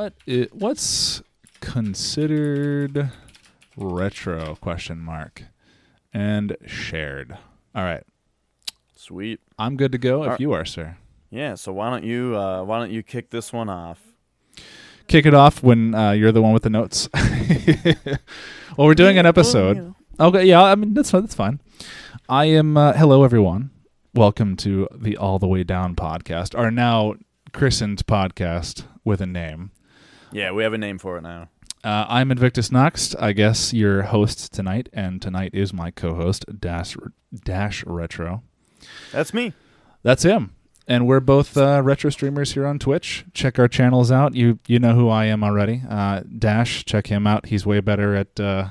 What i what's considered retro? Question mark. And shared. All right. Sweet. I'm good to go if Are- you are, sir. Yeah. So why don't you uh, why don't you kick this one off? Kick it off when uh, you're the one with the notes. well, we're doing an episode. Okay, yeah, I mean that's that's fine. I am. Uh, hello, everyone. Welcome to the All the Way Down podcast, our now christened podcast with a name. Yeah, we have a name for it now. Uh, I'm Invictus Nox, I guess your host tonight, and tonight is my co-host Dash Dash Retro. That's me. That's him, and we're both uh, retro streamers here on Twitch. Check our channels out. You you know who I am already. Uh, Dash, check him out. He's way better at uh,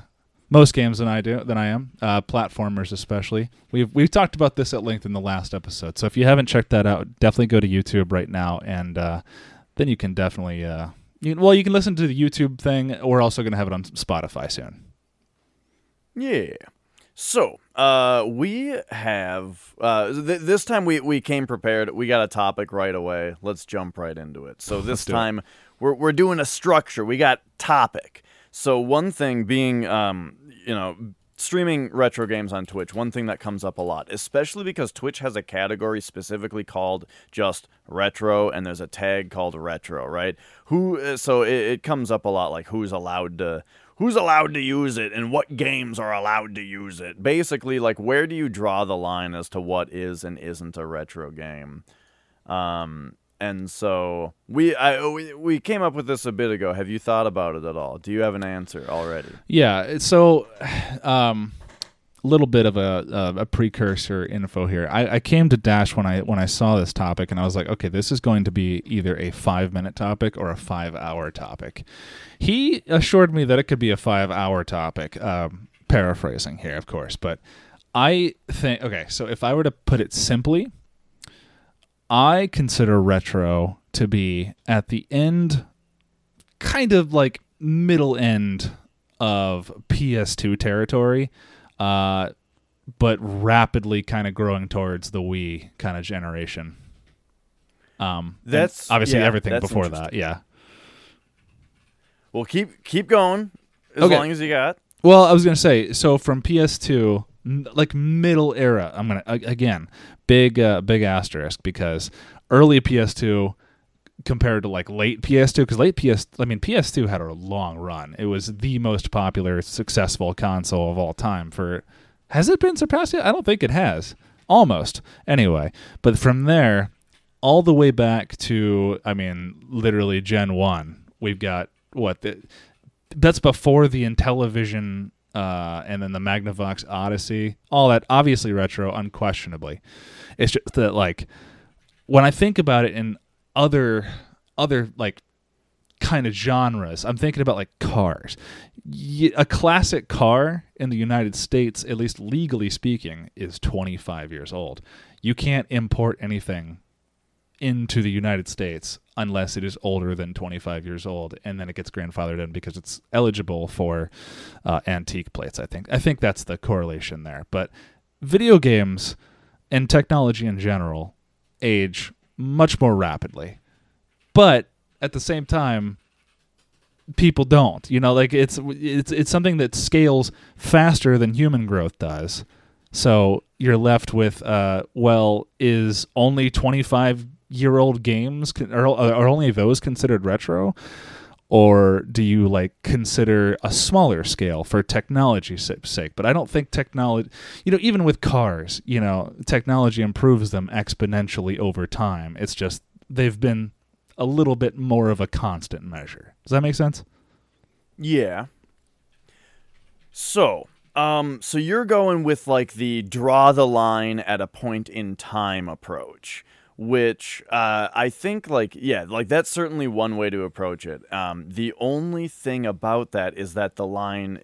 most games than I do than I am. Uh, platformers especially. We've we've talked about this at length in the last episode. So if you haven't checked that out, definitely go to YouTube right now, and uh, then you can definitely. You, well, you can listen to the YouTube thing. We're also going to have it on Spotify soon. Yeah. So, uh, we have uh, th- this time we, we came prepared. We got a topic right away. Let's jump right into it. So this do it. time we're we're doing a structure. We got topic. So one thing being, um, you know, streaming retro games on Twitch. One thing that comes up a lot, especially because Twitch has a category specifically called just retro, and there's a tag called retro, right? Who? uh, So it, it comes up a lot, like who's allowed to who's allowed to use it and what games are allowed to use it. Basically, like where do you draw the line as to what is and isn't a retro game? Um, and so we I we, we came up with this a bit ago. Have you thought about it at all? Do you have an answer already? Yeah. So, um, a little bit of a, a a precursor info here. I, I came to Dash when I when I saw this topic, and I was like, okay, this is going to be either a five minute topic or a five hour topic. He assured me that it could be a five hour topic. Um, paraphrasing here, of course, but I think okay. So if I were to put it simply, I consider retro to be at the end, kind of like middle end of PS2 territory, uh, but rapidly kind of growing towards the Wii kind of generation. Um, That's- obviously yeah, everything before that. Yeah. Well, keep keep going as Okay. long as you got. Well, I was gonna say so from PS2, n- like middle era. I'm gonna again big uh, big asterisk because early PS2 compared to like late PS2 because late PS I mean PS2 had a long run. It was the most popular successful console of all time. For has it been surpassed yet? I don't think it has. Almost anyway. But from there all the way back to I mean literally Gen one. We've got what the that's before the Intellivision uh, and then the Magnavox Odyssey. All that obviously retro, unquestionably. It's just that like when I think about it in other other like kind of genres, I'm thinking about like cars. A classic car in the United States, at least legally speaking, is 25 years old. You can't import anything into the United States unless it is older than 25 years old, and then it gets grandfathered in because it's eligible for uh, antique plates. I think I think that's the correlation there. But video games and technology in general age much more rapidly, but at the same time, people don't. You know, like it's it's it's something that scales faster than human growth does. So you're left with, uh, well, is only 25 year old games are, are only those considered retro, or do you like consider a smaller scale for technology's sake? But I don't think technology, you know, even with cars, you know, technology improves them exponentially over time. It's just they've been a little bit more of a constant measure. Does that make sense? Yeah. So, um, so you're going with like the draw the line at a point in time approach, which uh, I think like yeah, like that's certainly one way to approach it. Um, the only thing about that is that the line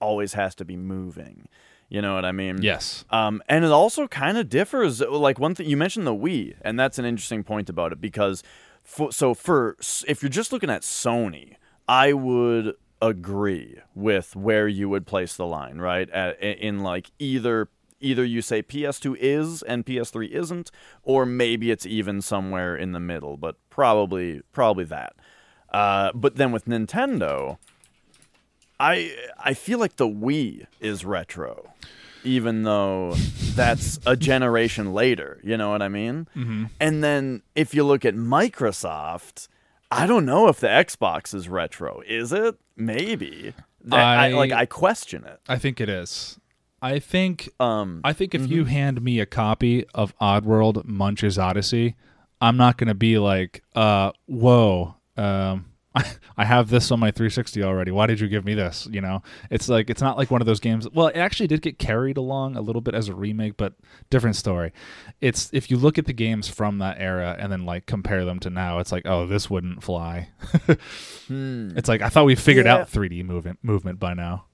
always has to be moving. You know what I mean? Yes. Um, and it also kind of differs. Like one thing you mentioned the Wii, and that's an interesting point about it because, for, so for if you're just looking at Sony, I would agree with where you would place the line, right? At, in like either either you say PS2 is and PS3 isn't, or maybe it's even somewhere in the middle, but probably probably that. Uh, but then with Nintendo, I I feel like the Wii is retro, even though that's a generation later. You know what I mean? Mm-hmm. And then if you look at Microsoft, I don't know if the Xbox is retro. Is it? Maybe. I, I- like I question it. I think it is. I think Um, I think if you hand me a copy of Oddworld Munch's Oddysee, I'm not going to be like, uh, whoa, um, I have this on my 360 already. Why did you give me this? You know, it's like it's not like one of those games. Well, it actually did get carried along a little bit as a remake, but different story. It's if you look at the games from that era and then like compare them to now, it's like, oh, this wouldn't fly. It's like I thought we figured Yeah. out 3D movement movement by now.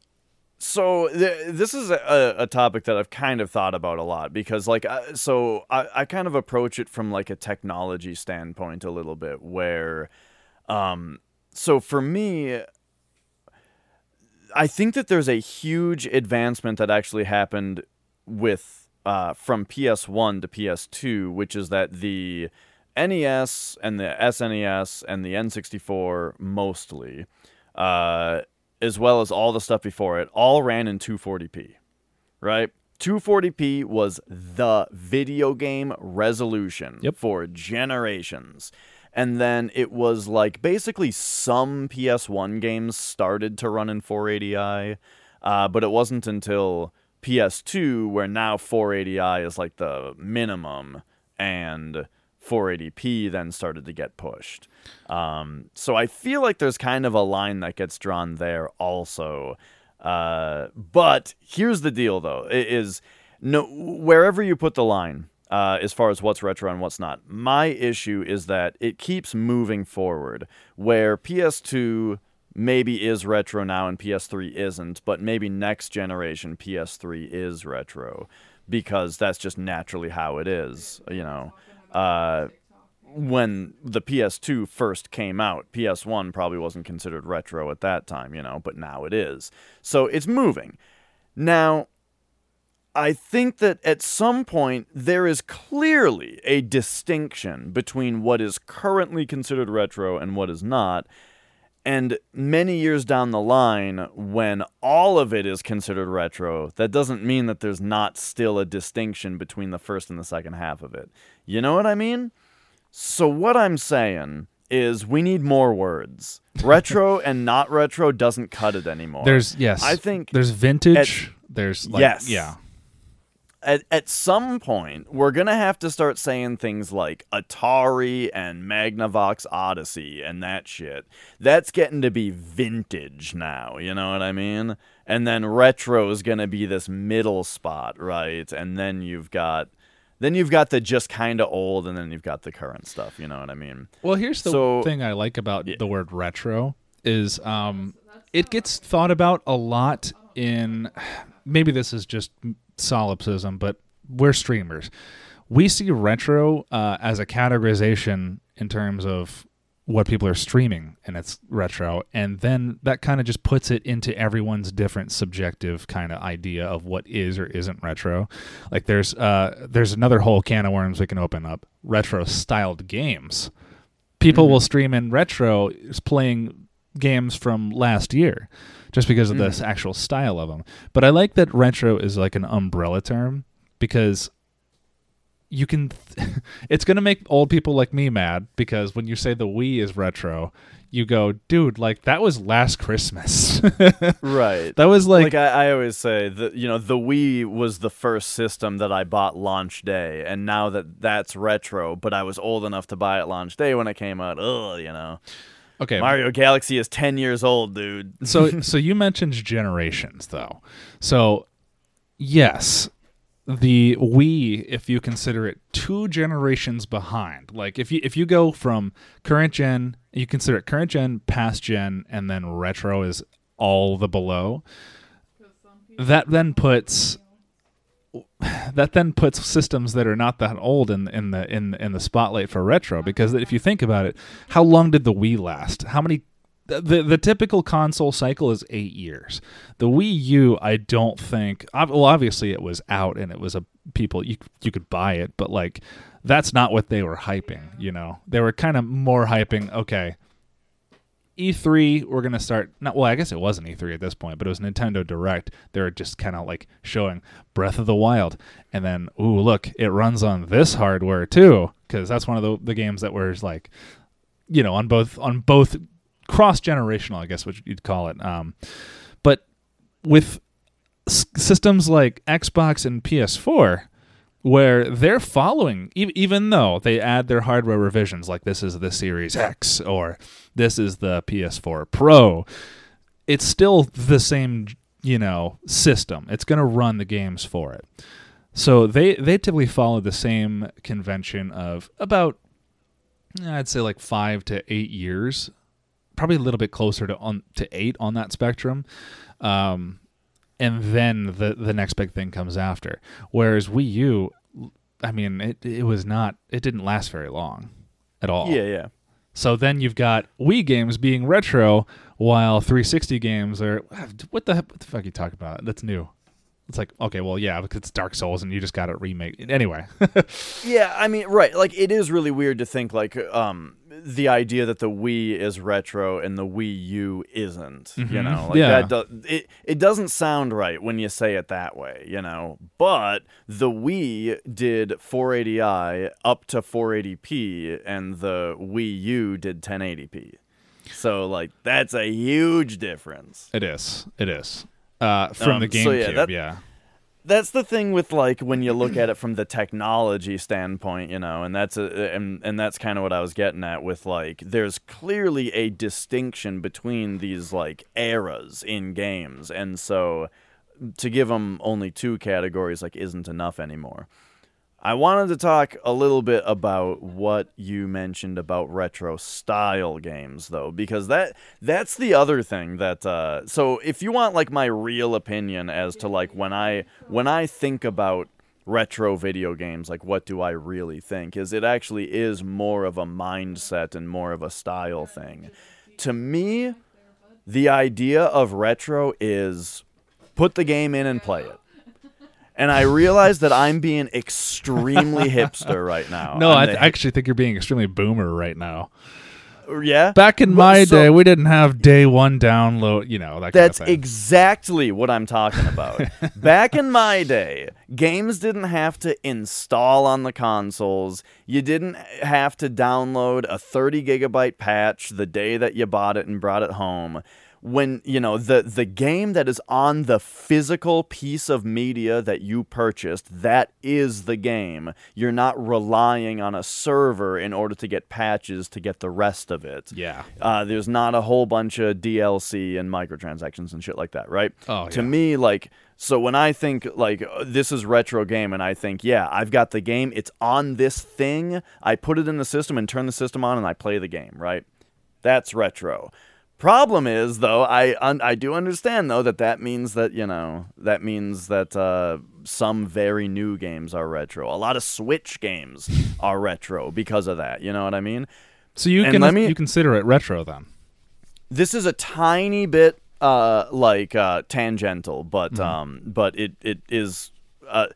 So th- this is a, a topic that I've kind of thought about a lot because, like, I, so I, I kind of approach it from like a technology standpoint a little bit, where, um, so for me, I think that there's a huge advancement that actually happened with uh, from PS1 to PS2, which is that the NES and the SNES and the N64 mostly, uh, as well as all the stuff before it, all ran in 240p, right? 240p was the video game resolution Yep. for generations. And then it was like basically some PS1 games started to run in 480i, uh, but it wasn't until PS2 where now 480i is like the minimum and 480p then started to get pushed. Um, so I feel like there's kind of a line that gets drawn there also. Uh, but here's the deal though, i- is no wherever you put the line, uh, as far as what's retro and what's not. My issue is that it keeps moving forward, where PS2 maybe is retro now and PS3 isn't, but maybe next generation PS3 is retro because that's just naturally how it is, you know. Uh, when the PS2 first came out, PS1 probably wasn't considered retro at that time, you know, but now it is. So it's moving. Now, I think that at some point there is clearly a distinction between what is currently considered retro and what is not. And many years down the line, when all of it is considered retro, that doesn't mean that there's not still a distinction between the first and the second half of it. You know what I mean? So, what I'm saying is we need more words. Retro and not retro doesn't cut it anymore. There's yes, I think there's vintage. there's like, Yes. yeah. at, at some point we're gonna have to start saying things like Atari and Magnavox Odyssey and that shit. That's getting to be vintage now, you know what I mean? And then retro is gonna be this middle spot, right? And then you've got then you've got the just kind of old, and then you've got the current stuff. You know what I mean? Well, here's the So- thing I like about Yeah. the word retro is um, it gets thought about a lot in maybe this is just solipsism, but we're streamers. We see retro uh, as a categorization in terms of what people are streaming, and it's retro, and then that kind of just puts it into everyone's different subjective kind of idea of what is or isn't retro. Like there's uh, there's another whole can of worms we can open up: retro styled games. People will stream in retro is playing games from last year just because of this actual style of them but i like that retro is like an umbrella term because you can it's going to make old people like me mad because when you say the wii is retro you go dude like that was last christmas Right. that was like, like, I, I always say that you know the Wii was the first system that I bought launch day, and now that that's retro, but I was old enough to buy it launch day when it came out. Ugh, you know, okay Mario Galaxy is ten years old, dude. so so you mentioned generations though. So yes, the Wii, if you consider it two generations behind, like if you if you go from current gen, you consider it current gen, past gen, and then retro is all the below. That then puts that then puts systems that are not that old in in the in in the spotlight for retro because if you think about it, how long did the Wii last? How many the, the typical console cycle is eight years. The Wii U, I don't think. Well, obviously it was out and it was a people you you could buy it, but like that's not what they were hyping. You know, they were kind of more hyping. Okay, E3, we're gonna start. Not well, I guess it wasn't E3 at this point, but it was Nintendo Direct. They were just kind of like showing Breath of the Wild, and then ooh, look, it runs on this hardware too, because that's one of the the games that was like, you know, on both on both cross generational, I guess what you'd call it. Um, but with s- systems like Xbox and PS4 where they're following e- even though they add their hardware revisions like this is the Series X or this is the PS4 Pro it's still the same you know system it's going to run the games for it so they they typically follow the same convention of about I'd say like 5 to 8 years probably a little bit closer to on to 8 on that spectrum um and then the the next big thing comes after. Whereas Wii U, I mean, it it was not it didn't last very long at all. Yeah, yeah. So then you've got Wii games being retro, while 360 games are what the what the fuck are you talking about? That's new. It's like okay, well, yeah, because it's Dark Souls and you just got it remake anyway. Yeah, I mean, right. Like, it is really weird to think, like, um, the idea that the Wii is retro and the Wii U isn't, you Mhm. know? Like, Yeah. that do- it, it doesn't sound right when you say it that way, you know? But the Wii did 480i up to 480p, and the Wii U did 1080p. So, like, that's a huge difference. it is. It is. Uh, from Um, the so yeah, GameCube, that- yeah. That's the thing with like when you look at it from the technology standpoint, you know, and that's a, and and that's kind of what I was getting at with like there's clearly a distinction between these like eras in games, and so to give them only two categories like isn't enough anymore. I wanted to talk a little bit about what you mentioned about retro style games though because that that's the other thing that uh so if you want like my real opinion as to like when I when I think about retro video games like what do I really think is it actually is more of a mindset and more of a style thing. To me the idea of retro is put the game in and play it. And I realize that I'm being extremely hipster right now. No, I th- actually think you're being extremely boomer right now. Uh, yeah. Back in Well, my so- day, we didn't have day one download. You know that. That's kind of thing. exactly what I'm talking about. Back in my day, games didn't have to install on the consoles. You didn't have to download a 30 gigabyte patch the day that you bought it and brought it home. When, you know, the the game that is on the physical piece of media that you purchased, that is the game. You're not relying on a server in order to get patches to get the rest of it. yeah. Uh, there's not a whole bunch of DLC and microtransactions and shit like that, right? Oh, to yeah. me, like, so when I think like uh, this is retro game, and I think, yeah, I've got the game. It's on this thing. I put it in the system and turn the system on, and I play the game, right? That's retro. Problem is, though, I un- I do understand though that that means that you know that means that uh, some very new games are retro. A lot of Switch games are retro because of that. You know what I mean? So you And can me- you consider it retro then? this is a tiny bit uh like uh tangential but Mm-hmm. um but it it is uh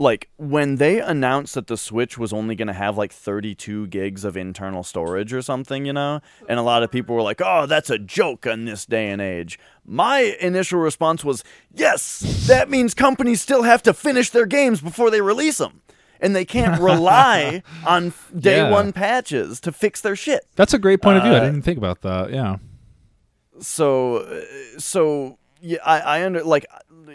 like when they announced that the switch was only going to have like 32 gigs of internal storage or something you know and a lot of people were like oh that's a joke in this day and age my initial response was yes that means companies still have to finish their games before they release them and they can't rely on day Yeah. one patches to fix their shit That's a great point of view. I Uh, didn't think about that. Yeah. so uh, so yeah, I, I under like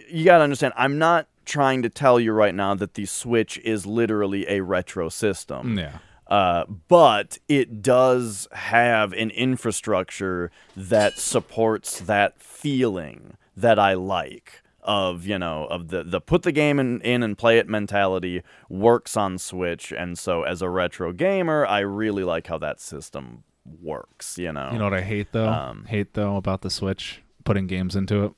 you gotta understand. I'm not trying to tell you right now that the Switch is literally a retro system. Yeah. Uh, but it does have an infrastructure that supports that feeling that I like of you know of the the put the game in, in and play it mentality works on Switch, and so as a retro gamer, I really like how that system works. You know, You know what I hate though? Um, hate though about the Switch putting games into it.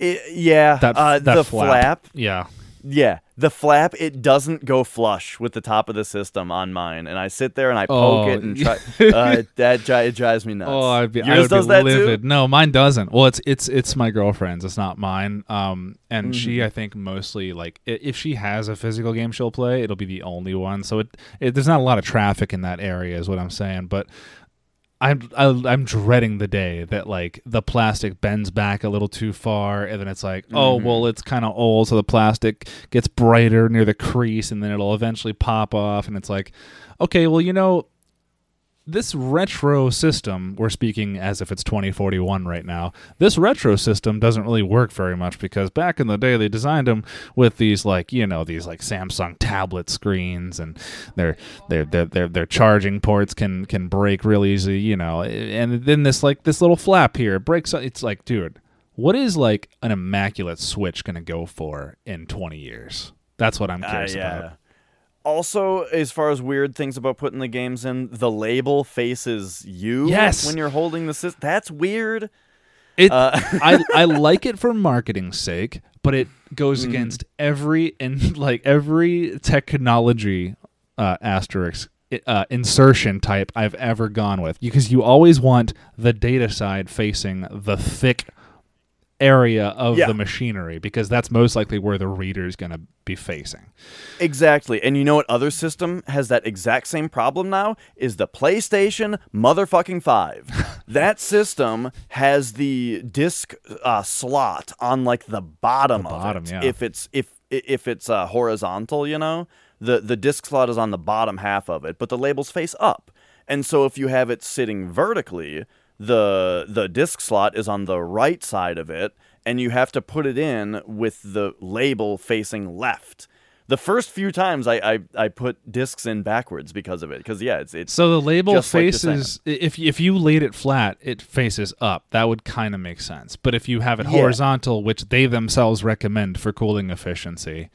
It- yeah, That uh, that the flap. flap. Yeah. Yeah, the flap. It doesn't go flush with the top of the system on mine, and I sit there and I poke Oh, it and try. uh, that it drives me nuts. Oh, I'd be, I Yours would does be that livid. too. No, mine doesn't. Well, it's it's it's my girlfriend's. It's not mine. Um, and Mm-hmm. she, I think, mostly like if she has a physical game she'll play, it'll be the only one. So it, it there's not a lot of traffic in that area, is what I'm saying. But I'm I, I'm dreading the day that like the plastic bends back a little too far, and then it's like, oh Mm-hmm. well, it's kind of old, so the plastic gets brighter near the crease, and then it'll eventually pop off, and it's like, okay, well, you know, this retro system, we're speaking as if it's 2041 right now. This retro system doesn't really work very much because back in the day they designed them with these like, you know, these like Samsung tablet screens and their their their their, their charging ports can can break real easy, you know. And then this like this little flap here it breaks it's like, dude, what is like an immaculate switch going to go for in 20 years? That's what I'm Uh, curious yeah. about. Also, as far as weird things about putting the games in, the label faces you Yes. when you're holding the system. That's weird. It Uh, I I like it for marketing's sake, but it goes Mm. against every and like every technology uh, asterisk uh, insertion type I've ever gone with because you always want the data side facing the thick area of Yeah. the machinery because that's most likely where the reader is going to be facing. Exactly. And you know what other system has that exact same problem now? Is the PlayStation motherfucking 5. that system has the disc uh, slot on like the bottom The of bottom, it. yeah. If it's if if it's uh, horizontal, you know, the the disc slot is on the bottom half of it, but the labels face up. And so if you have it sitting vertically, the the disc slot is on the right side of it and you have to put it in with the label facing left. The first few times I, I, I put discs in backwards because of it. Because yeah, it's it's So the label Just like faces if if you laid it flat, it faces up. That would kind of make sense. But if you have it Yeah. horizontal, which they themselves recommend for cooling efficiency,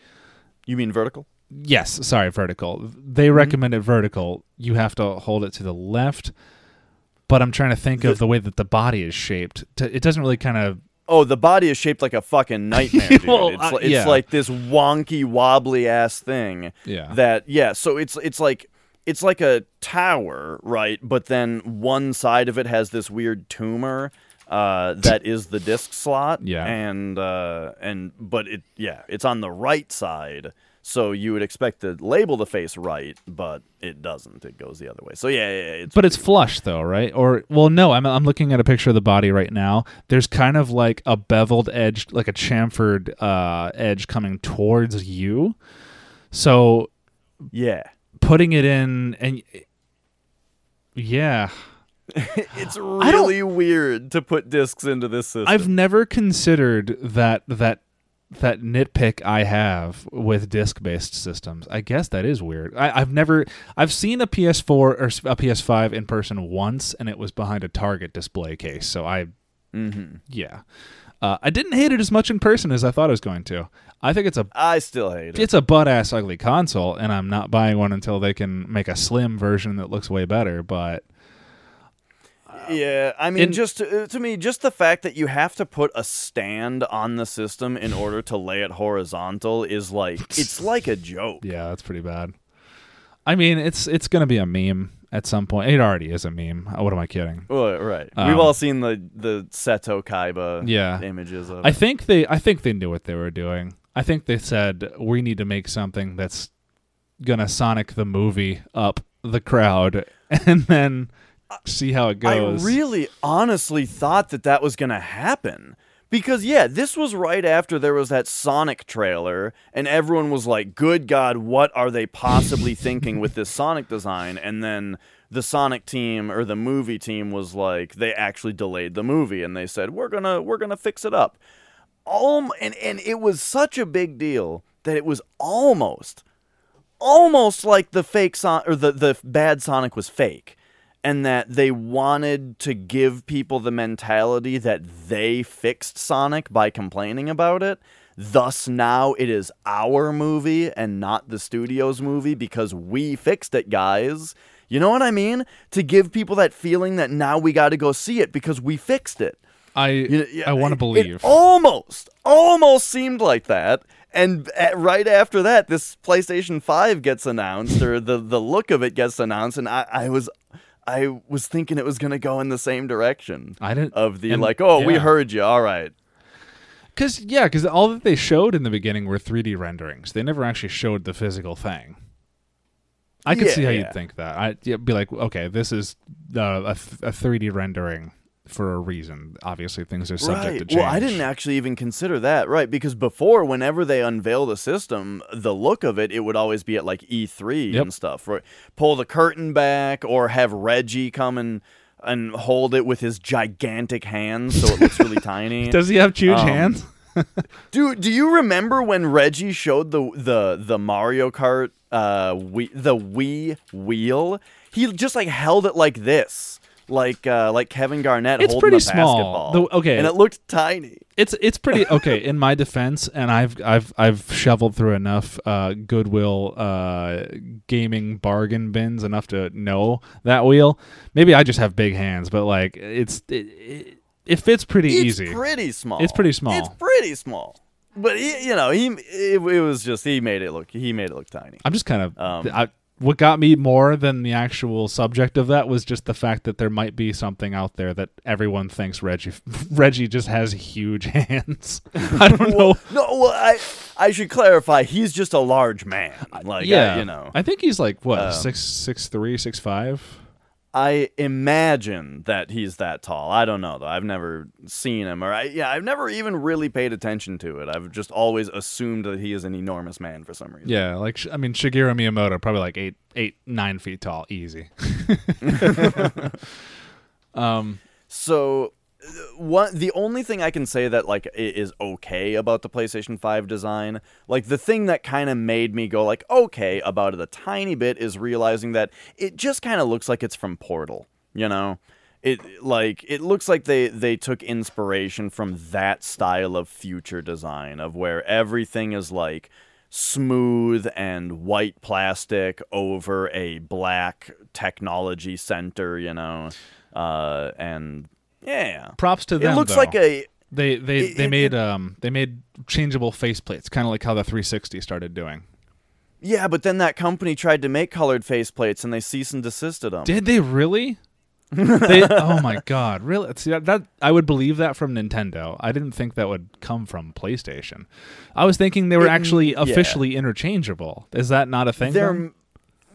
you mean vertical? yes, sorry, vertical. They Mm-hmm. recommend it vertical. You have to hold it to the left. But I'm trying to think of the way that the body is shaped. It doesn't really kind of Oh, the body is shaped like a fucking nightmare, dude. Well, it's uh, it's yeah. like this wonky, wobbly ass thing. Yeah. That yeah. So it's it's like it's like a tower, right? But then one side of it has this weird tumor. Uh, that is the disc slot. Yeah. And uh, and but it yeah, it's on the right side. So you would expect the label to face right, but it doesn't. It goes the other way. So yeah, yeah, yeah it's But it's flush though, right? Or well, no. I'm I'm looking at a picture of the body right now. There's kind of like a beveled edge, like a chamfered uh, edge coming towards you. So yeah. putting it in and yeah, It's really weird to put discs into this system. I've never considered that that that nitpick I have with disc-based systems. I guess that is weird. I, I've never I've seen a PS4 or a PS5 in person once, and it was behind a Target display case. So I mm-hmm. Yeah. Uh, I didn't hate it as much in person as I thought I was going to. I think it's a I still hate it. it's a butt ass ugly console, and I'm not buying one until they can make a slim version that looks way better. But Yeah, I mean, in- just to, to me, just the fact that you have to put a stand on the system in order to lay it horizontal is like it's like a joke. yeah, that's pretty bad. I mean, it's it's gonna be a meme at some point. It already is a meme. Uh, What am I kidding? Well, right. Um, We've all seen the the Seto Kaiba Yeah. images of. I it. think they I think they knew what they were doing. I think they said we need to make something that's gonna Sonic the movie up the crowd, and then see how it goes. I really honestly thought that that was going to happen. Because, yeah, this was right after there was that Sonic trailer, and everyone was like, good God, what are they possibly thinking with this Sonic design? And then the Sonic team or the movie team was like, they actually delayed the movie, and they said, we're gonna, we're gonna fix it up. Um, and, and it was such a big deal that it was almost, almost like the fake Son or the, the bad Sonic was fake and that they wanted to give people the mentality that they fixed Sonic by complaining about it. Thus, now it is our movie and not the studio's movie because we fixed it, guys. You know what I mean? To give people that feeling that now we got to go see it because we fixed it. I You know, I want to believe. It almost, almost seemed like that. And at, right after that, this PlayStation 5 gets announced, or the, the look of it gets announced, and I, I was I was thinking it was gonna go in the same direction I didn't of the and- like, oh, we heard you, all right. Cause yeah, because all that they showed in the beginning were 3D renderings. They never actually showed the physical thing. I could Yeah, see how yeah. you'd think that. I'd be like, okay, this is uh, a, a 3D rendering for a reason. Obviously, things are subject right. to change. Well, I didn't actually even consider that, right? Because before, whenever they unveiled a system, the look of it, it would always be at like E3 Yep. and stuff. Right? Pull the curtain back, or have Reggie come and and hold it with his gigantic hands, so it looks really tiny. Does he have huge Um, hands? Do Do you remember when Reggie showed the the the Mario Kart uh we, the Wii wheel? He just like held it like this. Like uh, like Kevin Garnett It's holding pretty a small. basketball. The- okay. and it looked tiny. It's it's pretty okay in my defense, and I've I've I've shoveled through enough uh, Goodwill uh, gaming bargain bins enough to know that wheel. Maybe I just have big hands, but like it's it, it, it fits pretty It's easy. pretty small. It's pretty small. It's pretty small. But he, you know, he it, it was just he made it look he made it look tiny. I'm just kind of Um, I, what got me more than the actual subject of that was just the fact that there might be something out there that everyone thinks Reggie Reggie just has huge hands. I don't know. No, well, I I should clarify. He's just a large man. Like yeah, I, you know, I think he's like what Um, six six three six five. I imagine that he's that tall. I don't know though. I've never seen him, or I, yeah, I've never even really paid attention to it. I've just always assumed that he is an enormous man for some reason. Yeah, like I mean Shigeru Miyamoto probably like eight eight nine feet tall, easy. um, So, what the only thing I can say that like is okay about the PlayStation 5 design, like the thing that kind of made me go like okay about it a tiny bit is realizing that it just kind of looks like it's from Portal, you know? It like it looks like they they took inspiration from that style of future design of where everything is like smooth and white plastic over a black technology center, you know. Uh, and yeah, props to them. it looks though. like a they they it- they it- made um they made changeable faceplates, kind of like how the 360 started doing. yeah, but then that company tried to make colored faceplates and they cease and desisted them. Did they really? they, oh my god, really? See, that, that I would believe that from Nintendo. I didn't think that would come from PlayStation. I was thinking they were It- actually yeah. officially interchangeable. Is that not a thing? then?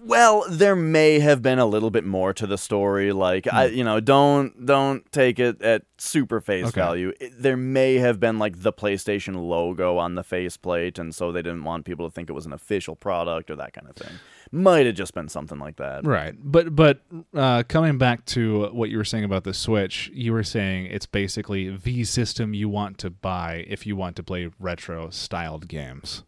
Well, there may have been a little bit more to the story. Like I, you know, don't don't take it at super face Hmm. Okay. value. It- there may have been like the PlayStation logo on the faceplate, and so they didn't want people to think it was an official product or that kind of thing. Might have just been something like that. Right, but but uh, coming back to what you were saying about the Switch, you were saying it's basically the system you want to buy if you want to play retro styled games.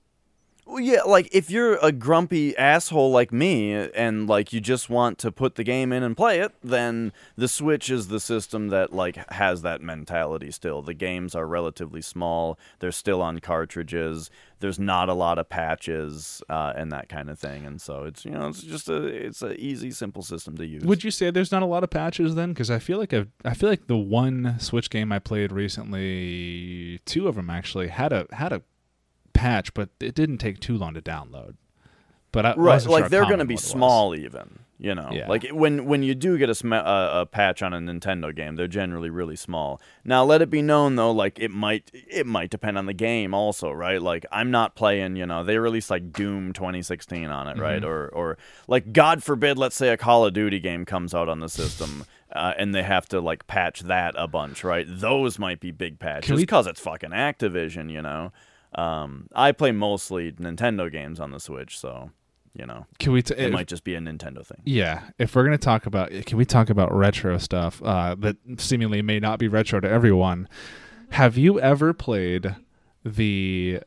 Well, yeah, like if you're a grumpy asshole like me and like you just want to put the game in and play it, then the Switch is the system that like has that mentality still. The games are relatively small, they're still on cartridges. There's not a lot of patches uh, and that kind of thing, and so it's you know it's just a it's an easy simple system to use. Would you say there's not a lot of patches then? Because I feel like I've, I feel like the one Switch game I played recently, two of them actually had a had a patch, but it didn't take too long to download. But I right sure like how they're going to be what it was. small even you know Yeah. like when when you do get a, sm- a, a patch on a nintendo game they're generally really small now let it be known though like it might it might depend on the game also right like i'm not playing you know they released like doom 2016 on it Mm-hmm. right or or like god forbid let's say a call of duty game comes out on the system uh, and they have to like patch that a bunch right those might be big patches because it's fucking activision you know um, i play mostly nintendo games on the switch so you know Can we? T- it if- might just be a Nintendo thing. Yeah, if we're gonna talk about, can we talk about retro stuff uh, that seemingly may not be retro to everyone? Have you ever played the?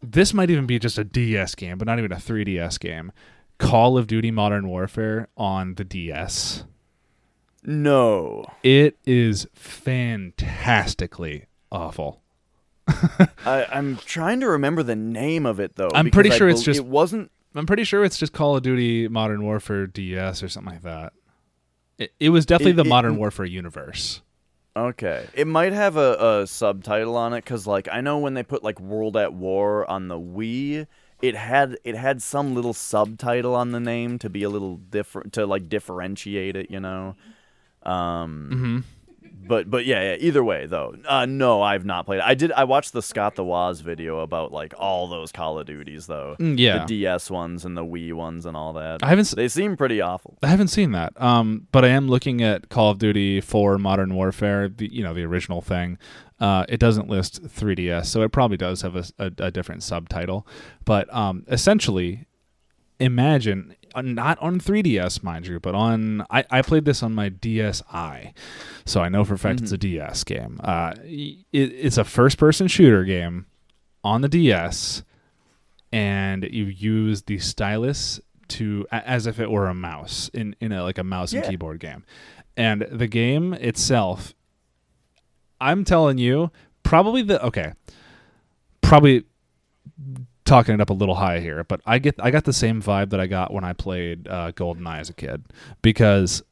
This might even be just a DS game, but not even a 3DS game. Call of Duty Modern Warfare on the DS. No, It is fantastically awful. I, I'm trying to remember the name of it though. I'm pretty sure it's just- it wasn't. I'm pretty sure it's just Call of Duty Modern Warfare DS or something like that. It, it was definitely It- the it- Modern Warfare universe. Okay, it might have a, a subtitle on it because, like, I know when they put like World at War on the Wii, it had it had some little subtitle on the name to be a little different to like differentiate it, you know. Um, hmm but but yeah, yeah. Either way, though, uh, no, I've not played. it. I did. I watched the Scott the Woz video about like all those Call of Duties, though. Mm, yeah. the DS ones and the Wii ones and all that. I haven't They seem pretty awful. I haven't seen that. Um, but I am looking at Call of Duty for Modern Warfare, the you know the original thing. Uh, it doesn't list 3DS, so it probably does have a, a, a different subtitle. But um, essentially, imagine not on 3DS, mind you, but on I, I played this on my DSi, so I know for a fact it's a DS game. Uh, it, it's a first-person shooter game on the DS, and you use the stylus to as if it were a mouse in in a like a mouse and keyboard game, and the game itself. I'm telling you, probably the okay, probably talking it up a little high here, but I get I got the same vibe that I got when I played uh, GoldenEye as a kid because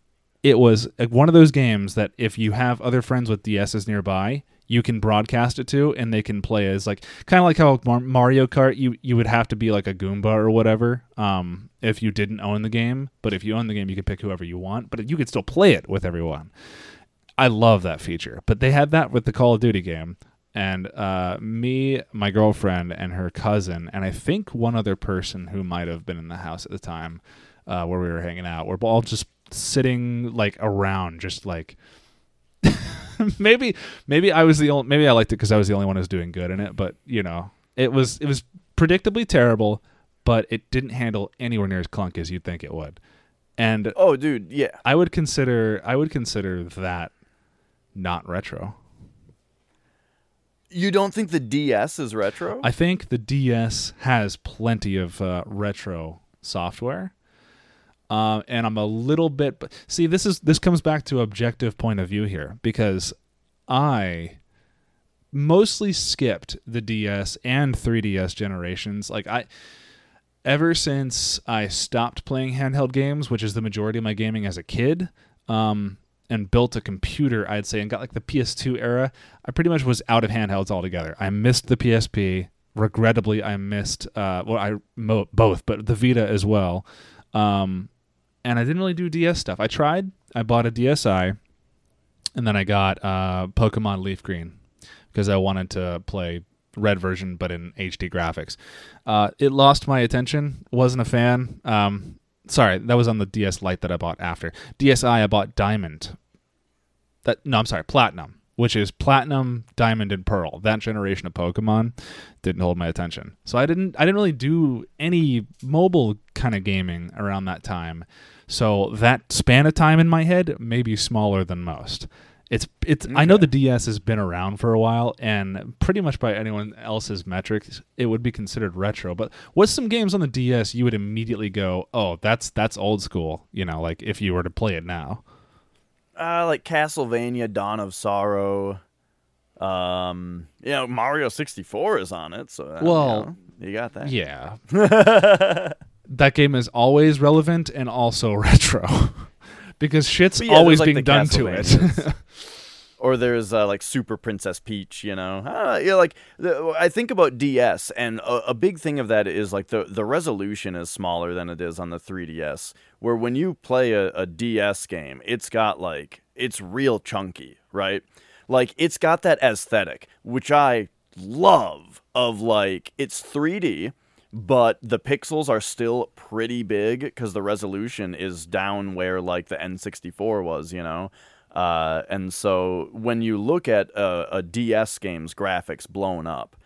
it was one of those games that if you have other friends with DSs nearby, you can broadcast it to, and they can play as like kind of like how Mario Kart you you would have to be like a Goomba or whatever um, if you didn't own the game, but if you own the game, you could pick whoever you want, but you could still play it with everyone. I love that feature. But they had that with the Call of Duty game. And uh, me, my girlfriend, and her cousin, and I think one other person who might have been in the house at the time uh, where we were hanging out, we're all just sitting like around, just like maybe maybe I was the only maybe I liked it because I was the only one who was doing good in it. But you know, it was it was predictably terrible, but it didn't handle anywhere near as clunk as you'd think it would. And Oh, dude, yeah. I would consider I would consider that not retro. You don't think the DS is retro? I think the DS has plenty of uh, retro software, uh, and I'm a little bit. But see, this is this comes back to objective point of view here because I mostly skipped the DS and 3DS generations. Like I, ever since I stopped playing handheld games, which is the majority of my gaming as a kid, um, and built a computer, I'd say, and got like the PS2 era, I pretty much was out of handhelds altogether. I missed the PSP. Regrettably, I missed uh, well, I mo- both, but the Vita as well. Um, and I didn't really do DS stuff. I tried. I bought a DSi, and then I got uh, Pokemon Leaf Green because I wanted to play red version but in HD graphics. Uh, it lost my attention. Wasn't a fan. Um, sorry, that was on the DS Lite that I bought after. DSi I bought Diamond. That no, I'm sorry, Platinum, which is Platinum, Diamond, and Pearl. That generation of Pokemon didn't hold my attention. So I didn't I didn't really do any mobile kind of gaming around that time. So that span of time in my head may be smaller than most. It's it's I know the DS has been around for a while and pretty much by anyone else's metrics it would be considered retro. But what's some games on the DS you would immediately go, "Oh, that's that's old school," you know, like if you were to play it now. Uh, like Castlevania, Dawn of Sorrow. Um, you know, Mario 64 is on it, so uh, you Well, know, you, got that. Yeah. that game is always relevant and also retro. because shit's yeah, always like, being done to it. Or there's uh, like Super Princess Peach, you know. Uh, yeah, like the, I think about DS, and a, a big thing of that is like the the resolution is smaller than it is on the 3DS. Where when you play a, a DS game, it's got like it's real chunky, right? Like it's got that aesthetic, which I love. Of like it's 3D, but the pixels are still pretty big because the resolution is down where like the N64 was, you know. Uh, and so when you look at a, a DS game's graphics blown up,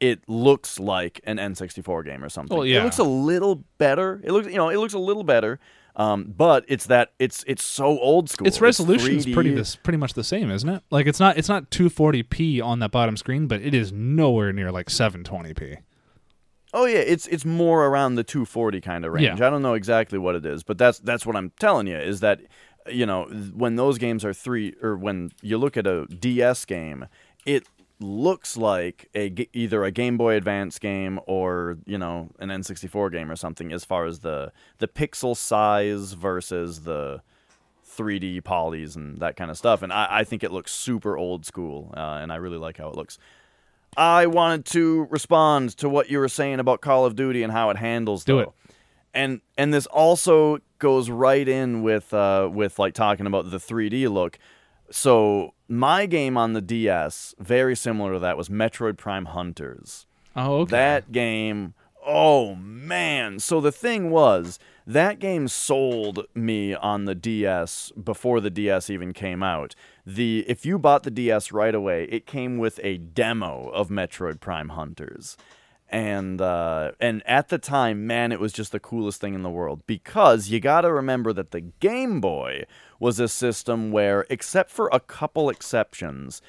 it looks like an N64 game or something. Well, yeah. It looks a little better. It looks, you know, it looks a little better. Um, but it's that it's it's so old school. its resolution is pretty this pretty much the same, isn't it? Like it's not it's not 240p on that bottom screen, but it is nowhere near like 720p. Oh yeah, it's it's more around the 240 kind of range. Yeah. I don't know exactly what it is, but that's that's what I'm telling you is that you know when those games are three or when you look at a DS game, it looks like a either a Game Boy Advance game or you know an N64 game or something as far as the the pixel size versus the 3D polys and that kind of stuff. And I, I think it looks super old school, uh, and I really like how it looks. I wanted to respond to what you were saying about Call of Duty and how it handles. Do though. it. And and this also goes right in with uh, with like talking about the 3D look. so my game on the DS, very similar to that, was Metroid Prime Hunters. Oh, okay. That game, oh man. So the thing was, that game sold me on the DS before the DS even came out. The if you bought the DS right away, it came with a demo of Metroid Prime Hunters. And uh, and at the time, man, it was just the coolest thing in the world because you got to remember that the Game Boy was a system where, except for a couple exceptions,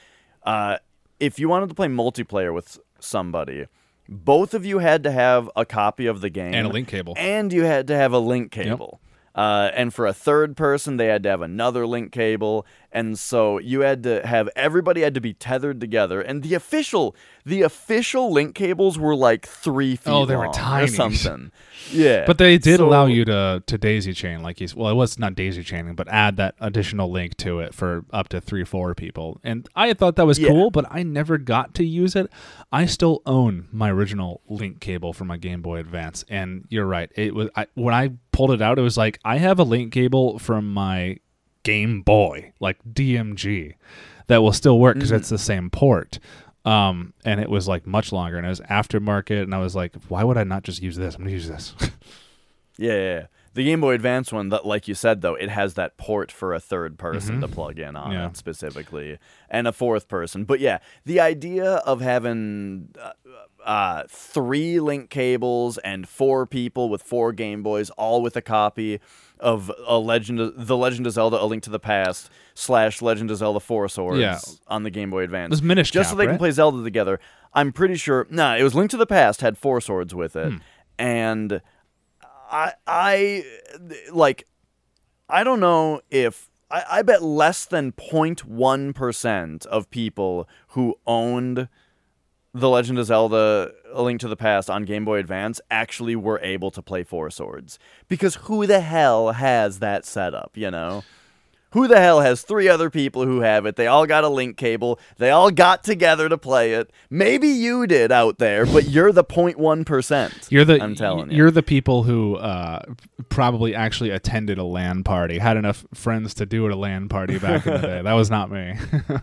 uh, if you wanted to play multiplayer with somebody, both of you had to have a copy of the game and a link cable. and you had to have a link cable. Uh, and for a third person, they had to have another link cable, and so you had to have everybody had to be tethered together. And the official, the official link cables were like three feet. Oh, they were tiny. or something. Yeah, But they did So- allow you to to daisy chain, like he's Well, it was not daisy chaining, but add that additional link to it for up to three, four people. And I thought that was Yeah. cool, but I never got to use it. I still own my original link cable for my Game Boy Advance, and you're right. It was I, when I pulled it out, it was like I have a link cable from my Game Boy, like DMG, that will still work because it's the same port. Um, and it was like much longer, and it was aftermarket, and I was like, why would I not just use this? I'm gonna use this. Yeah, yeah, yeah. The Game Boy Advance one, that, like you said, though, it has that port for a third person to plug in on Mm-hmm. Yeah. it specifically, and a fourth person. But yeah, the idea of having uh, uh, three link cables and four people with four Game Boys, all with a copy of a Legend, of, the Legend of Zelda: A Link to the Past slash Legend of Zelda: Four Swords Yeah. on the Game Boy Advance. It was Minish just so Cap, they can play Zelda together. I'm pretty sure. Nah, it was Link to the Past had Four Swords with it, Hmm. and. I I like I don't know if I, I bet less than 0.1 percent of people who owned The Legend of Zelda A Link to the Past on Game Boy Advance actually were able to play Four Swords. Because who the hell has that setup, you know? Who the hell has three other people who have it? They all got a link cable. They all got together to play it. Maybe you did out there, but you're the 0.1%. You're the I'm telling you. You're the people who uh, probably actually attended a LAN party, had enough friends to do at a LAN party back in the day. That was not me.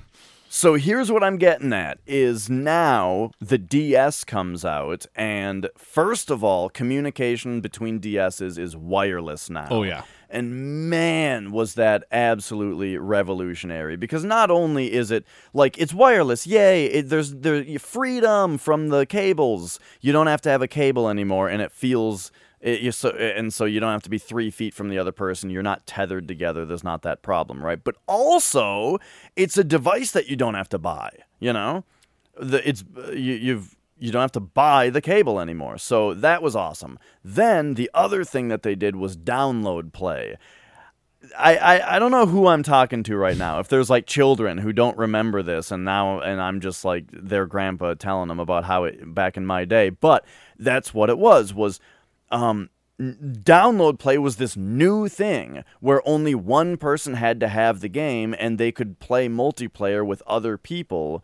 So here's what I'm getting at is now the DS comes out and first of all communication between DSs is wireless now. Oh, yeah. And man was that absolutely revolutionary because not only is it like it's wireless, yay, it, there's there's freedom from the cables. You don't have to have a cable anymore and it feels it, you so, and so you don't have to be three feet from the other person. You're not tethered together. There's not that problem, right? But also, it's a device that you don't have to buy. You know, the, it's uh, you, you've you don't have to buy the cable anymore. So that was awesome. Then the other thing that they did was download play. I, I, I don't know who I'm talking to right now. If there's like children who don't remember this, and now and I'm just like their grandpa telling them about how it back in my day, but that's what it was. Was um, download play was this new thing where only one person had to have the game and they could play multiplayer with other people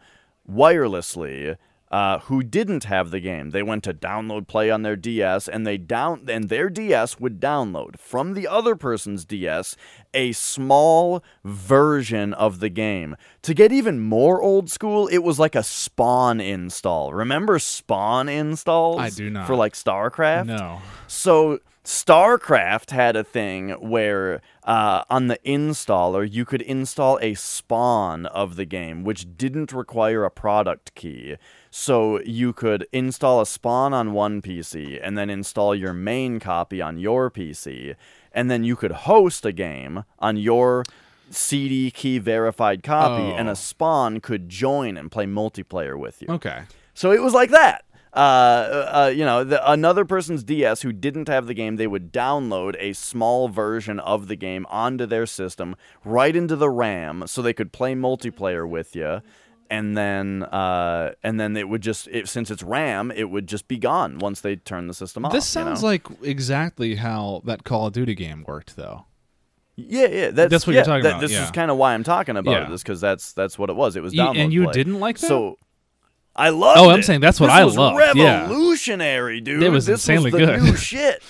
wirelessly uh, who didn't have the game. They went to download play on their DS and they down and their DS would download from the other person's DS a small version of the game. To get even more old school, it was like a Spawn install. Remember Spawn installs? I do not. For like StarCraft? no. So StarCraft had a thing where uh, on the installer you could install a spawn of the game, which didn't require a product key. So you could install a spawn on one PC and then install your main copy on your PC, and then you could host a game on your CD key verified copy, and Oh. a spawn could join and play multiplayer with you. Okay. So it was like that. Uh, uh, you know, the, another person's DS who didn't have the game, they would download a small version of the game onto their system, right into the RAM, so they could play multiplayer with you. And then, uh, and then it would just, it, since it's RAM, it would just be gone once they turn the system off. This you sounds know? like exactly how that Call of Duty game worked, though. yeah, yeah. That's, That's what yeah, you're talking that- about, This yeah. is kind of why I'm talking about Yeah. it, is because that's that's what it was. It was download and you play. didn't like that? So I love. Oh, I'm it. saying that's what This I love. loved, yeah. Revolutionary, dude. It was this insanely was good. New shit.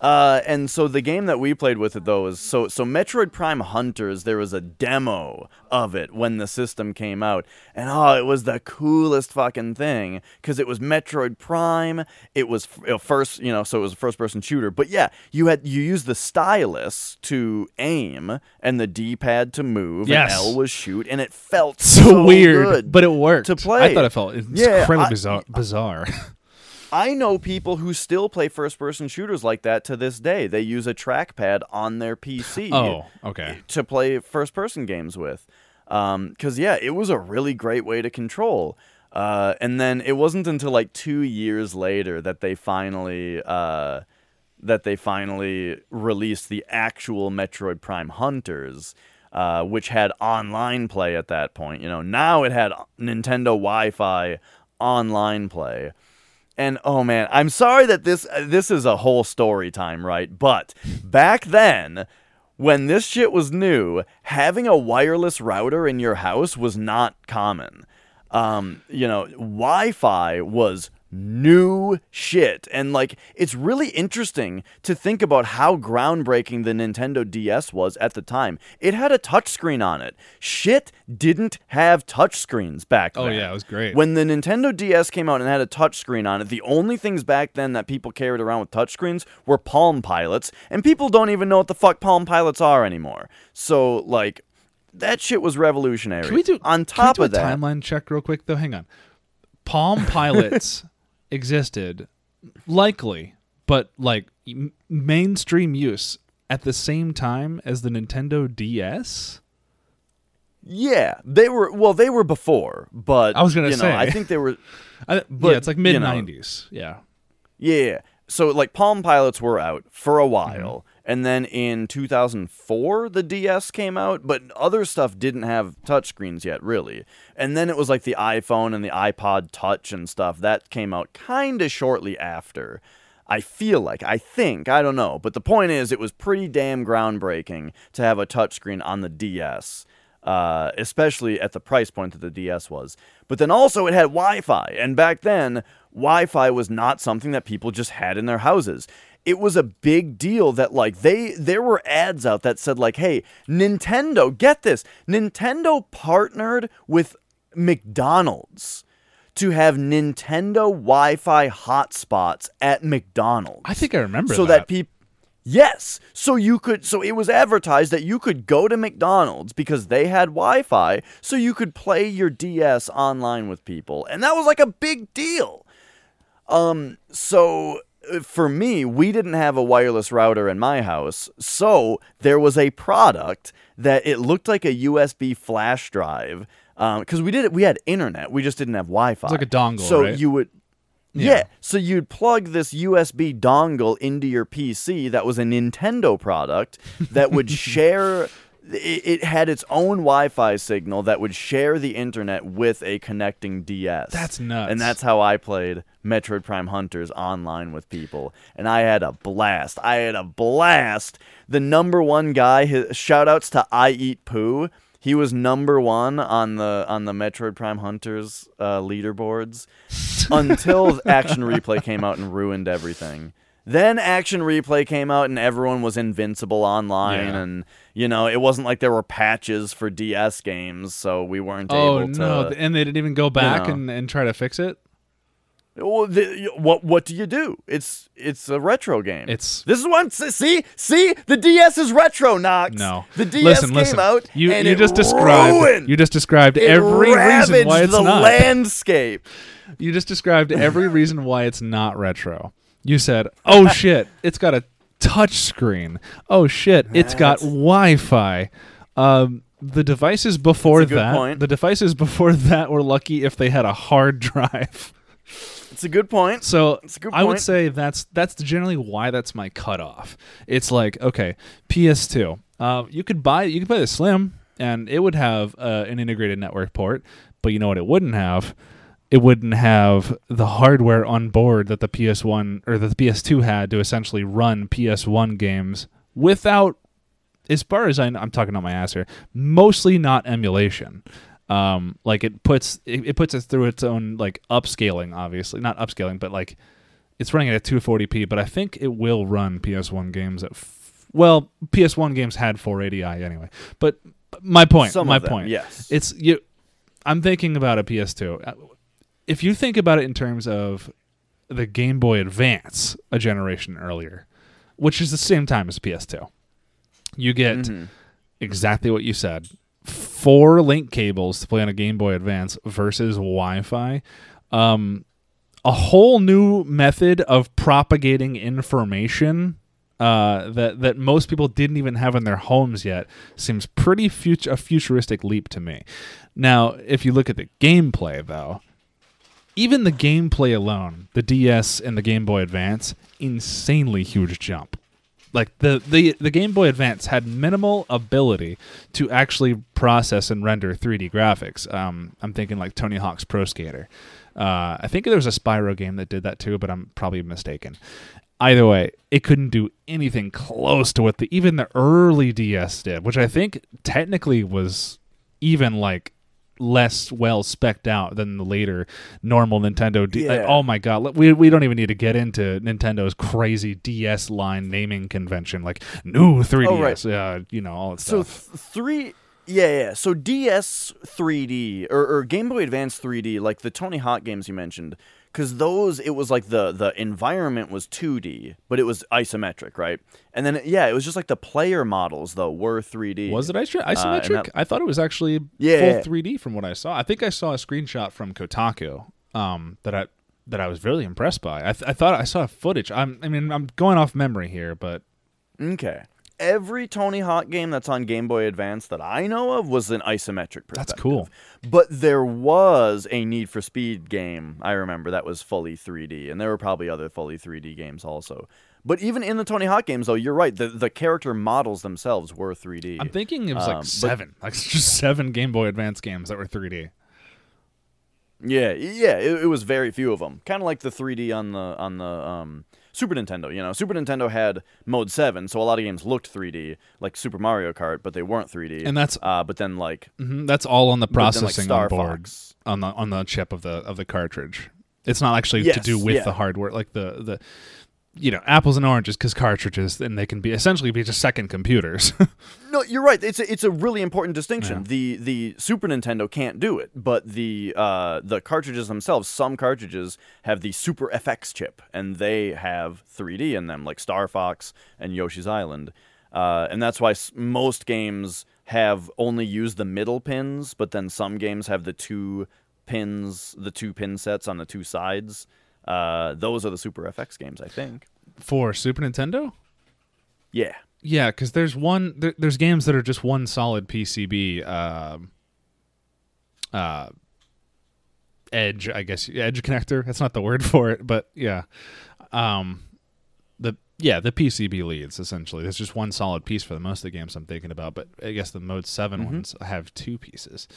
Uh, and so the game that we played with it though is so so Metroid Prime Hunters. There was a demo of it when the system came out, and oh, it was the coolest fucking thing because it was Metroid Prime. It was f- first, you know, so it was a first-person shooter. But yeah, you had you used the stylus to aim and the D-pad to move. Yes. and L was shoot, and it felt so, so, weird, but it worked to play. I thought it felt Yeah, incredibly I- bizarre. bizarre. I know people who still play first person shooters like that to this day. They use a trackpad on their PC oh, okay. to play first person games with. Because, yeah, it was a really great way to control. Uh, and then it wasn't until like two years later that they finally. Uh, that they finally released the actual Metroid Prime Hunters, uh, which had online play at that point. You know, now it had Nintendo Wi-Fi online play. And oh man, I'm sorry that this uh, this is a whole story time, right? But back then, when this shit was new, having a wireless router in your house was not common. Um, you know, Wi-Fi was new shit and like it's really interesting to think about how groundbreaking the Nintendo DS was at the time. It had a touchscreen on it. Shit didn't have touchscreens back Oh then. Oh, yeah, it was great. When the Nintendo DS came out and had a touchscreen on it, the only things back then that people carried around with touchscreens were Palm Pilots, and people don't even know what the fuck Palm Pilots are anymore. So, like, that shit was revolutionary. Can we do on can we top do of a that? timeline check real quick though? Hang on. Palm Pilots existed likely, but like m- mainstream use at the same time as the Nintendo DS. Yeah, they were. Well, they were before, but I was gonna you know, say. I think they were. I, But, yeah, it's like you mid know. '90s. Yeah. Yeah. So like Palm Pilots were out for a while. And then in 2004 the DS came out, but other stuff didn't have touchscreens yet really. And then it was like the iPhone and the iPod Touch and stuff that came out kind of shortly after. I feel like, I think, I don't know, but the point is, it was pretty damn groundbreaking to have a touchscreen on the DS, uh, especially at the price point that the DS was. But then also, it had Wi Fi, and back then, Wi Fi was not something that people just had in their houses. It was a big deal that like they there were ads out that said like hey Nintendo get this Nintendo partnered with McDonald's to have Nintendo Wi-Fi hotspots at McDonald's. I think I remember so that. that people Yes. So you could so it was advertised that you could go to McDonald's because they had Wi-Fi so you could play your DS online with people. And that was like a big deal. Um so Uh, for me, we didn't have a wireless router in my house. So there was a product that it looked like a USB flash drive um, because we did we had internet, we just didn't have Wi-Fi. It's like a dongle, So right? you would Yeah. yeah. So you'd plug this USB dongle into your PC that was a Nintendo product that would share. It, it had its own Wi-Fi signal that would share the internet with a connecting DS. That's nuts. And that's how I played Metroid Prime Hunters online with people, and I had a blast. I had a blast. The number one guy. His, shout outs to I Eat Poo. He was number one on the on the Metroid Prime Hunters uh, leaderboards until Action Replay came out and ruined everything. Then Action Replay came out and everyone was invincible online, Yeah. and you know it wasn't like there were patches for DS games, so we weren't oh able to. Oh no! And they didn't even go back know. and, and try to fix it. Well, the, what what do you do? It's it's a retro game. It's- this is one. See see the DS is retro. Knox. No. the DS listen, came listen. out. You and you it just described ruined- you just described every reason why it's the not. landscape. You just described every reason why it's not retro. You said, "Oh shit, it's got a touch screen. Oh shit, it's got Wi-Fi." Um, the devices before That's a good that, point. the devices before that were lucky if they had a hard drive. It's a good point. So That's a good I would point. say that's that's generally why that's my cutoff. It's like okay, PS2. Uh, you could buy you could buy the Slim and it would have uh, an integrated network port, but you know what it wouldn't have? It wouldn't have the hardware on board that the PS1 or that the PS2 had to essentially run PS1 games without, as far as I know, I'm talking on my ass here, mostly not emulation. Um, like it puts it, it puts it through its own like upscaling, obviously not upscaling, but like it's running at 240p, but I think it will run PS1 games at. F- well, PS1 games had 480i anyway. But my point, Some my them, point. yes. It's you. I'm thinking about a PS2. Uh, If you think about it in terms of the Game Boy Advance, a generation earlier, which is the same time as PS2, you get Mhm. exactly what you said. Four link cables to play on a Game Boy Advance versus Wi-Fi. Um, a whole new method of propagating information uh, that that most people didn't even have in their homes yet seems pretty fut- a futuristic leap to me. Now, if you look at the gameplay, though, even the gameplay alone, the DS and the Game Boy Advance, insanely huge jump. Like the, the the Game Boy Advance had minimal ability to actually process and render 3D graphics. Um, I'm thinking like Tony Hawk's Pro Skater. Uh, I think there was a Spyro game that did that too, but I'm probably mistaken. Either way, it couldn't do anything close to what the even the early DS did, which I think technically was even like less well specced out than the later normal Nintendo. D- like, oh my god, we we don't even need to get into Nintendo's crazy DS line naming convention, like new 3DS, Oh, right. uh, you know all that So stuff. th- three, yeah, yeah. So DS 3D or, or Game Boy Advance 3D, like the Tony Hawk games you mentioned, because those it was like the the environment was 2D, but it was isometric, right? And then yeah, it was just like the player models though were 3D. was it and isometric? that- I thought it was actually Yeah. full 3D from what I saw. I think I saw a screenshot from Kotaku um, that I that I was really impressed by. I, th- I thought I saw footage. I'm I mean I'm going off memory here, but Okay. Every Tony Hawk game that's on Game Boy Advance that I know of was an isometric perspective. That's cool. But there was a Need for Speed game, I remember, that was fully 3D. And there were probably other fully 3D games also. But even in the Tony Hawk games, though, you're right. The, the character models themselves were 3D. I'm thinking it was Um, like but- seven, like just seven Game Boy Advance games that were 3D. Yeah, yeah, it, it was very few of them. Kind of like the 3D on the on the um, Super Nintendo. You know, Super Nintendo had Mode Seven, so a lot of games looked 3D, like Super Mario Kart, but they weren't 3D. And that's uh, but then like mhm, that's all on the but then, like, processing on board Fox. on the on the chip of the of the cartridge. It's not actually to do with yeah. the hardware, like the the you know apples and oranges because cartridges and they can be essentially be just second computers. No, you're right. It's a, it's a really important distinction. Yeah. The the Super Nintendo can't do it, but the uh, the cartridges themselves, some cartridges have the Super FX chip, and they have 3D in them, like Star Fox and Yoshi's Island, uh, and that's why s- most games have only used the middle pins, but then some games have the two pins, the two pin sets on the two sides. Uh, those are the Super FX games, I think. For Super Nintendo? Yeah. Yeah, because there's one. There, there's games that are just one solid PCB. Um, uh, edge, I guess. Edge connector. That's not the word for it, but yeah. Um, the yeah the PCB leads essentially. There's just one solid piece for the most of the games I'm thinking about, but I guess the Mode 7 ones have two pieces.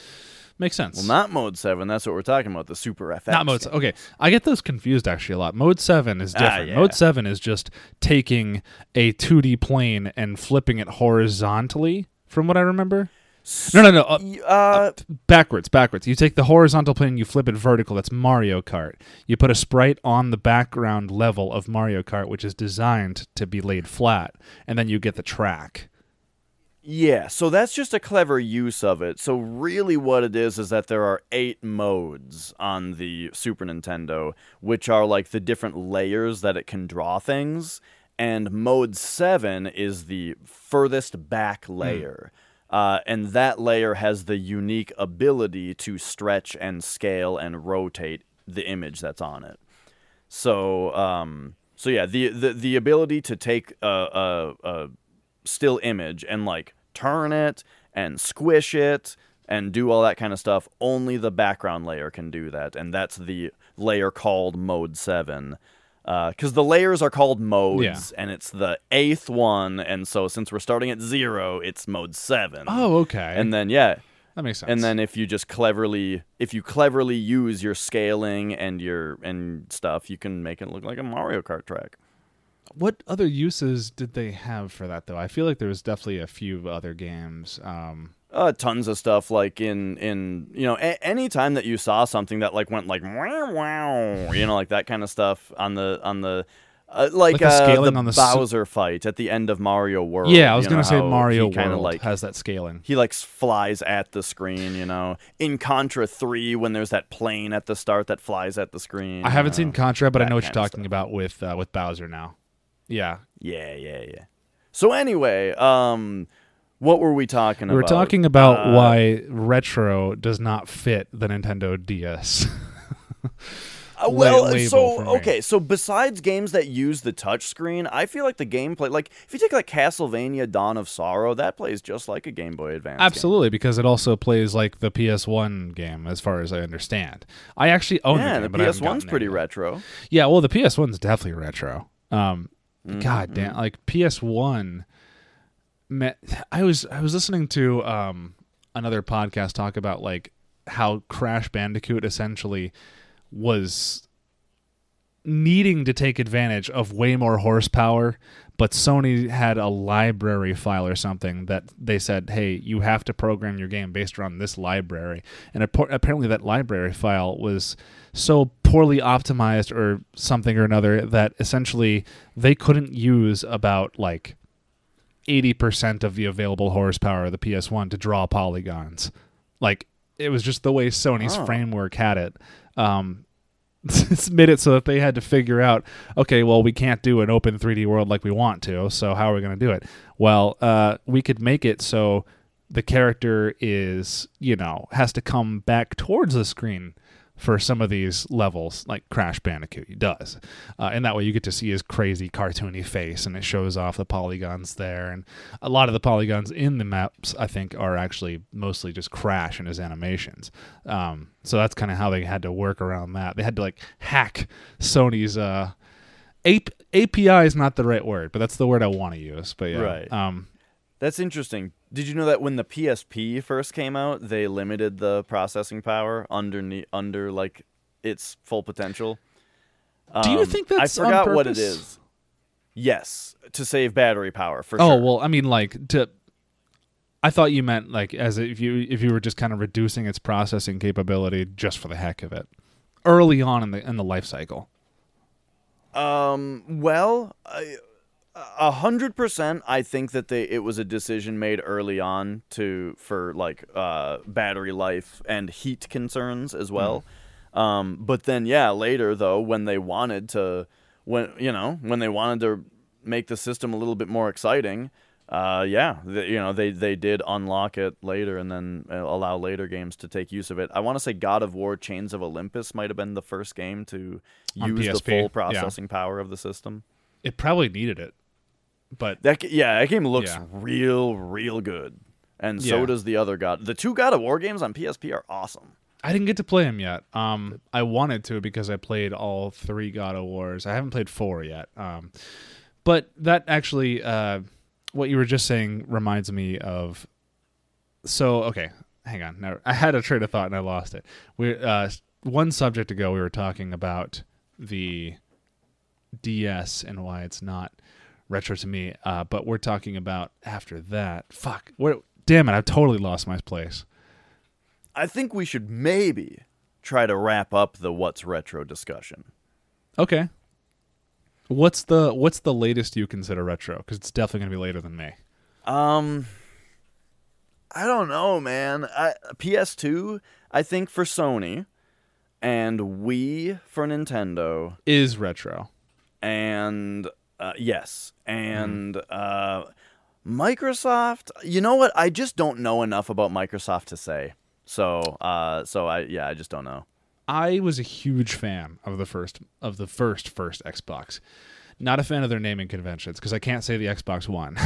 Makes sense. Well, not Mode Seven. That's what we're talking about. The Super FX. Not mode. game. Okay, I get those confused actually a lot. Mode seven is Ah, different. yeah. Mode seven is just taking a 2D plane and flipping it horizontally. From what I remember, no, no, no, uh, Y- uh, backwards, backwards. You take the horizontal plane, and you flip it vertical. That's Mario Kart. You put a sprite on the background level of Mario Kart, which is designed to be laid flat, and then you get the track. Yeah, so that's just a clever use of it. So really what it is is that there are 8 modes on the Super Nintendo, which are like the different layers that it can draw things, and mode 7 is the furthest back layer. Uh, and that layer has the unique ability to stretch and scale and rotate the image that's on it. So, um, so yeah, the, the the ability to take a, a, a still image and like turn it and squish it and do all that kind of stuff. Only the background layer can do that, and that's the layer called Mode Seven. Uh, because the layers are called modes, and it's the eighth one, and so since we're starting at zero, it's Mode Seven. Oh, okay. and then yeah, that makes sense. and then if you just cleverly if you cleverly use your scaling and your and stuff you can make it look like a mario kart track What other uses did they have for that though? I feel like there was definitely a few other games. Um, uh, tons of stuff like in in you know a- any time that you saw something that like went like wow wow you know like that kind of stuff on the on the uh, like, Like the uh, the on the Bowser fight at the end of Mario World. yeah, I was gonna know, say Mario kind of World like has that scaling. he like flies at the screen. You know, in Contra Three when there's that plane at the start that flies at the screen. I haven't you seen. Contra, but I know what you're talking about with uh, with Bowser now. Yeah, Yeah, yeah, yeah. So anyway, um, what were we talking about? we were about? talking about Uh, why retro does not fit the Nintendo DS. Uh, well, so okay, so besides games that use the touchscreen, I feel like the gameplay, like if you take like Castlevania: Dawn of Sorrow, that plays just like a Game Boy Advance. game. Absolutely, because it also plays like the PS1 game, as far as I understand. I actually own Yeah, the the game, but PS1's gotten pretty yet. retro. Yeah, well, the PS1's definitely retro. Um, Mm-hmm, God damn, like PS1. Me- I was I was listening to um another podcast talk about like how Crash Bandicoot essentially was needing to take advantage of way more horsepower, but Sony had a library file or something that they said, "Hey, you have to program your game based around this library." And appa- apparently, that library file was so poorly optimized or something or another that essentially they couldn't use about like 80% of the available horsepower of the PS1 to draw polygons. Like it was just the way Sony's Oh. framework had it. Um, made it so that they had to figure out, okay, well, we can't do an open 3D world like we want to, so how are we going to do it? Well, uh, we could make it so the character is, you know, has to come back towards the screen for some of these levels, like Crash Bandicoot he does. Uh, and that way you get to see his crazy cartoony face and it shows off the polygons there. And a lot of the polygons in the maps, I think, are actually mostly just Crash and his animations. Um, so that's kind of how they had to work around that. They had to like hack Sony's. Uh, AP- API is not the right word, but that's the word I want to use. But yeah. Right. Um, That's interesting. Did you know that when the PSP first came out, they limited the processing power under under like its full potential? Do you Um, think that's I forgot what it is. Yes, to save battery power for oh sure. well, I mean, like to. I thought you meant like as if you if you were just kind of reducing its processing capability just for the heck of it, early on in the in the life cycle. Um. Well, I- a hundred percent. I think that they it was a decision made early on to for like uh battery life and heat concerns as well. Um. But then yeah, later though, when they wanted to, when you know when they wanted to make the system a little bit more exciting. Uh, yeah, the, you know they they did unlock it later and then uh, allow later games to take use of it. I want to say God of War: Chains of Olympus might have been the first game to On use the PSP, yeah. full processing power of the system. It probably needed it, but That yeah, that game looks Yeah. real, real good, and so Yeah. does the other God. The two God of War games on PSP are awesome. I didn't get to play them yet. Um, I wanted to because I played all three God of Wars. I haven't played four yet. Um, but that actually, uh, what you were just saying reminds me of. So okay, hang on. Now I had a train of thought and I lost it. We uh, one subject ago we were talking about the DS and why it's not retro to me. Uh, but we're talking about after that. Fuck. Where? Damn it! I've totally lost my place. I think we should maybe try to wrap up the what's retro discussion. Okay. What's the what's the latest you consider retro? Because it's definitely gonna be later than me. Um, I don't know, man. I, PS2, I think for Sony, and Wii for Nintendo, Is retro? and uh, yes, and uh, Microsoft. You know what? I just don't know enough about Microsoft to say. So, uh, so I yeah, I just don't know. I was a huge fan of the first of the first first Xbox. Not a fan of their naming conventions because I can't say the Xbox One.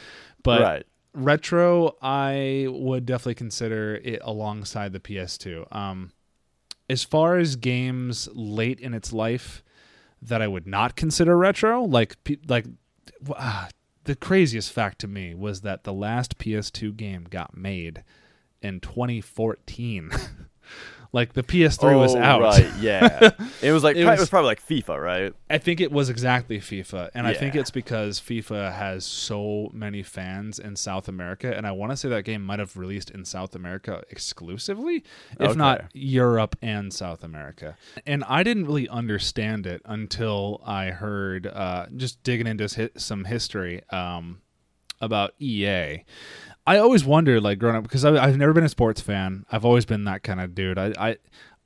but right. retro, I would definitely consider it alongside the PS2. Um, as far as games late in its life that I would not consider retro, like like uh, the craziest fact to me was that the last PS2 game got made in 2014. Like the PS3 was Oh, out. Right, yeah. It was like It it was, was- it was probably like FIFA, right? I think it was exactly FIFA, and I think it's because FIFA has so many fans in South America, and I want to say that game might have released in South America exclusively, if not Europe and South America. And I didn't really understand it until I heard uh, just digging into some history um, about EA. I always wondered, like growing up, because I, I've never been a sports fan. I've always been that kind of dude. I, I,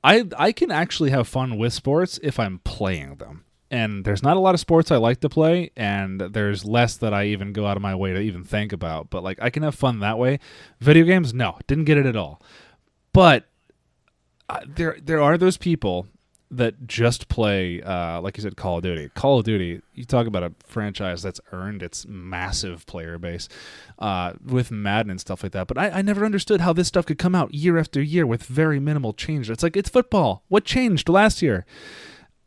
I, I can actually have fun with sports if I'm playing them. And there's not a lot of sports I like to play, and there's less that I even go out of my way to even think about. But like, I can have fun that way. Video games, no, didn't get it at all. But uh, there, there are those people that just play, uh, like you said, Call of Duty. Call of Duty, you talk about a franchise that's earned its massive player base uh, with Madden and stuff like that. But I, I never understood how this stuff could come out year after year with very minimal change. It's like, it's football. What changed last year?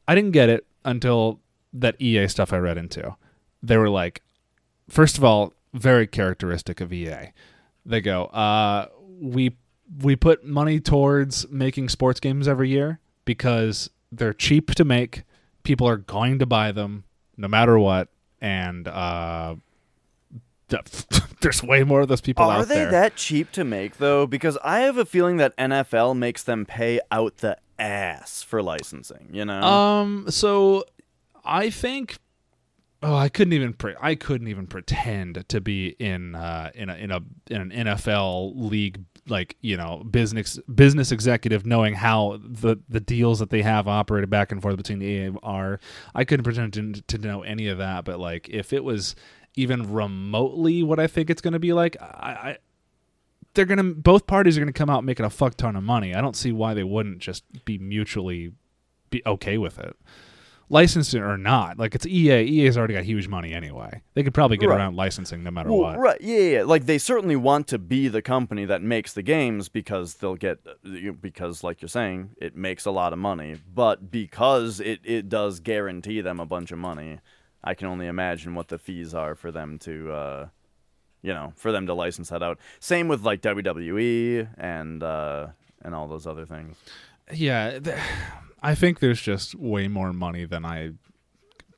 I didn't get it until that EA stuff I read into. They were like, first of all, very characteristic of EA. They go, uh, we we put money towards making sports games every year because they're cheap to make. People are going to buy them no matter what, and uh, there's way more of those people Are out there. Are they that cheap to make though? Because I have a feeling that NFL makes them pay out the ass for licensing. You know? Um. So, I think. Oh, I couldn't even. Pre- I couldn't even pretend to be in uh, in a in a in an NFL league like you know business business executive knowing how the the deals that they have operated back and forth between the are. I couldn't pretend to, to know any of that. But like, if it was even remotely what I think it's going to be like, I. I they're gonna both parties are gonna come out making a fuck ton of money. I don't see why they wouldn't just be mutually be okay with it. Licensing or not, like it's EA. EA's already got huge money anyway. They could probably get Right. around licensing no matter Well, what. right, yeah, yeah, like they certainly want to be the company that makes the games because they'll get because, like you're saying, it makes a lot of money. But because it it does guarantee them a bunch of money, I can only imagine what the fees are for them to, uh, you know, for them to license that out. Same with like WWE and uh, and all those other things. Yeah, th- I think there's just way more money than I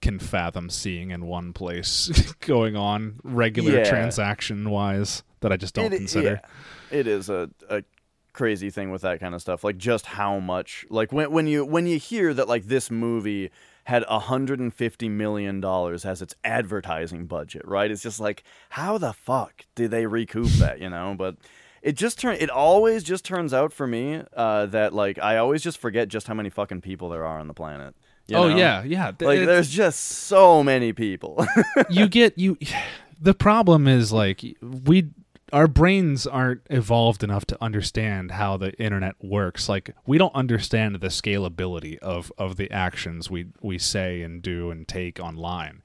can fathom seeing in one place going on regular Yeah. transaction wise that I just don't It- consider. yeah, it is a, a crazy thing with that kind of stuff. Like just how much like when when you when you hear that like this movie had 150 million dollars as its advertising budget, right? It's just like how the fuck did they recoup that, you know? But it just turn it always just turns out for me uh, that like I always just forget just how many fucking people there are on the planet. you oh know? yeah, yeah. th- Like there's just so many people. you get you the problem is like we our brains aren't evolved enough to understand how the internet works like we don't understand the scalability of of the actions we we say and do and take online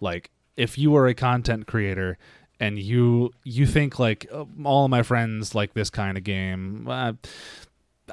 like if you are a content creator and you you think like oh, all of my friends like this kind of game uh,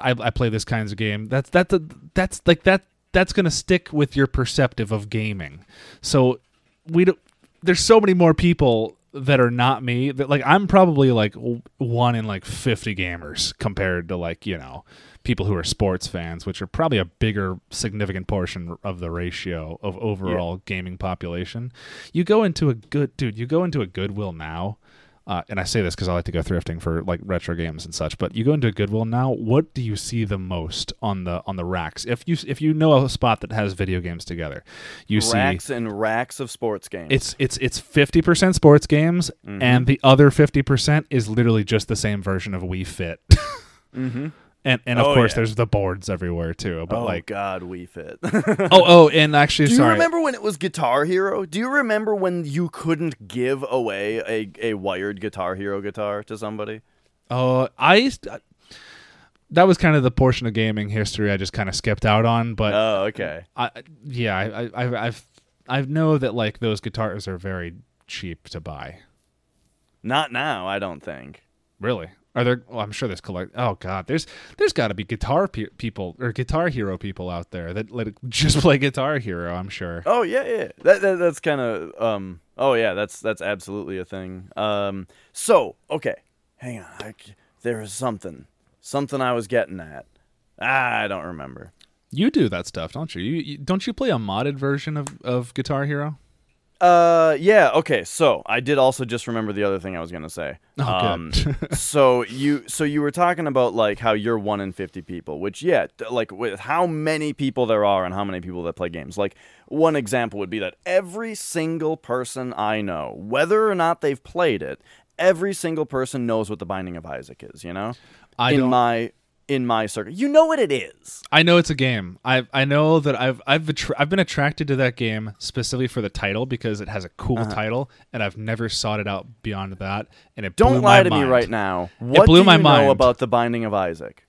I, I play this kinds of game. That's that's a, that's like that that's gonna stick with your perceptive of gaming. So we don't. There's so many more people that are not me. That like I'm probably like one in like 50 gamers compared to like you know people who are sports fans, which are probably a bigger significant portion of the ratio of overall gaming population. You go into a good dude. You go into a Goodwill now. Uh, and I say this because I like to go thrifting for like retro games and such. But you go into a Goodwill now. What do you see the most on the on the racks? If you if you know a spot that has video games together, you see racks and racks of sports games. it's it's it's fifty percent sports games, Mm-hmm. and the other fifty percent is literally just the same version of Wii Fit. mm-hmm. And and of Oh, course, yeah. there's the boards everywhere too. But oh like, God, Wii Fit. oh oh, and actually, sorry. Do you sorry, remember when it was Guitar Hero? Do you remember when you couldn't give away a, a wired Guitar Hero guitar to somebody? Oh, I used that was kind of the portion of gaming history I just kind of skipped out on. But Oh, okay. I yeah, I, I I've I've I know that like those guitars are very cheap to buy. Not now, I don't think. Really? Are there? Well, I'm sure there's collect. Oh God, there's there's got to be guitar pe- people or guitar hero people out there that let just play Guitar Hero. I'm sure. Oh yeah, yeah. That, that that's kind of um. Oh yeah, that's that's absolutely a thing. Um. So okay, hang on. I there is something, something I was getting at. Ah, I don't remember. You do that stuff, don't you? you, you don't you play a modded version of, of Guitar Hero? Uh, yeah. Okay. So I did also just remember the other thing I was gonna say. Oh, good. so you, so you were talking about like how you're one in fifty people, which yeah, th- like with how many people there are and how many people that play games. Like one example would be that every single person I know, whether or not they've played it, every single person knows what the Binding of Isaac is. You know, I in don't. my in my circle, you know what it is. I know it's a game. I I know that I've I've attra- I've been attracted to that game specifically for the title because it has a cool Uh-huh. title, and I've never sought it out beyond that. And it Don't blew lie my to me right now. What blew do my you mind. know about the Binding of Isaac?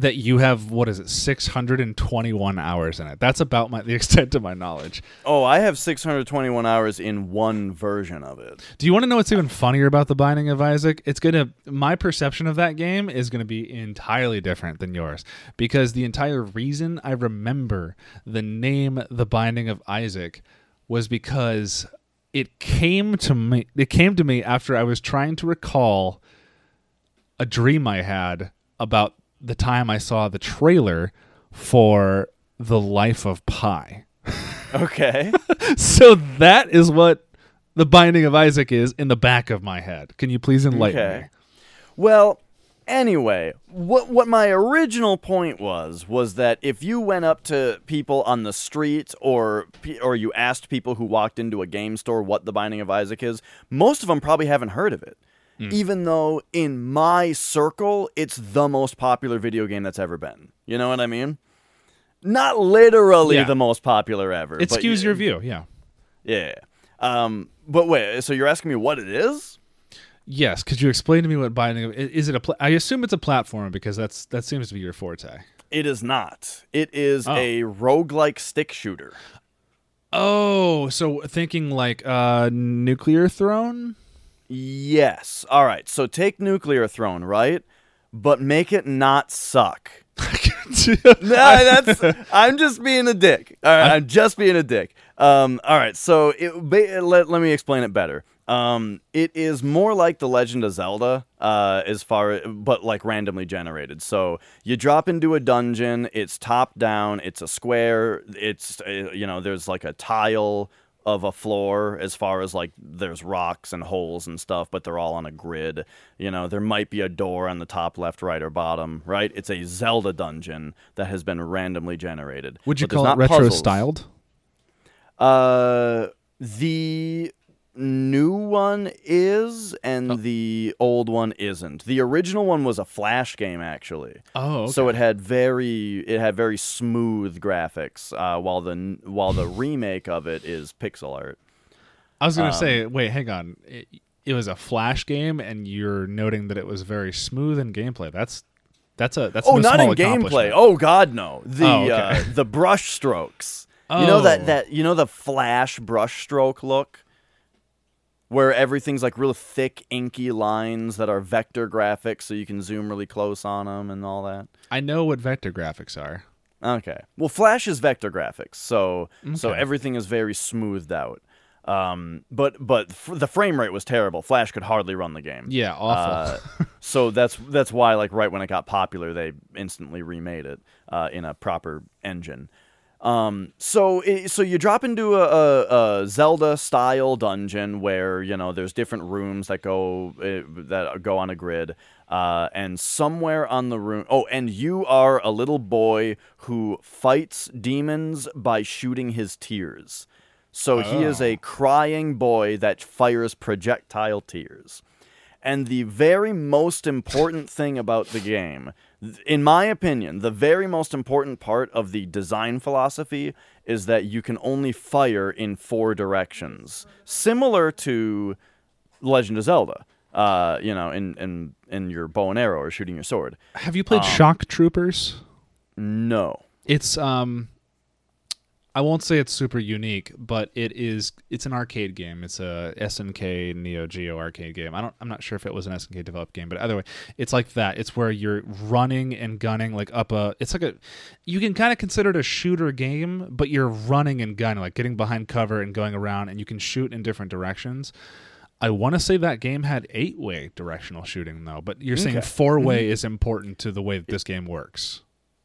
That you have what is it, six hundred and twenty one hours in it. That's about my the extent of my knowledge. Oh, I have 621 hours in one version of it. Do you want to know what's even funnier about the Binding of Isaac? It's gonna my perception of that game is gonna be entirely different than yours because the entire reason I remember the name The Binding of Isaac was because it came to me. It came to me after I was trying to recall a dream I had about the time I saw the trailer for The Life of Pi. Okay. so that is what the binding of Isaac is in the back of my head. Can you please enlighten Okay. me? well, anyway, what what my original point was was that if you went up to people on the street or or you asked people who walked into a game store what the Binding of Isaac is, most of them probably haven't heard of it. Even though in my circle it's the most popular video game that's ever been. You know what I mean? Not literally Yeah. the most popular ever. It skews your view, yeah. Yeah. Um, but wait, so you're asking me what it is? Yes, could you explain to me what binding of is it a pla- I assume it's a platform because that's that seems to be your forte. It is not. It is Oh. a roguelike stick shooter. Oh, so thinking like uh nuclear throne? Yes. All right. So take Nuclear Throne, right? But make it not suck. Nah, that's I'm just being a dick. All right, I'm just being a dick. Um, all right, so it, ba- let, let me explain it better. Um, it is more like the Legend of Zelda, uh, as far but like randomly generated. So you drop into a dungeon. It's top down. It's a square. It's uh, you know there's like a tile of a floor as far as like there's rocks and holes and stuff, but they're all on a grid. You know, there might be a door on the top, left, right, or bottom, right? It's a Zelda dungeon that has been randomly generated. Would you But call it not retro styled? Uh, the new one is, and Oh. the old one isn't. The original one was a flash game, actually. Oh, okay. So it had very it had very smooth graphics, uh, while the while the remake of it is pixel art. I was going to um, say, wait, hang on. It, it was a flash game and you're noting that it was very smooth in gameplay. That's that's a that's Oh, no not in gameplay. Oh God, no. The Oh, okay. uh, the brush strokes. Oh. You know Oh. that that you know the flash brush stroke look, where everything's like real thick, inky lines that are vector graphics, so you can zoom really close on them and all that. I know what vector graphics are. Okay. Well, Flash is vector graphics, so so everything is very smoothed out. Um, but but f- the frame rate was terrible. Flash could hardly run the game. Yeah, awful. Uh, so that's that's why like right when it got popular, they instantly remade it uh, in a proper engine. Um, so i so you drop into a, a, a Zelda style dungeon where you know there's different rooms that go uh, that go on a grid, uh, and somewhere on the room. Oh, and you are a little boy who fights demons by shooting his tears. So he is a crying boy that fires projectile tears. And the very most important thing about the game, in my opinion, the very most important part of the design philosophy is that you can only fire in four directions, similar to Legend of Zelda. Uh, you know, in, in in your bow and arrow or shooting your sword. Have you played um, Shock Troopers? No. It's um I won't say it's super unique, but it is it's an arcade game. It's a SNK Neo Geo arcade game. I don't I'm not sure if it was an SNK developed game, but either way, it's like that. It's where you're running and gunning like up a it's like a you can kind of consider it a shooter game, but you're running and gunning, like getting behind cover and going around and you can shoot in different directions. I want to say that game had eight-way directional shooting though, but you're saying four-way is important to the way that this game works.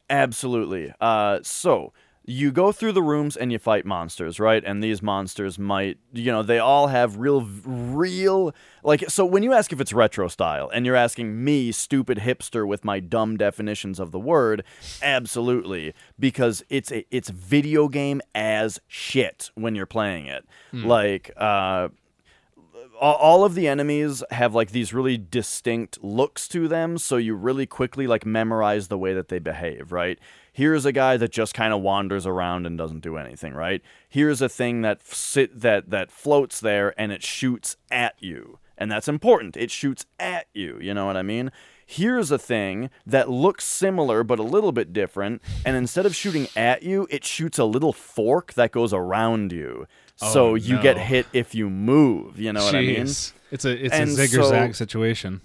Absolutely. Uh, so you go through the rooms and you fight monsters, right? And these monsters might, you know, they all have real, real, like, so when you ask if it's retro style and you're asking me, stupid hipster with my dumb definitions of the word, absolutely, because it's a, it's video game as shit when you're playing it. Like, uh, all of the enemies have like these really distinct looks to them so you really quickly like memorize the way that they behave right here's a guy that just kind of wanders around and doesn't do anything right? Here's a thing that sit that that floats there and it shoots at you. And that's important. It shoots at you you know what i mean? Here's a thing that looks similar but a little bit different and instead of shooting at you it shoots a little fork that goes around you. Oh, so Oh, you get hit if you move you know what i mean? It's a it's And a zig or so- situation.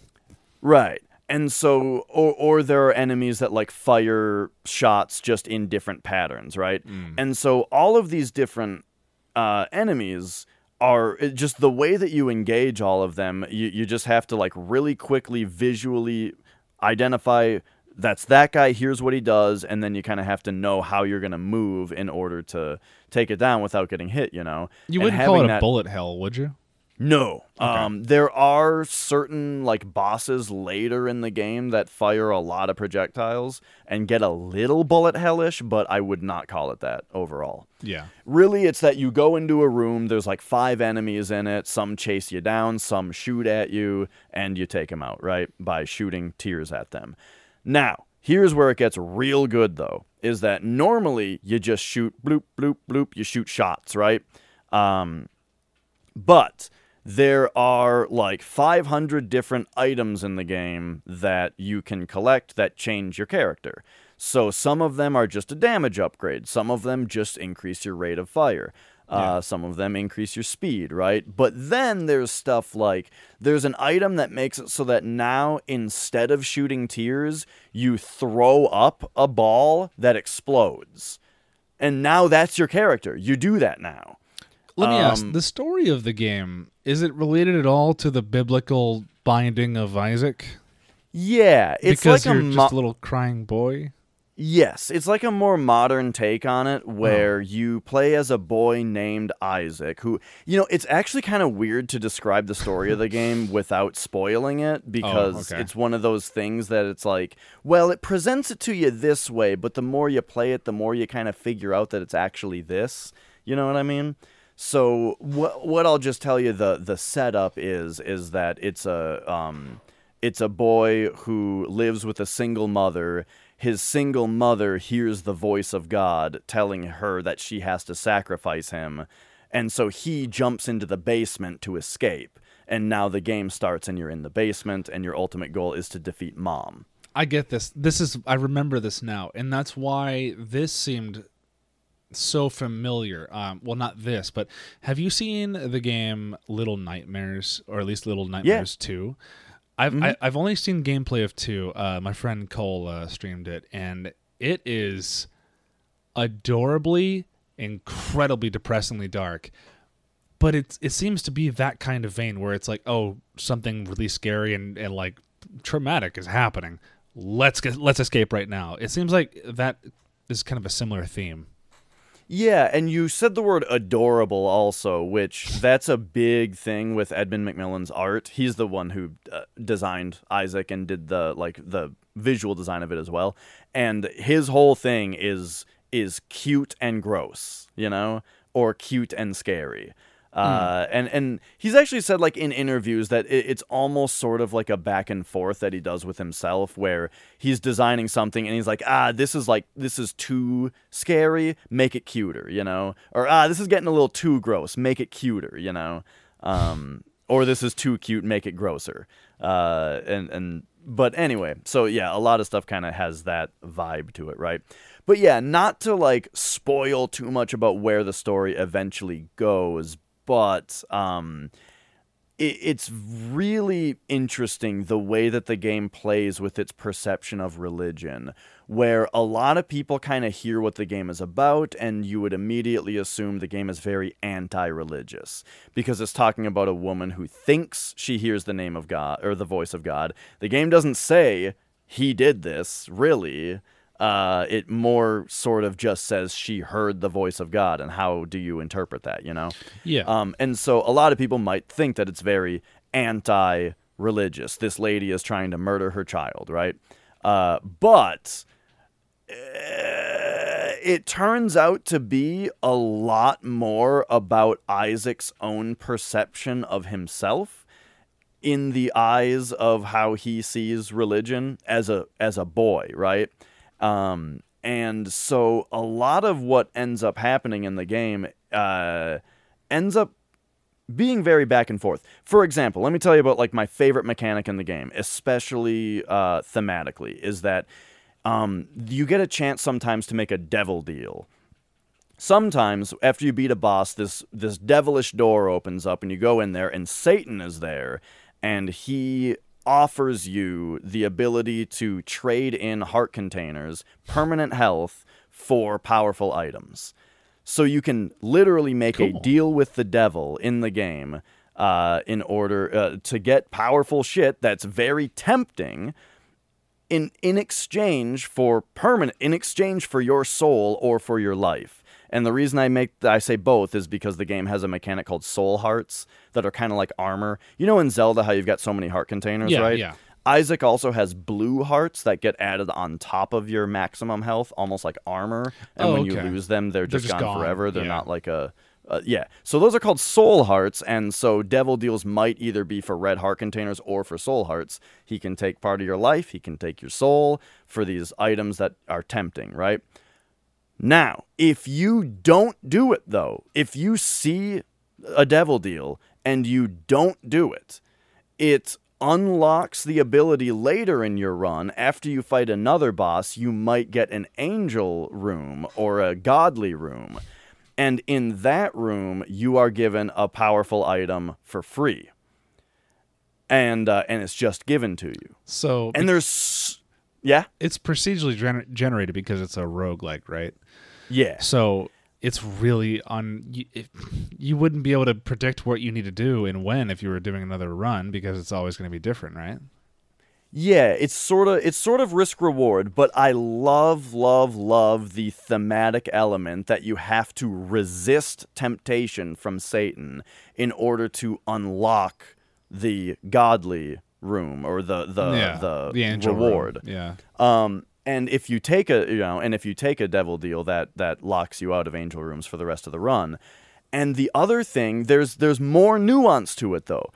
Right. And so, or, or there are enemies that like fire shots just in different patterns, right? And so, all of these different uh, enemies are just the way that you engage all of them, you, you just have to like really quickly visually identify that's that guy, here's what he does, and then you kind of have to know how you're going to move in order to take it down without getting hit, you know? You And wouldn't call it a that- bullet hell, would you? No. Um, there are certain like bosses later in the game that fire a lot of projectiles and get a little bullet hellish, but I would not call it that overall. Yeah. Really, it's that you go into a room, there's like five enemies in it, some chase you down, some shoot at you, and you take them out, right? By shooting tears at them. Now, here's where it gets real good though, is that normally you just shoot bloop, bloop, bloop, you shoot shots, right? Um, but there are like 500 different items in the game that you can collect that change your character. So some of them are just a damage upgrade, some of them just increase your rate of fire. Uh, some of them increase your speed, right? But then there's stuff like there's an item that makes it so that now instead of shooting tears, you throw up a ball that explodes. And now that's your character. You do that now. Let me ask: Um, the story of the game is it related at all to the biblical binding of Isaac? Yeah, it's because like a you're mo- just a little crying boy. yes, it's like a more modern take on Oh. it, where you play as a boy named Isaac. Who, you know, it's actually kind of weird to describe the story of the game without spoiling it because okay. it's one of those things that it's like, well, it presents it to you this way, but the more you play it, the more you kind of figure out that it's actually this. You know what I mean? So what what I'll just tell you the the setup is is that it's a um it's a boy who lives with a single mother. His single mother hears the voice of God telling her that she has to sacrifice him. And so he jumps into the basement to escape. And now the game starts and you're in the basement and your ultimate goal is to defeat mom. I get this. This is I remember this now, and that's why this seemed so familiar. Um, well, not this, but have you seen the game Little Nightmares, or at least Little Nightmares Two? I've Mm-hmm. I, I've only seen gameplay of two. Uh, my friend Cole uh, streamed it, and it is adorably, incredibly depressingly dark. But it's it seems to be that kind of vein where it's like, oh, something really scary and, and like traumatic is happening. Let's get let's escape right now. It seems like that is kind of a similar theme. Yeah, and you said the word adorable also, which that's a big thing with Edmund McMillen's art. He's the one who uh, designed Isaac and did the like the visual design of it as well. And his whole thing is is cute and gross, you know, or cute and scary. Uh, and and he's actually said like in interviews that it, it's almost sort of like a back and forth that he does with himself, where he's designing something and he's like, ah, this is like this is too scary, make it cuter, you know, or ah, this is getting a little too gross, make it cuter, you know, um, or this is too cute, make it grosser, uh, and and but anyway, so yeah, a lot of stuff kind of has that vibe to it, right? But yeah, not to like spoil too much about where the story eventually goes, but um, it, it's really interesting the way that the game plays with its perception of religion, where a lot of people kind of hear what the game is about, and you would immediately assume the game is very anti religious because it's talking about a woman who thinks she hears the name of God or the voice of God. The game doesn't say he did this, really. Uh, it more sort of just says she heard the voice of God, and how do you interpret that? You know. Yeah. Um, and so a lot of people might think that it's very anti-religious. This lady is trying to murder her child, right? Uh, but uh, it turns out to be a lot more about Isaac's own perception of himself in the eyes of how he sees religion as a as a boy, right? Um, and so a lot of what ends up happening in the game uh, ends up being very back and forth. For example, let me tell you about like my favorite mechanic in the game, especially uh, thematically, is that um, you get a chance sometimes to make a devil deal. Sometimes after you beat a boss, this this devilish door opens up and you go in there and Satan is there and he offers you the ability to trade in heart containers, permanent health for powerful items. So you can literally make a deal with the devil in the game uh, in order uh, to get powerful shit that's very tempting in in exchange for permanent in exchange for your soul or for your life. And the reason I make I say both is because the game has a mechanic called soul hearts that are kind of like armor. You know in Zelda how you've got so many heart containers, Yeah, right? yeah. Isaac also has blue hearts that get added on top of your maximum health, almost like armor. And Oh, when you lose them, they're They're just, just gone, gone, forever. They're yeah. not like a uh, yeah. So those are called soul hearts, and so devil deals might either be for red heart containers or for soul hearts. He can take part of your life. He can take your soul for these items that are tempting, right? Now, if you don't do it though, if you see a devil deal and you don't do it, it unlocks the ability later in your run after you fight another boss you might get an angel room or a godly room. And in that room you are given a powerful item for free. And uh, and it's just given to you. So and there's yeah it's procedurally gener- generated because it's a roguelike, right? yeah So it's really on. You, you wouldn't be able to predict what you need to do and when if you were doing another run because it's always going to be different, right? Yeah, it's sort of it's sort of risk reward, but I love love love the thematic element that you have to resist temptation from Satan in order to unlock the godly room or the the yeah, the, the angel room. reward. Yeah, Um, and if you take a you know, and if you take a devil deal, that that locks you out of angel rooms for the rest of the run. And the other thing, there's there's more nuance to it though.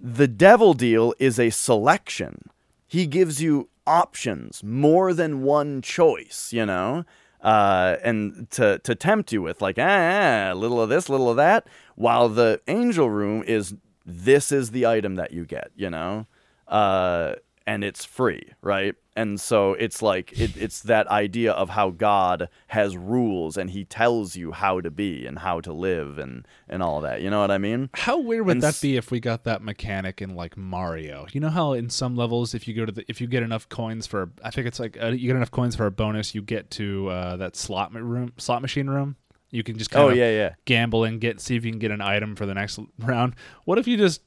The devil deal is a selection. He gives you options, more than one choice, you know, uh, and to to tempt you with like ah, a little of this, little of that. While the angel room is this is the item that you get, you know, uh, and it's free, right? And so it's like it, it's that idea of how God has rules and He tells you how to be and how to live and and all that. You know what I mean? How weird would And that be if we got that mechanic in like Mario? You know how in some levels, if you go to the, if you get enough coins for, I think it's like uh, you get enough coins for a bonus, you get to uh, that slot room, slot machine room. You can just oh, kind Oh of yeah, yeah. gamble and get see if you can get an item for the next round. What if you just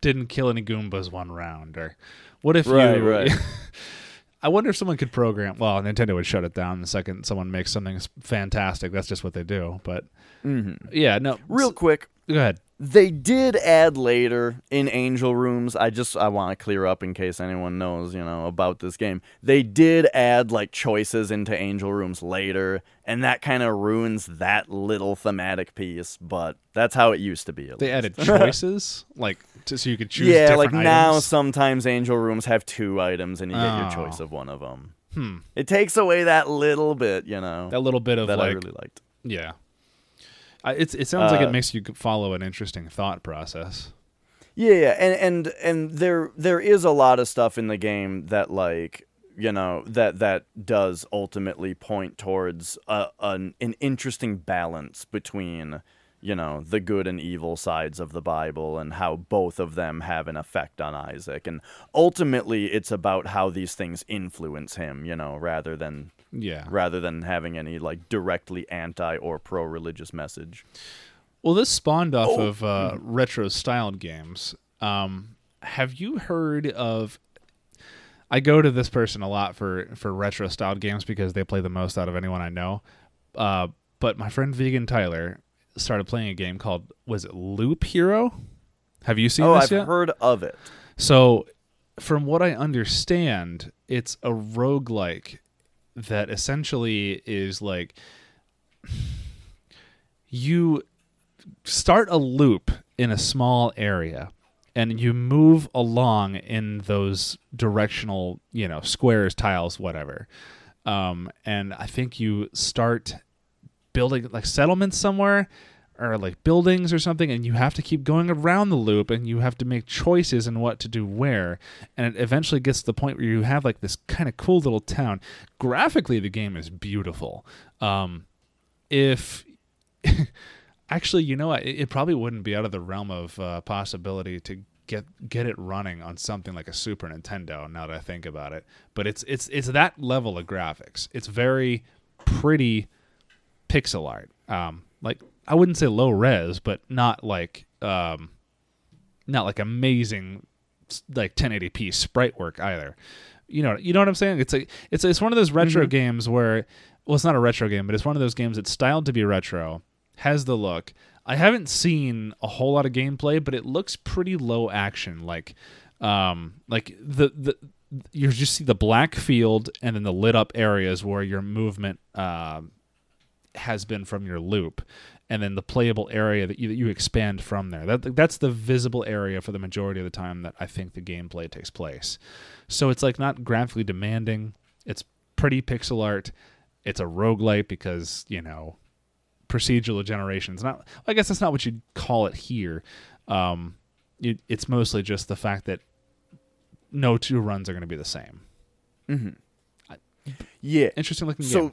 didn't kill any Goombas one round, or what if Right, you? right. I wonder if someone could program. Well, Nintendo would shut it down the second someone makes something fantastic. That's just what they do. But mm-hmm. yeah, no. Real quick, Go ahead. They did add later in Angel Rooms. I just I want to clear up in case anyone knows, you know, about this game. They did add like choices into Angel Rooms later, and that kind of ruins that little thematic piece. But that's how it used to be. They least. added choices, like to, so you could choose. yeah, like now sometimes Angel Rooms have two items, and you get your Oh. choice of one of them. Hmm. It takes away that little bit, you know, that little bit of that I really liked. yeah. I, it's it sounds like Uh, it makes you follow an interesting thought process. Yeah, yeah, and and and there there is a lot of stuff in the game that like you know that that does ultimately point towards a, an an interesting balance between you know the good and evil sides of the Bible and how both of them have an effect on Isaac and ultimately it's about how these things influence him you know rather than Yeah. rather than having any like directly anti or pro religious message. Well, this spawned off Oh. of uh, retro styled games. Um, have you heard of? I go to this person a lot for for retro styled games because they play the most out of anyone I know. Uh, but my friend Vegan Tyler started playing a game called was it Loop Hero? Have you seen oh, I've yet? heard of it. So, from what I understand, it's a roguelike that essentially is like you start a loop in a small area and you move along in those directional, you know, squares, tiles, whatever. Um, and I think you start building like settlements somewhere or like buildings or something and you have to keep going around the loop and you have to make choices in what to do where. And it eventually gets to the point where you have like this kind of cool little town. Graphically the game is beautiful. Um if actually you know what, it, it probably wouldn't be out of the realm of uh, possibility to get get it running on something like a super nintendo now that i think about it. But it's it's it's that level of graphics. It's very pretty pixel art. Um like I wouldn't say low res, but not like um, not like amazing like 1080p sprite work either. You know, you know what I'm saying? It's like it's it's one of those retro Mhm. games where well, it's not a retro game, but it's one of those games that's styled to be retro, has the look. I haven't seen a whole lot of gameplay, but it looks pretty low action. Like, um, like the the you just see the black field and then the lit up areas where your movement um has been from your loop and then the playable area that you, that you expand from there. That that's the visible area for the majority of the time that I think the gameplay takes place. So it's like not graphically demanding. It's pretty pixel art. It's a roguelite because, you know, procedural generation. It's not I guess that's not what you'd call it here. Um it, it's mostly just the fact that no two runs are going to be the same. Yeah. Interesting looking So game.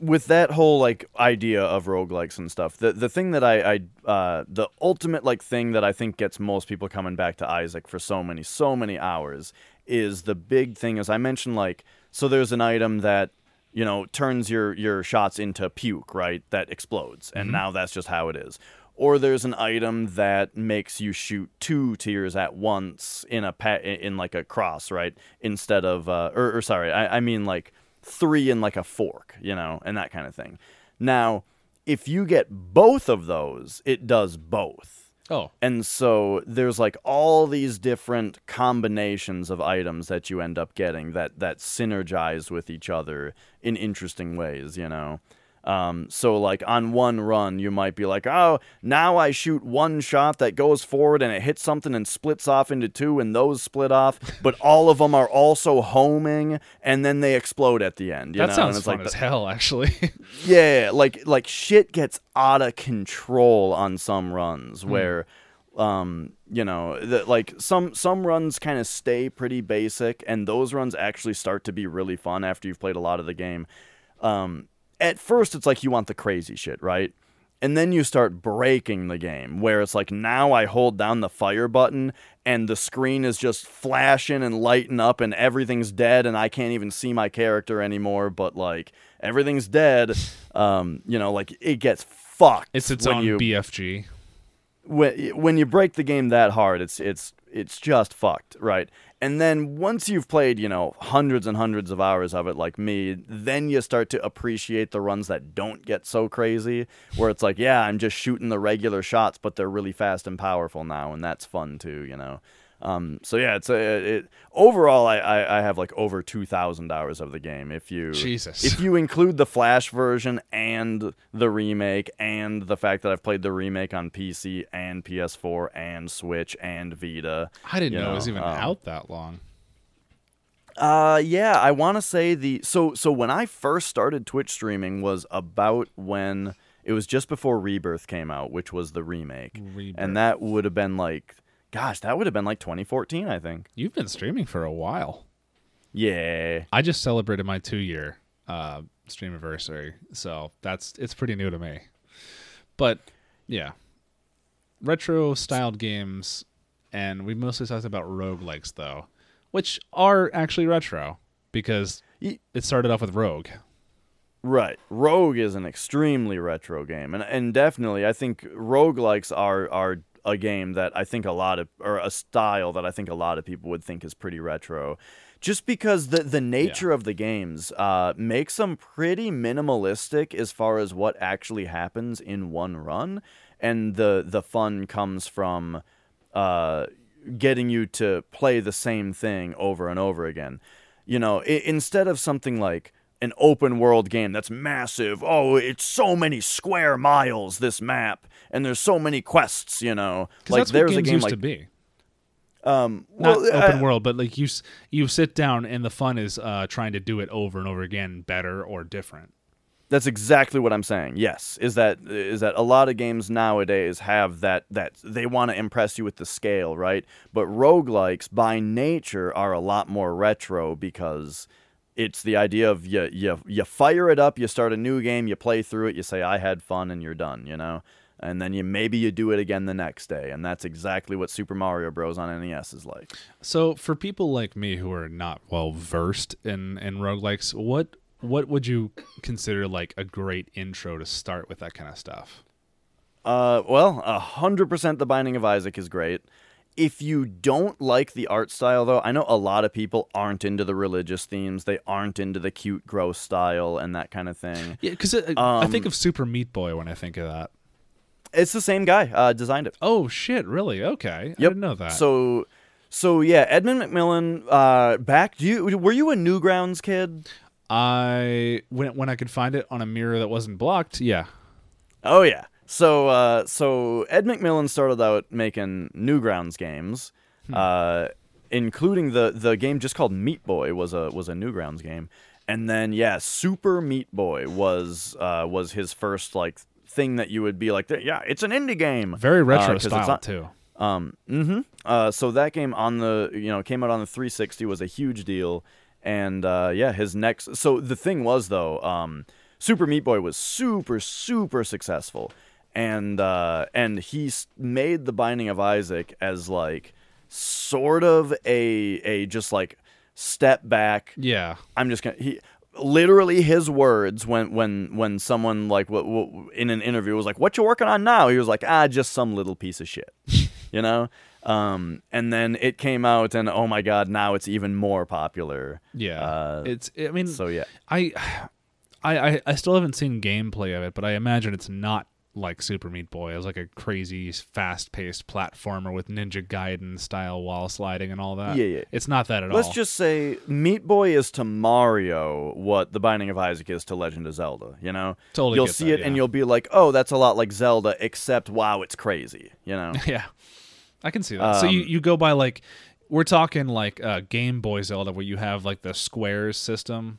With that whole like idea of roguelikes and stuff, the the thing that I, I uh the ultimate like thing that I think gets most people coming back to Isaac for so many, so many hours is the big thing as I mentioned like so there's an item that you know turns your your shots into puke, right? That explodes. And now that's just how it is. Or there's an item that makes you shoot two tears at once in a pa- in like a cross, right? Instead of uh, or, or sorry, I, I mean like three and like a fork, you know, and that kind of thing. Now, if you get both of those, it does both. Oh, And so there's like all these different combinations of items that you end up getting that that synergize with each other in interesting ways, you know. Um, so like on one run, you might be like, oh, now I shoot one shot that goes forward and it hits something and splits off into two, and those split off, but all of them are also homing, and then they explode at the end. You that know? sounds and it's fun like as the- hell actually. yeah, like like shit gets out of control on some runs Hmm. where um you know the, like some some runs kind of stay pretty basic and those runs actually start to be really fun after you've played a lot of the game um at first it's like you want the crazy shit right and then you start breaking the game where it's like now I hold down the fire button and the screen is just flashing and lighting up and everything's dead and I can't even see my character anymore but like everything's dead um you know like it gets fucked it's its own you BFG. when when you break the game that hard, it's it's it's just fucked, right? And then once you've played, you know, hundreds and hundreds of hours of it, like me, then you start to appreciate the runs that don't get so crazy, where it's like, yeah, I'm just shooting the regular shots, but they're really fast and powerful now, and that's fun too, you know. Um, so yeah, it's a it, overall, I, I I have like over two thousand hours of the game. If you Jesus. if you include the Flash version and the remake, and the fact that I've played the remake on PC and PS4 and Switch and Vita. I didn't you know it was even um, out that long. Uh, yeah, I want to say the so so when I first started Twitch streaming was about when it was just before Rebirth came out, which was the remake, Rebirth. and that would have been like, gosh, that would have been like 2014, I think. You've been streaming for a while. Yeah, I just celebrated my two year uh, stream anniversary, so that's it's pretty new to me. But yeah, retro styled games, and we mostly talked about roguelikes though, which are actually retro because it started off with Rogue. Right. Rogue is an extremely retro game. And and definitely I think roguelikes are are a game that I think a lot of or a style that I think a lot of people would think is pretty retro. Just because the the nature of the games uh, makes them pretty minimalistic as far as what actually happens in one run, and the the fun comes from uh, getting you to play the same thing over and over again. You know, I- instead of something like an open world game that's massive. Oh, it's so many square miles this map, and there's so many quests. You know, like there's a game used like to be. um, Not well, open uh, world, but like you you sit down and the fun is uh, trying to do it over and over again, better or different. That's exactly what I'm saying. Yes, is that is that a lot of games nowadays have that that they want to impress you with the scale, right? But roguelikes by nature are a lot more retro because it's the idea of you you you fire it up, you start a new game, you play through it, you say I had fun and you're done, you know? And then you maybe you do it again the next day, and that's exactly what Super Mario Bros on NES is like. So for people like me who are not well versed in in roguelikes, what what would you consider like a great intro to start with that kind of stuff? Uh, well, a hundred percent. The Binding of Isaac is great. If you don't like the art style, though, I know a lot of people aren't into the religious themes. They aren't into the cute, gross style and that kind of thing. Yeah, because I think Um, of Super Meat Boy when I think of that. It's the same guy uh, designed it. Oh shit! Really? Okay, I Yep. didn't know that. So, so yeah, Edmund McMillen. Uh, back. Do you were you a Newgrounds kid? I when when I could find it on a mirror that wasn't blocked, yeah. Oh yeah. So uh, so Ed McMillen started out making Newgrounds games, uh, including the the game just called Meat Boy was a was a Newgrounds game, and then yeah, Super Meat Boy was uh, was his first like thing that you would be like, yeah, it's an indie game, Very retro Uh, 'cause style not- too. um, hmm Uh, so that game on the you know came out on the 360 was a huge deal, and uh, yeah, his next. So the thing was though, um, Super Meat Boy was super super successful, and uh, and he made the Binding of Isaac as like sort of a a just like step back. Yeah. I'm just gonna he literally his words when when when someone like w- w- in an interview was like what you working on now? He was like ah just some little piece of shit you know? Um and then it came out and oh my god now it's even more popular. Yeah. Uh, it's I mean so yeah. I, I I I still haven't seen gameplay of it, but I imagine it's not like Super Meat Boy. It was like a crazy, fast-paced platformer with Ninja Gaiden style wall sliding and all that. Yeah, yeah. It's not that at all. let's just say meat boy is to mario what the binding of isaac is to legend of zelda you know Totally you'll see that, it and you'll be like oh that's a lot like zelda except wow it's crazy you know yeah, I can see that. so you Um, you go by like we're talking like uh, Game Boy Zelda, where you have like the squares system,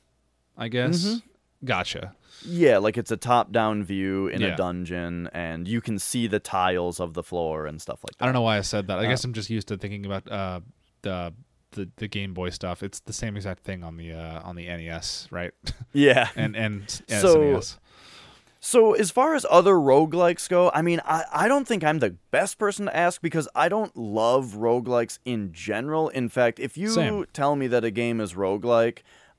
I guess. Mm-hmm. Gotcha. Yeah, like it's a top-down view in Yeah. a dungeon, and you can see the tiles of the floor and stuff like that. I don't know why I said that. I Uh, guess I'm just used to thinking about uh, the the the Game Boy stuff. It's the same exact thing on the uh, on the NES, right? Yeah. and and So- SNES. So as far as other roguelikes go, I mean, I, I don't think I'm the best person to ask because I don't love roguelikes in general. In fact, if you Same. tell me that a game is roguelike,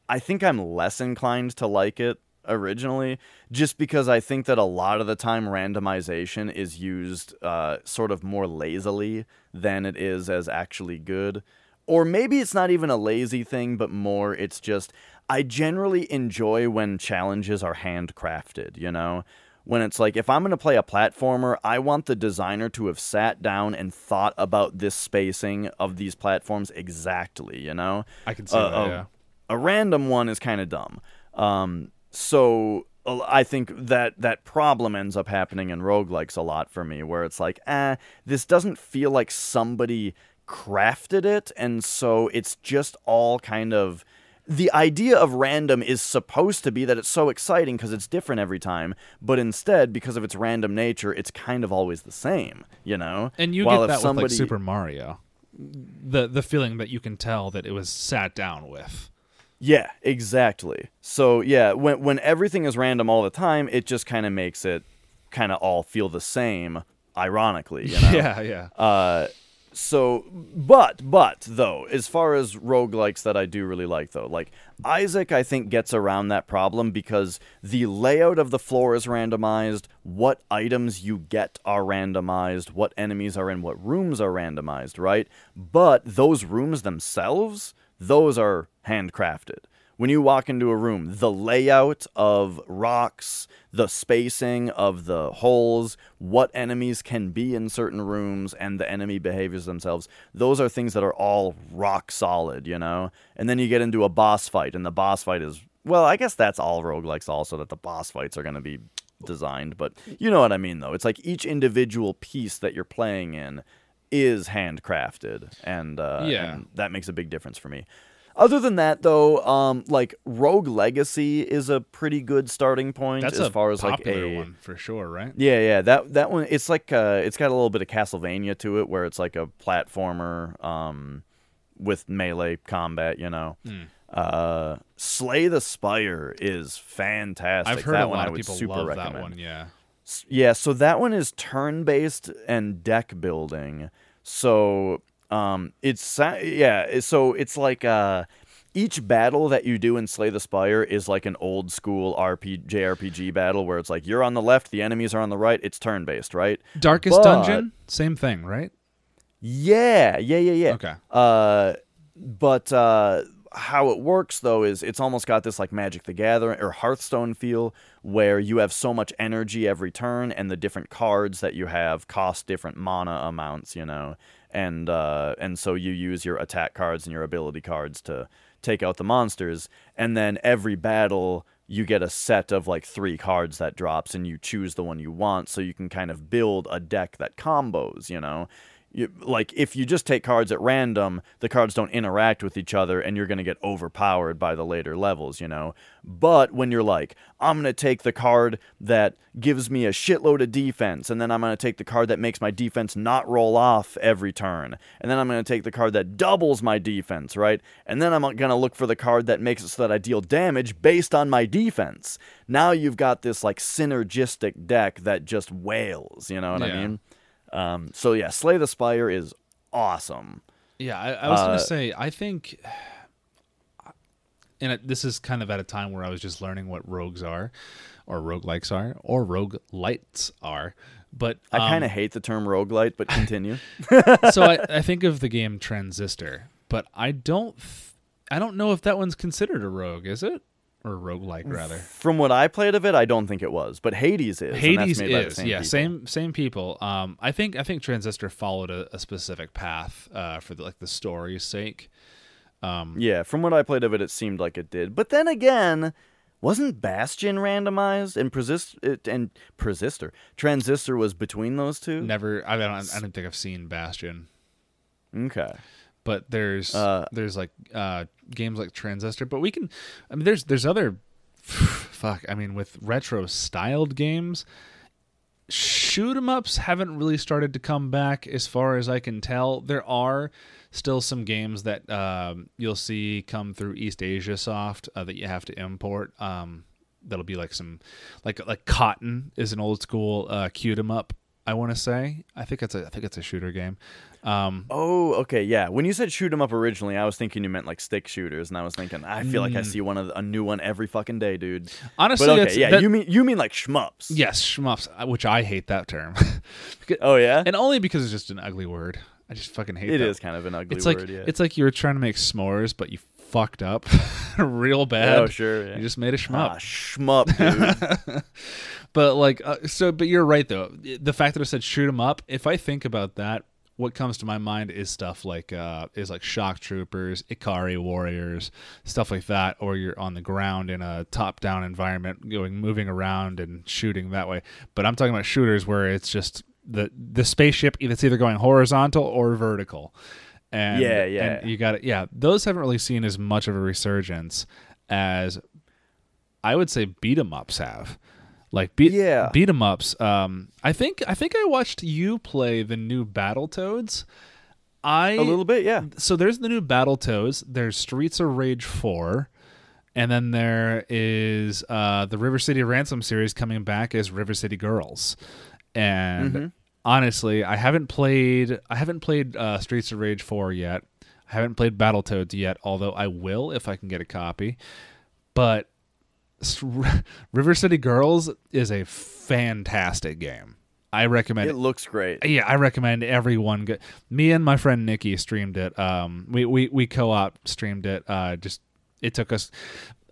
I think I'm less inclined to like it originally just because I think that a lot of the time randomization is used uh, sort of more lazily than it is as actually good. Or maybe it's not even a lazy thing, but more it's just I generally enjoy when challenges are handcrafted, you know? When it's like, if I'm going to play a platformer, I want the designer to have sat down and thought about this spacing of these platforms exactly, you know? I can see Uh, that. uh, yeah. a random one is kind of dumb. Um, so I think that that problem ends up happening in roguelikes a lot for me, where it's like, eh, this doesn't feel like somebody crafted it, and so it's just all kind of. The idea of random is supposed to be that it's so exciting because it's different every time, but instead, because of its random nature, it's kind of always the same, you know? And you While get that somebody, with like Super Mario. The the feeling that you can tell that it was sat down with. Yeah, exactly. So yeah, when when everything is random all the time, it just kind of makes it kind of all feel the same. Ironically, you know. Yeah, yeah. Uh, so but but though as far as roguelikes that i do really like though like isaac i think gets around that problem because the layout of the floor is randomized what items you get are randomized what enemies are in what rooms are randomized right but those rooms themselves those are handcrafted when you walk into a room, the layout of rocks, the spacing of the holes, what enemies can be in certain rooms, and the enemy behaviors themselves, those are things that are all rock solid, you know? And then you get into a boss fight, and the boss fight is, well, I guess that's all roguelikes also, that the boss fights are going to be designed, but you know what I mean, though. It's like each individual piece that you're playing in is handcrafted, and, uh, Yeah. and that makes a big difference for me. Other than that, though, um, like Rogue Legacy is a pretty good starting point That's as a far as like popular a one for sure, right? yeah, yeah. That that one, it's like uh, it's got a little bit of Castlevania to it, where it's like a platformer um, with melee combat. You know, Hmm. uh, Slay the Spire is fantastic. I've heard that a one lot of would people super love recommend. that one. Yeah. Yeah, so that one is turn based and deck building. So um, it's yeah, so it's like uh, each battle that you do in Slay the Spire is like an old school RP JRPG battle where it's like you're on the left, the enemies are on the right. It's turn based, right? Darkest But- Dungeon, same thing, right? Yeah, yeah, yeah, yeah. Okay. Uh, but uh, how it works though is it's almost got this like Magic the Gathering or Hearthstone feel where you have so much energy every turn, and the different cards that you have cost different mana amounts, you know, and uh, and so you use your attack cards and your ability cards to take out the monsters, and then every battle. You get a set of like three cards that drops, and you choose the one you want, so you can kind of build a deck that combos. You know, you, like if you just take cards at random, the cards don't interact with each other, and you're going to get overpowered by the later levels, you know. But when you're like, I'm going to take the card that gives me a shitload of defense, and then I'm going to take the card that makes my defense not roll off every turn, and then I'm going to take the card that doubles my defense, right? And then I'm going to look for the card that makes it so that I deal damage based on my defense. Now you've got this like synergistic deck that just wails, you know what I mean? Um, so yeah, Slay the Spire is awesome. Yeah, I, I was Uh, gonna say I think, and it, this is kind of at a time where I was just learning what rogues are, or roguelikes are, or rogue lights are. But I um, kind of hate the term roguelite, but continue. so I, I think of the game Transistor, but I don't, th- I don't know if that one's considered a rogue, is it, or roguelike rather? From what I played of it, I don't think it was, but Hades is. Hades made is, same yeah, people. same same people. Um, I think I think Transistor followed a, a specific path uh, for the, like the story's sake. Um, Yeah, from what I played of it, it seemed like it did. But then again, wasn't Bastion randomized and Persist it, and Persistor Transistor was between those two? Never, I don't, I don't think I've seen Bastion. Okay. But there's Uh, there's like uh games like transistor but we can i mean there's there's other fuck i mean with retro styled games shoot 'em ups haven't really started to come back as far as i can tell. There are still some games that um, you'll see come through east asia soft uh, that you have to import um, that'll be like some like like cotton is an old school uh cute 'em up i want to say i think it's a i think it's a shooter game um Oh, okay, yeah. When you said shoot 'em up originally, I was thinking you meant like stick shooters, and I was thinking, I feel like I Mm. see one of a new one every fucking day, dude. honestly But okay, yeah, that- you mean you mean like shmups? Yes, shmups, uh, which I hate that term, Because- Oh yeah, and only because it's just an ugly word. I just fucking hate it that. is kind of an ugly It's word. like yeah. it's like you were trying to make s'mores, but you fucked up real bad. oh sure. Yeah. You just made a shmup. ah, shmup, dude. But like, uh, so, but you're right though. The fact that I said shoot 'em up. If I think about that, what comes to my mind is stuff like uh, is like shock troopers, Ikari warriors, stuff like that. Or you're on the ground in a top-down environment, going moving around and shooting that way. But I'm talking about shooters where it's just the the spaceship that's either going horizontal or vertical. And, Yeah, yeah. and you got it. Yeah, those haven't really seen as much of a resurgence as I would say beat 'em ups have. Like beat Yeah. beat 'em ups. Um, I think I think I watched you play the new Battletoads. I a little bit, yeah. so there's the new Battletoads. There's Streets of Rage four, and then there is uh, the River City Ransom series coming back as River City Girls, and Mm-hmm. honestly, I haven't played I haven't played uh, Streets of Rage 4 yet. I haven't played Battletoads yet, although I will if I can get a copy. But River City Girls is a fantastic game. I recommend It looks great. yeah, I recommend everyone go. Me and my friend Nikki streamed it. Um, we we we co-op streamed it. Uh, just it took us.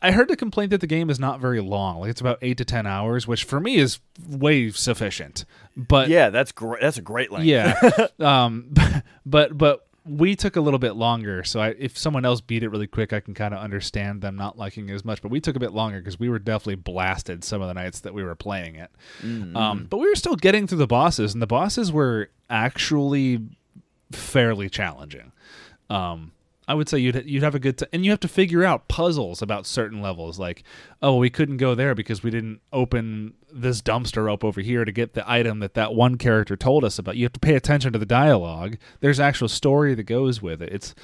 I heard the complaint that the game is not very long. Like it's about eight to ten hours, which for me is way sufficient. But Yeah, that's great. That's a great length. yeah, um, but but we took a little bit longer. So I, if someone else beat it really quick, I can kind of understand them not liking it as much. But we took a bit longer because we were definitely blasted some of the nights that we were playing it. Um, but we were still getting through the bosses, and the bosses were actually fairly challenging. Um, I would say you'd you'd have a good time, and you have to figure out puzzles about certain levels. Like, oh, we couldn't go there because we didn't open this dumpster up over here to get the item that that one character told us about. You have to pay attention to the dialogue. There's actual story that goes with it. It's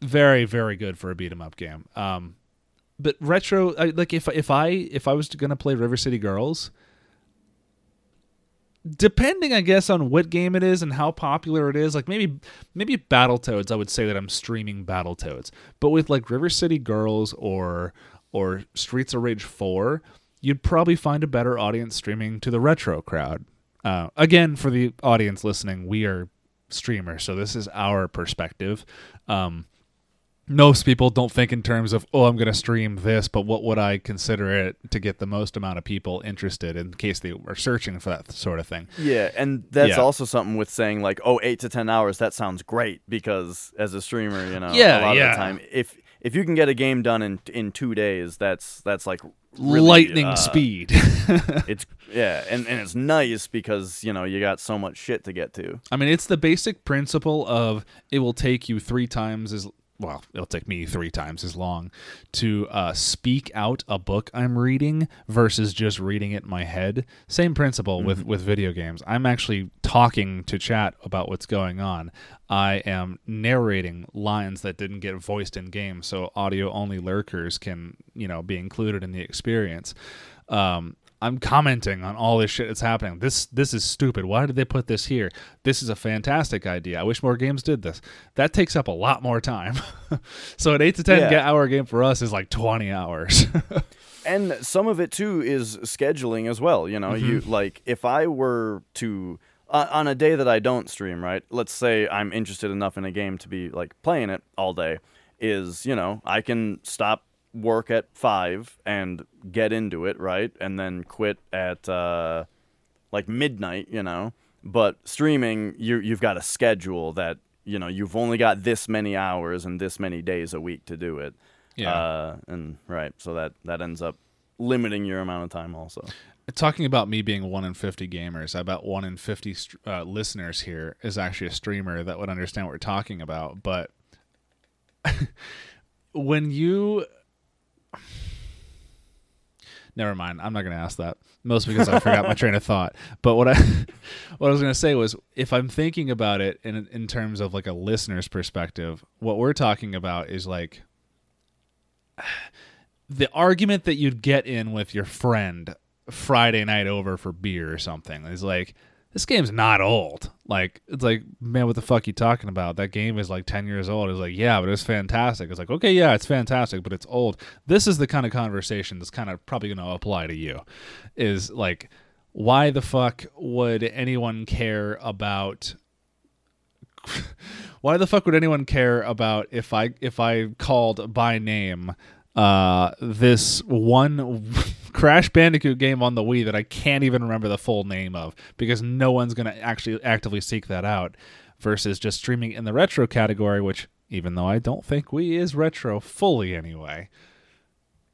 very very good for a beat 'em up game. Um, but retro, like if if I if I was gonna play River City Girls, depending i guess on what game it is and how popular it is like maybe maybe battletoads i would say that i'm streaming battletoads. But with like river city girls or or streets of rage 4 you'd probably find a better audience streaming to the retro crowd. Uh, again for the audience listening we are streamers so this is our perspective. Um, most people don't think in terms of oh i'm going to stream this but what would i consider it to get the most amount of people interested in case they are searching for that sort of thing Yeah, and that's Yeah. also something with saying like, oh, eight to ten hours. That sounds great because as a streamer, you know, Yeah, a lot yeah. of the time, if if you can get a game done in in two days, that's that's like really, lightning uh, speed It's yeah, and and it's nice because you know you got so much shit to get to. i mean it's the basic principle of it will take you three times as well it'll take me three times as long to uh, speak out a book i'm reading versus just reading it in my head. Same principle with with video games. I'm actually talking to chat about what's going on. I am narrating lines that didn't get voiced in game so audio only lurkers can you know be included in the experience. Um, I'm commenting on all this shit that's happening. This this is stupid. Why did they put this here? This is a fantastic idea. I wish more games did this. That takes up a lot more time. so an eight to ten Yeah. hour game for us is like twenty hours. and some of it too is scheduling as well you know you like if i were to uh, on a day that i don't stream right let's say i'm interested enough in a game to be like playing it all day is you know i can stop work at five and get into it right and then quit at uh like midnight you know but streaming you you've got a schedule that you know you've only got this many hours and this many days a week to do it Yeah. uh, and right, so that that ends up limiting your amount of time also. Talking about me being one in fifty gamers, I bet one in fifty st- uh, listeners here is actually a streamer that would understand what we're talking about. But when you Never mind. I'm not going to ask that. Mostly because I forgot my train of thought. But what I what I was going to say was if I'm thinking about it in in terms of like a listener's perspective, what we're talking about is like the argument that you'd get in with your friend Friday night over for beer or something is like this game's not old. Like it's like, man, what the fuck you talking about? That game is like ten years old. It's like, yeah, but it's fantastic. It's like, okay, yeah, it's fantastic, but it's old. This is the kind of conversation that's kind of probably going to apply to you. Is like, why the fuck would anyone care about? why the fuck would anyone care about if I if I called by name uh this one Crash Bandicoot game on the Wii that I can't even remember the full name of because no one's going to actually actively seek that out versus just streaming in the retro category which even though I don't think Wii is retro fully anyway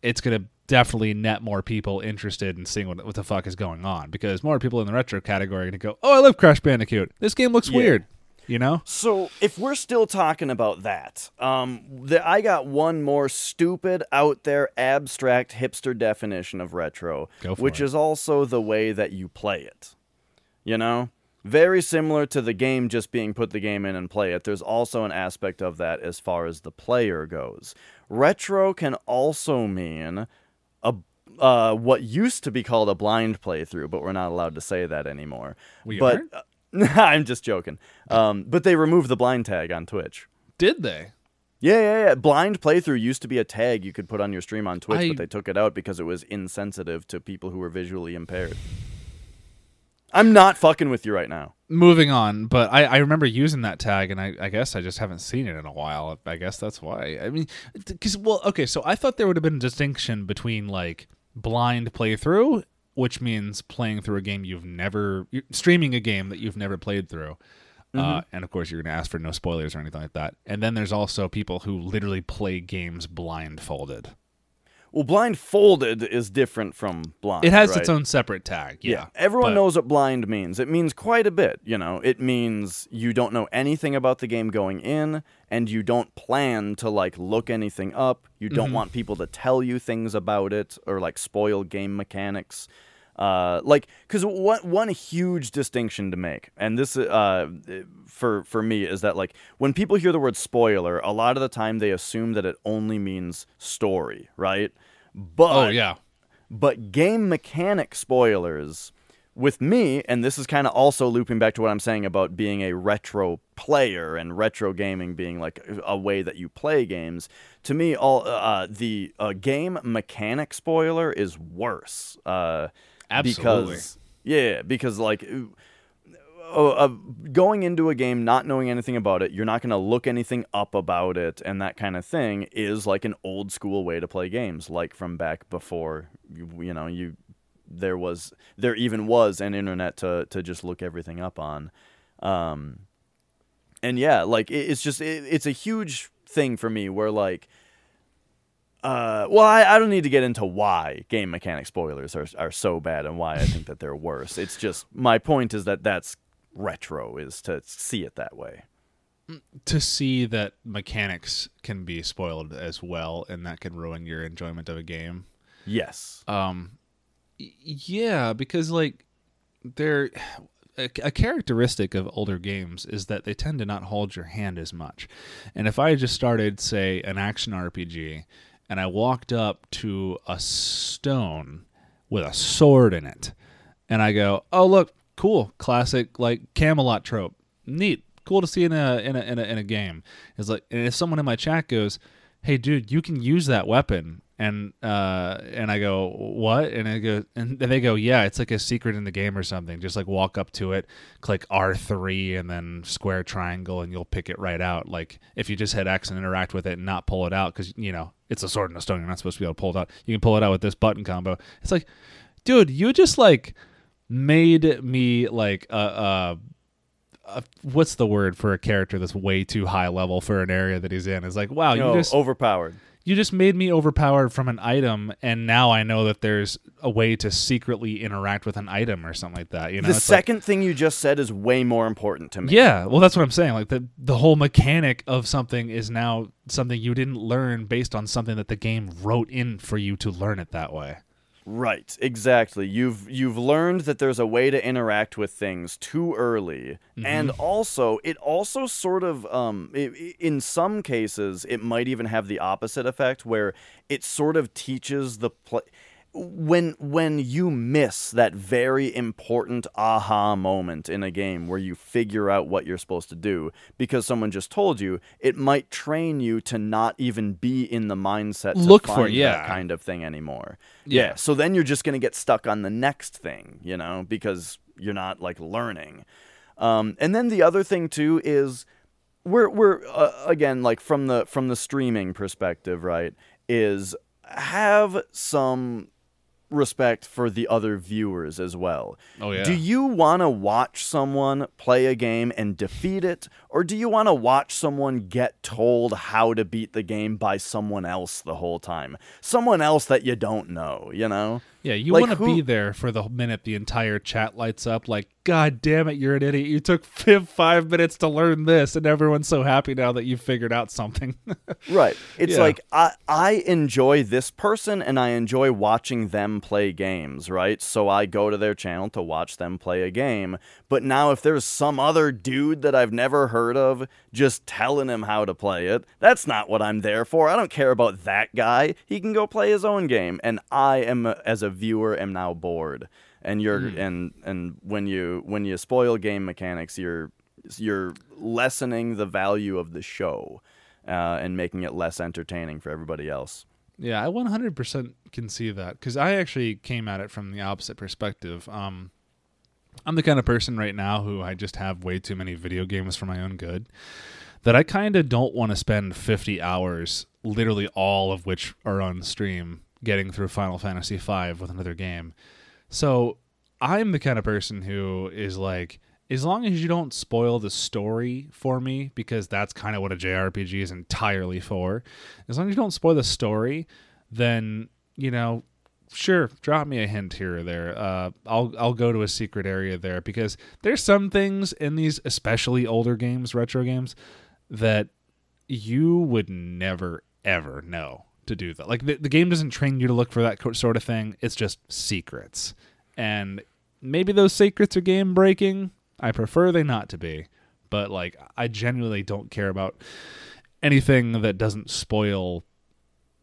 it's going to definitely net more people interested in seeing what, what the fuck is going on because more people in the retro category are going to go oh I love Crash Bandicoot this game looks Yeah. weird you know So if we're still talking about that, um, the, I got one more stupid, out there, abstract hipster definition of retro, which it. is also the way that you play it. You know, very similar to the game just being put the game in and play it. There's also an aspect of that as far as the player goes. Retro can also mean a uh, what used to be called a blind playthrough, but we're not allowed to say that anymore. We but aren't? I'm just joking. Um, but they removed the blind tag on Twitch. Did they? Yeah, yeah, yeah. Blind playthrough used to be a tag you could put on your stream on Twitch, I- but they took it out because it was insensitive to people who were visually impaired. I'm not fucking with you right now. Moving on, but I, I remember using that tag, and I, I guess I just haven't seen it in a while. I guess that's why. I mean, because well, okay, so I thought there would have been a distinction between like blind playthrough, which means playing through a game you've never streaming a game that you've never played through. Uh, and of course, you're going to ask for no spoilers or anything like that. And then there's also people who literally play games blindfolded. Well, blindfolded is different from blind. It has right? its own separate tag. Yeah, Everyone but- knows what blind means. It means quite a bit, you know. It means you don't know anything about the game going in and you don't plan to like look anything up. You don't want people to tell you things about it or like spoil game mechanics. Uh, like cuz one one huge distinction to make and this uh for for me is that like when people hear the word spoiler, a lot of the time they assume that it only means story, right? But Oh yeah, but game mechanic spoilers with me, and this is kind of also looping back to what I'm saying about being a retro player and retro gaming being like a way that you play games. To me, all uh, the uh, game mechanic spoiler is worse. Uh, Absolutely. Because, yeah, because like. Uh, uh, going into a game not knowing anything about it, you're not going to look anything up about it, and that kind of thing is like an old school way to play games, like from back before you, you know you there was there even was an internet to to just look everything up on, um, and yeah, like it, it's just it, it's a huge thing for me where like. Uh, well, I, I don't need to get into why game mechanic spoilers are, are so bad and why I think that they're worse. It's just my point is that that's retro is to see it that way. to see that mechanics can be spoiled as well, and that can ruin your enjoyment of a game. Yes. Um, yeah, because like they're a, a characteristic of older games is that they tend to not hold your hand as much. And if I just started, say, an action RPG, and I walked up to a stone with a sword in it, and I go, "Oh, look, cool, classic like Camelot trope, neat, cool to see in a in a in a, in a game." It's like, and if someone in my chat goes, "Hey, dude, you can use that weapon," and uh, and I go, "What?" and I go, and they go, "Yeah, it's like a secret in the game or something. Just like walk up to it, click R three, and then square triangle, and you'll pick it right out. Like if you just hit X and interact with it and not pull it out, because you know it's a sword and a stone, you're not supposed to be able to pull it out. You can pull it out with this button combo. It's like, dude, you just like made me like a." a uh, what's the word for a character that's way too high level for an area that he's in? It's like, wow, you No, just overpowered. You just made me overpowered from an item, and now I know that there's a way to secretly interact with an item or something like that. You know, the It's like- second thing you just said is way more important to me. yeah, well, that's what I'm saying. Like the the whole mechanic of something is now something you didn't learn based on something that the game wrote in for you to learn it that way. Right, exactly. You've you've learned that there's a way to interact with things too early, and also it also sort of um i i- in some cases it might even have the opposite effect where it sort of teaches the play when when you miss that very important aha moment in a game where you figure out what you're supposed to do because someone just told you, it might train you to not even be in the mindset to Look for yeah. that kind of thing anymore. Yeah. Yeah. So then you're just gonna get stuck on the next thing, you know, because you're not like learning. Um, and then the other thing too is we're we're uh, again like from the from the streaming perspective, right? Is have some respect for the other viewers as well. Oh, yeah. Do you want to watch someone play a game and defeat it or do you want to watch someone get told how to beat the game by someone else the whole time? Someone else that you don't know, you know? Yeah, you Like, want to who- be there for the minute the entire chat lights up. Like, God damn it, you're an idiot. You took five minutes to learn this, and everyone's so happy now that you figured out something. Right. It's Yeah. like I I enjoy this person and I enjoy watching them play games, right? So I go to their channel to watch them play a game. But now if there's some other dude that I've never heard of just telling him how to play it, that's not what I'm there for. I don't care about that guy. He can go play his own game and I am as a viewer am now bored. and you're and and when you when you spoil game mechanics, you're you're lessening the value of the show uh, and making it less entertaining for everybody else. Yeah, I 100% can see that because I actually came at it from the opposite perspective. Um, I'm the kind of person right now who I just have way too many video games for my own good that I kind of don't want to spend 50 hours, literally all of which are on stream, getting through Final Fantasy V with another game. So I'm the kind of person who is like, as long as you don't spoil the story for me, because that's kind of what a JRPG is entirely for, as long as you don't spoil the story, then, you know, sure, drop me a hint here or there. Uh, I'll I'll go to a secret area there because there's some things in these, especially older games, retro games, that you would never ever know to do that. Like the, the game doesn't train you to look for that sort of thing. It's just secrets, and maybe those secrets are game breaking. I prefer they not to be, but like I genuinely don't care about anything that doesn't spoil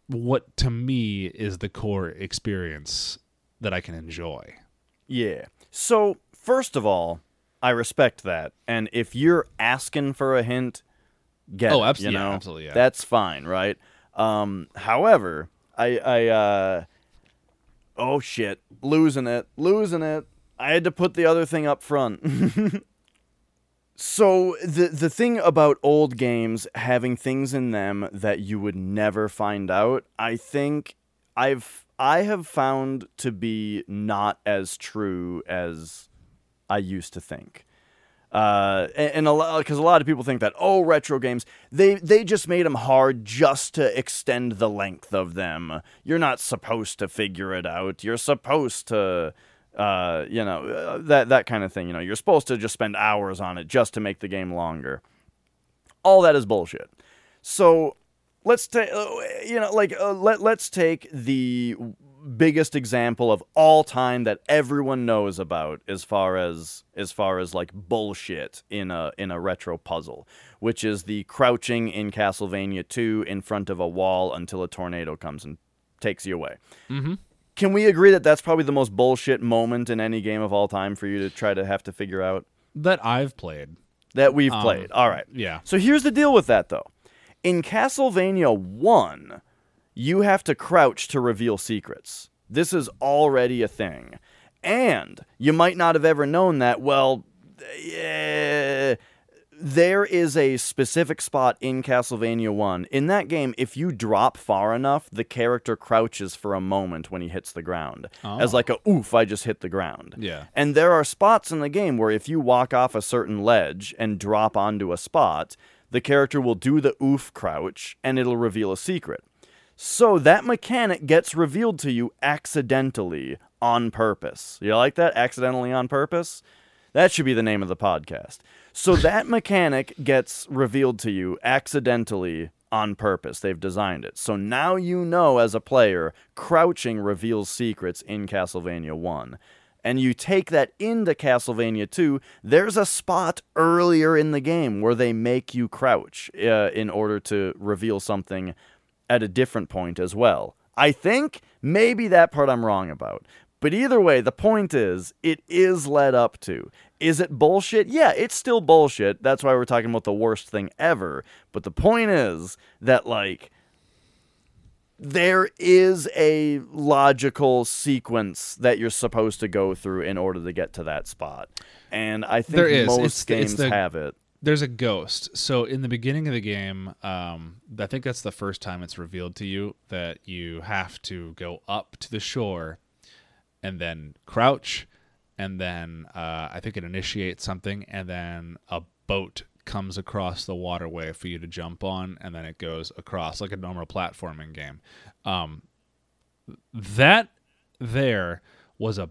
what to me is the core experience that I can enjoy. Yeah. So, first of all, I respect that. And if you're asking for a hint, get Oh, it, abs- you yeah, absolutely, yeah. That's fine, right? Um, however, I I uh oh shit, losing it, losing it. I had to put the other thing up front. So the the thing about old games having things in them that you would never find out, I think I've I have found to be not as true as I used to think. Uh, and, a lot because a lot of people think that oh retro games they they just made them hard just to extend the length of them. You're not supposed to figure it out. You're supposed to uh, you know uh, that that kind of thing. You know you're supposed to just spend hours on it just to make the game longer. All that is bullshit. So let's take you know like uh, let let's take the biggest example of all time that everyone knows about as far as as far as like bullshit in a in a retro puzzle which is the crouching in Castlevania 2 in front of a wall until a tornado comes and takes you away. Mhm. Can we agree that that's probably the most bullshit moment in any game of all time for you to try to have to figure out That I've played. that we've Um, played? All right. Yeah. So here's the deal with that, though. In Castlevania 1, you have to crouch to reveal secrets. This is already a thing. And you might not have ever known that, well, yeah, there is a specific spot in Castlevania 1. In that game, if you drop far enough, the character crouches for a moment when he hits the ground. As Oh. like a oof, I just hit the ground. Yeah. And there are spots in the game where if you walk off a certain ledge and drop onto a spot, the character will do the oof crouch and it'll reveal a secret. So that mechanic gets revealed to you accidentally on purpose. You like that? Accidentally on purpose? That should be the name of the podcast. So that mechanic gets revealed to you accidentally on purpose. They've designed it. So now you know as a player, crouching reveals secrets in Castlevania 1. And you take that into Castlevania 2, there's a spot earlier in the game where they make you crouch uh, in order to reveal something at a different point as well. I think maybe that part I'm wrong about. But either way, the point is, it is led up to. Is it bullshit? Yeah, it's still bullshit. That's why we're talking about the worst thing ever. But the point is that, like, there is a logical sequence that you're supposed to go through in order to get to that spot. And I think most It's- it's games the- have it. There's a ghost. So in the beginning of the game, um, I think that's the first time it's revealed to you that you have to go up to the shore and then crouch, and then uh, I think it initiates something, and then a boat comes across the waterway for you to jump on, and then it goes across like a normal platforming game. Um, that there was a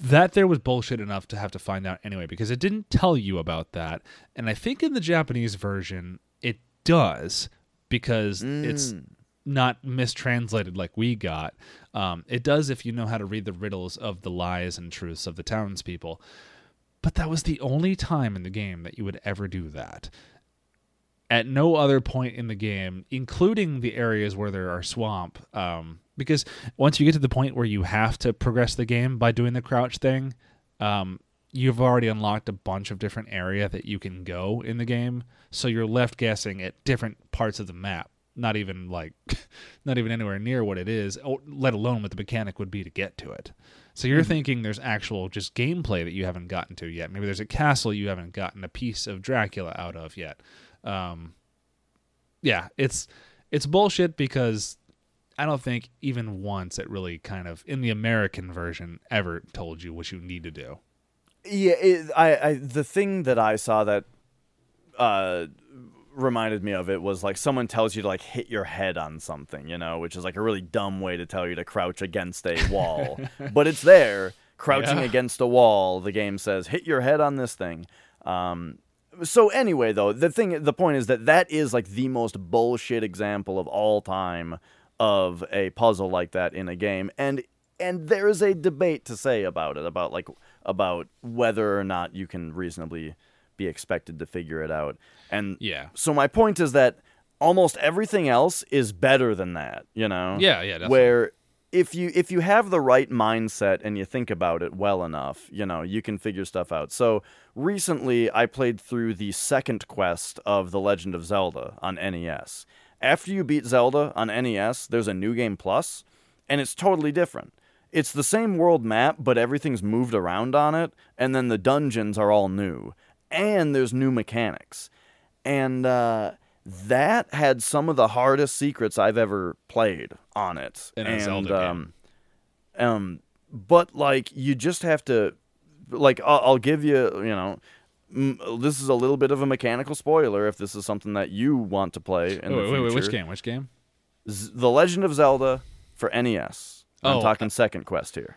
that there was bullshit enough to have to find out anyway because it didn't tell you about that. And i think in the japanese version it does because it's not mistranslated like we got. Um, it does if you know how to read the riddles of the lies and truths of the townspeople. But that was the only time in the game that you would ever do that. At no other point in the game, including the areas where there are swamp, um, because once you get to the point where you have to progress the game by doing the crouch thing, um, you've already unlocked a bunch of different area that you can go in the game. So you're left guessing at different parts of the map. Not even like, not even anywhere near what it is, let alone what the mechanic would be to get to it. So you're mm-hmm. thinking there's actual just gameplay that you haven't gotten to yet. Maybe there's a castle you haven't gotten a piece of Dracula out of yet. Um, yeah, it's it's bullshit because I don't think even once it really kind of in the American version ever told you what you need to do. Yeah, it, I, I the thing that I saw that uh, reminded me of it was like someone tells you to like hit your head on something, you know, which is like a really dumb way to tell you to crouch against a wall, but it's there, crouching yeah. against a wall. The game says hit your head on this thing. Um, so anyway, though the thing, the point is that that is like the most bullshit example of all time of a puzzle like that in a game, and and there is a debate to say about it about like about whether or not you can reasonably be expected to figure it out. And yeah. So my point is that almost everything else is better than that, you know? Yeah, yeah, definitely. Where if you if you have the right mindset and you think about it well enough, you know, you can figure stuff out. So recently I played through the second quest of The Legend of Zelda on NES. After you beat Zelda on NES, there's a new game plus, and it's totally different it's the same world map, but everything's moved around on it, and then the dungeons are all new, and there's new mechanics, and uh, that had some of the hardest secrets I've ever played on it. In a and, Zelda um, game. Um, but like you just have to, like I'll, I'll give you, you know. This is a little bit of a mechanical spoiler if this is something that you want to play in wait, the future. Wait, wait, which game? Which game? Z- the Legend of Zelda for NES. I'm oh, talking second quest here.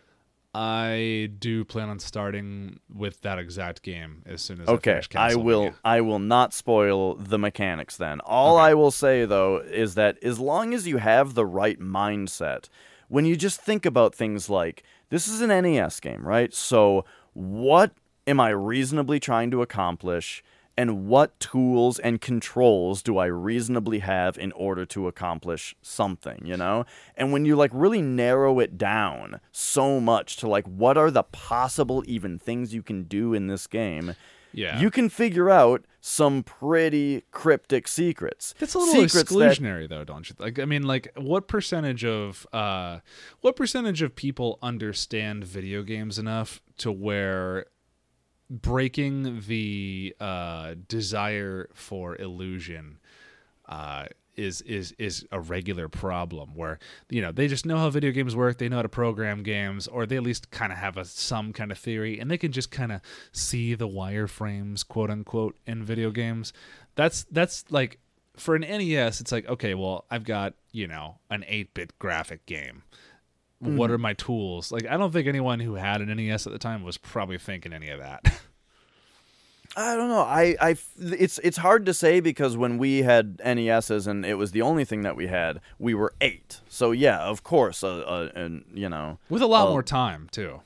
I do plan on starting with that exact game as soon as okay. I, I will. I will not spoil the mechanics. Then all okay. I will say though is that as long as you have the right mindset, when you just think about things like this is an NES game, right? So what am I reasonably trying to accomplish? and what tools and controls do I reasonably have in order to accomplish something, you know? And when you like really narrow it down so much to like what are the possible even things you can do in this game, yeah. you can figure out some pretty cryptic secrets. That's a little secrets exclusionary that, though, don't you? Like I mean like what percentage of uh what percentage of people understand video games enough to where breaking the uh, desire for illusion uh, is is is a regular problem where you know they just know how video games work they know how to program games or they at least kind of have a some kind of theory and they can just kind of see the wireframes quote unquote in video games. That's that's like for an NES it's like okay well I've got you know an 8-bit graphic game mm. what are my tools? Like, I don't think anyone who had an NES at the time was probably thinking any of that. I don't know. I, I, it's it's hard to say because when we had NESs and it was the only thing that we had, we were eight. So yeah, of course, uh, uh and you know, with a lot uh, more time too.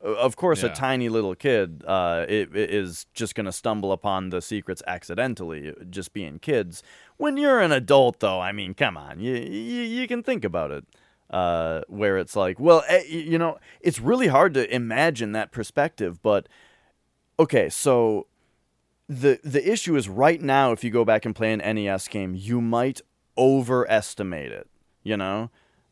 Of course, yeah. a tiny little kid uh, it, it is just going to stumble upon the secrets accidentally, just being kids. When you're an adult, though, I mean, come on, you you, you can think about it uh, where it's like, well, eh, you know, it's really hard to imagine that perspective. But okay, so the the issue is right now, if you go back and play an NES game, you might overestimate it. You know,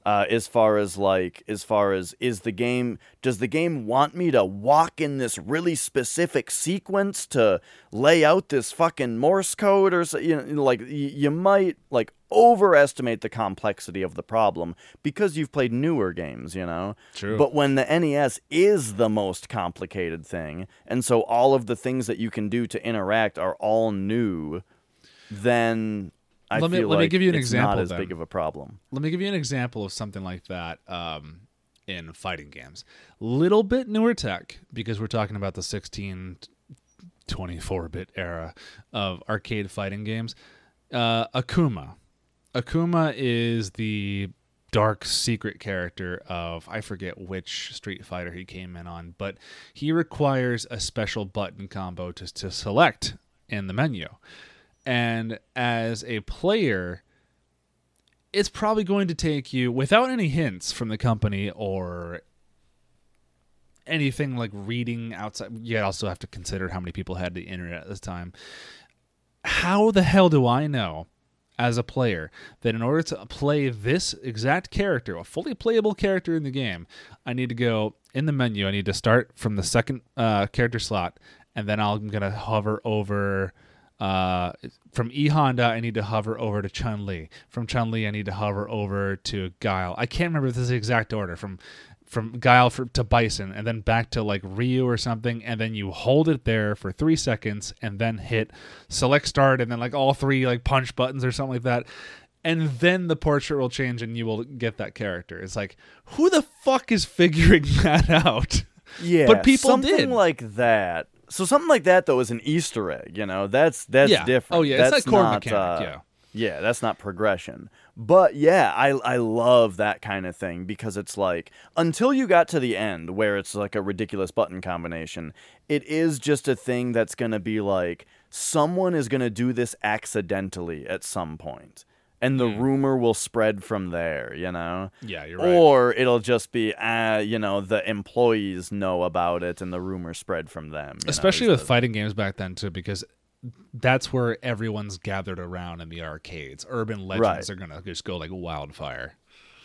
uh, as far as like as far as is the game does the game want me to walk in this really specific sequence to lay out this fucking morse code or so, you know like you might like overestimate the complexity of the problem because you've played newer games you know True. but when the NES is the most complicated thing and so all of the things that you can do to interact are all new then I let me let like me give you an example. Not as then. big of a problem. Let me give you an example of something like that um, in fighting games. Little bit newer tech because we're talking about the 16, 24 bit era of arcade fighting games. Uh, Akuma. Akuma is the dark secret character of I forget which Street Fighter he came in on, but he requires a special button combo to to select in the menu. And as a player, it's probably going to take you without any hints from the company or anything like reading outside. You also have to consider how many people had the internet at this time. How the hell do I know as a player that in order to play this exact character, a fully playable character in the game, I need to go in the menu. I need to start from the second uh, character slot, and then I'm gonna hover over. Uh, from E Honda, I need to hover over to Chun Li. From Chun Li, I need to hover over to Guile. I can't remember if this is the exact order. From from Guile for, to Bison, and then back to like Ryu or something, and then you hold it there for three seconds, and then hit select start, and then like all three like punch buttons or something like that, and then the portrait will change, and you will get that character. It's like who the fuck is figuring that out? Yeah, But people something did. like that. So something like that though is an Easter egg. You know, that's that's yeah. different. Oh yeah, that's it's that core not, mechanic. uh, yeah. Yeah, that's not progression. But yeah, I I love that kind of thing because it's like until you got to the end where it's like a ridiculous button combination, it is just a thing that's going to be like someone is going to do this accidentally at some point. And the Hmm. rumor will spread from there, you know? Yeah, you're right. Or it'll just be, uh, you know, the employees know about it and the rumor spread from them. you know, Especially with fighting games back then too, because that's where everyone's gathered around in the arcades. Urban legends Right. are gonna just go like wildfire.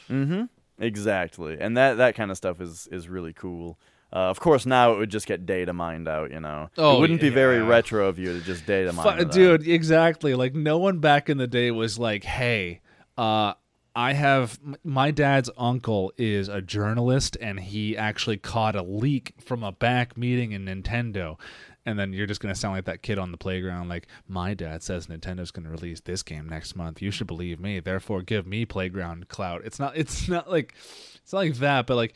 Mm-hmm. Exactly, and that that kind of stuff is is really cool. Uh, of course, now it would just get data mined out. You know, Oh, it wouldn't be very yeah. retro of you to just data mine, out. dude exactly like no one back in the day was like hey uh i have m- my dad's uncle is a journalist and he actually caught a leak from a back meeting in nintendo and then you're just going to sound like that kid on the playground like my dad says nintendo's going to release this game next month you should believe me therefore give me playground clout it's not it's not like it's not like that but like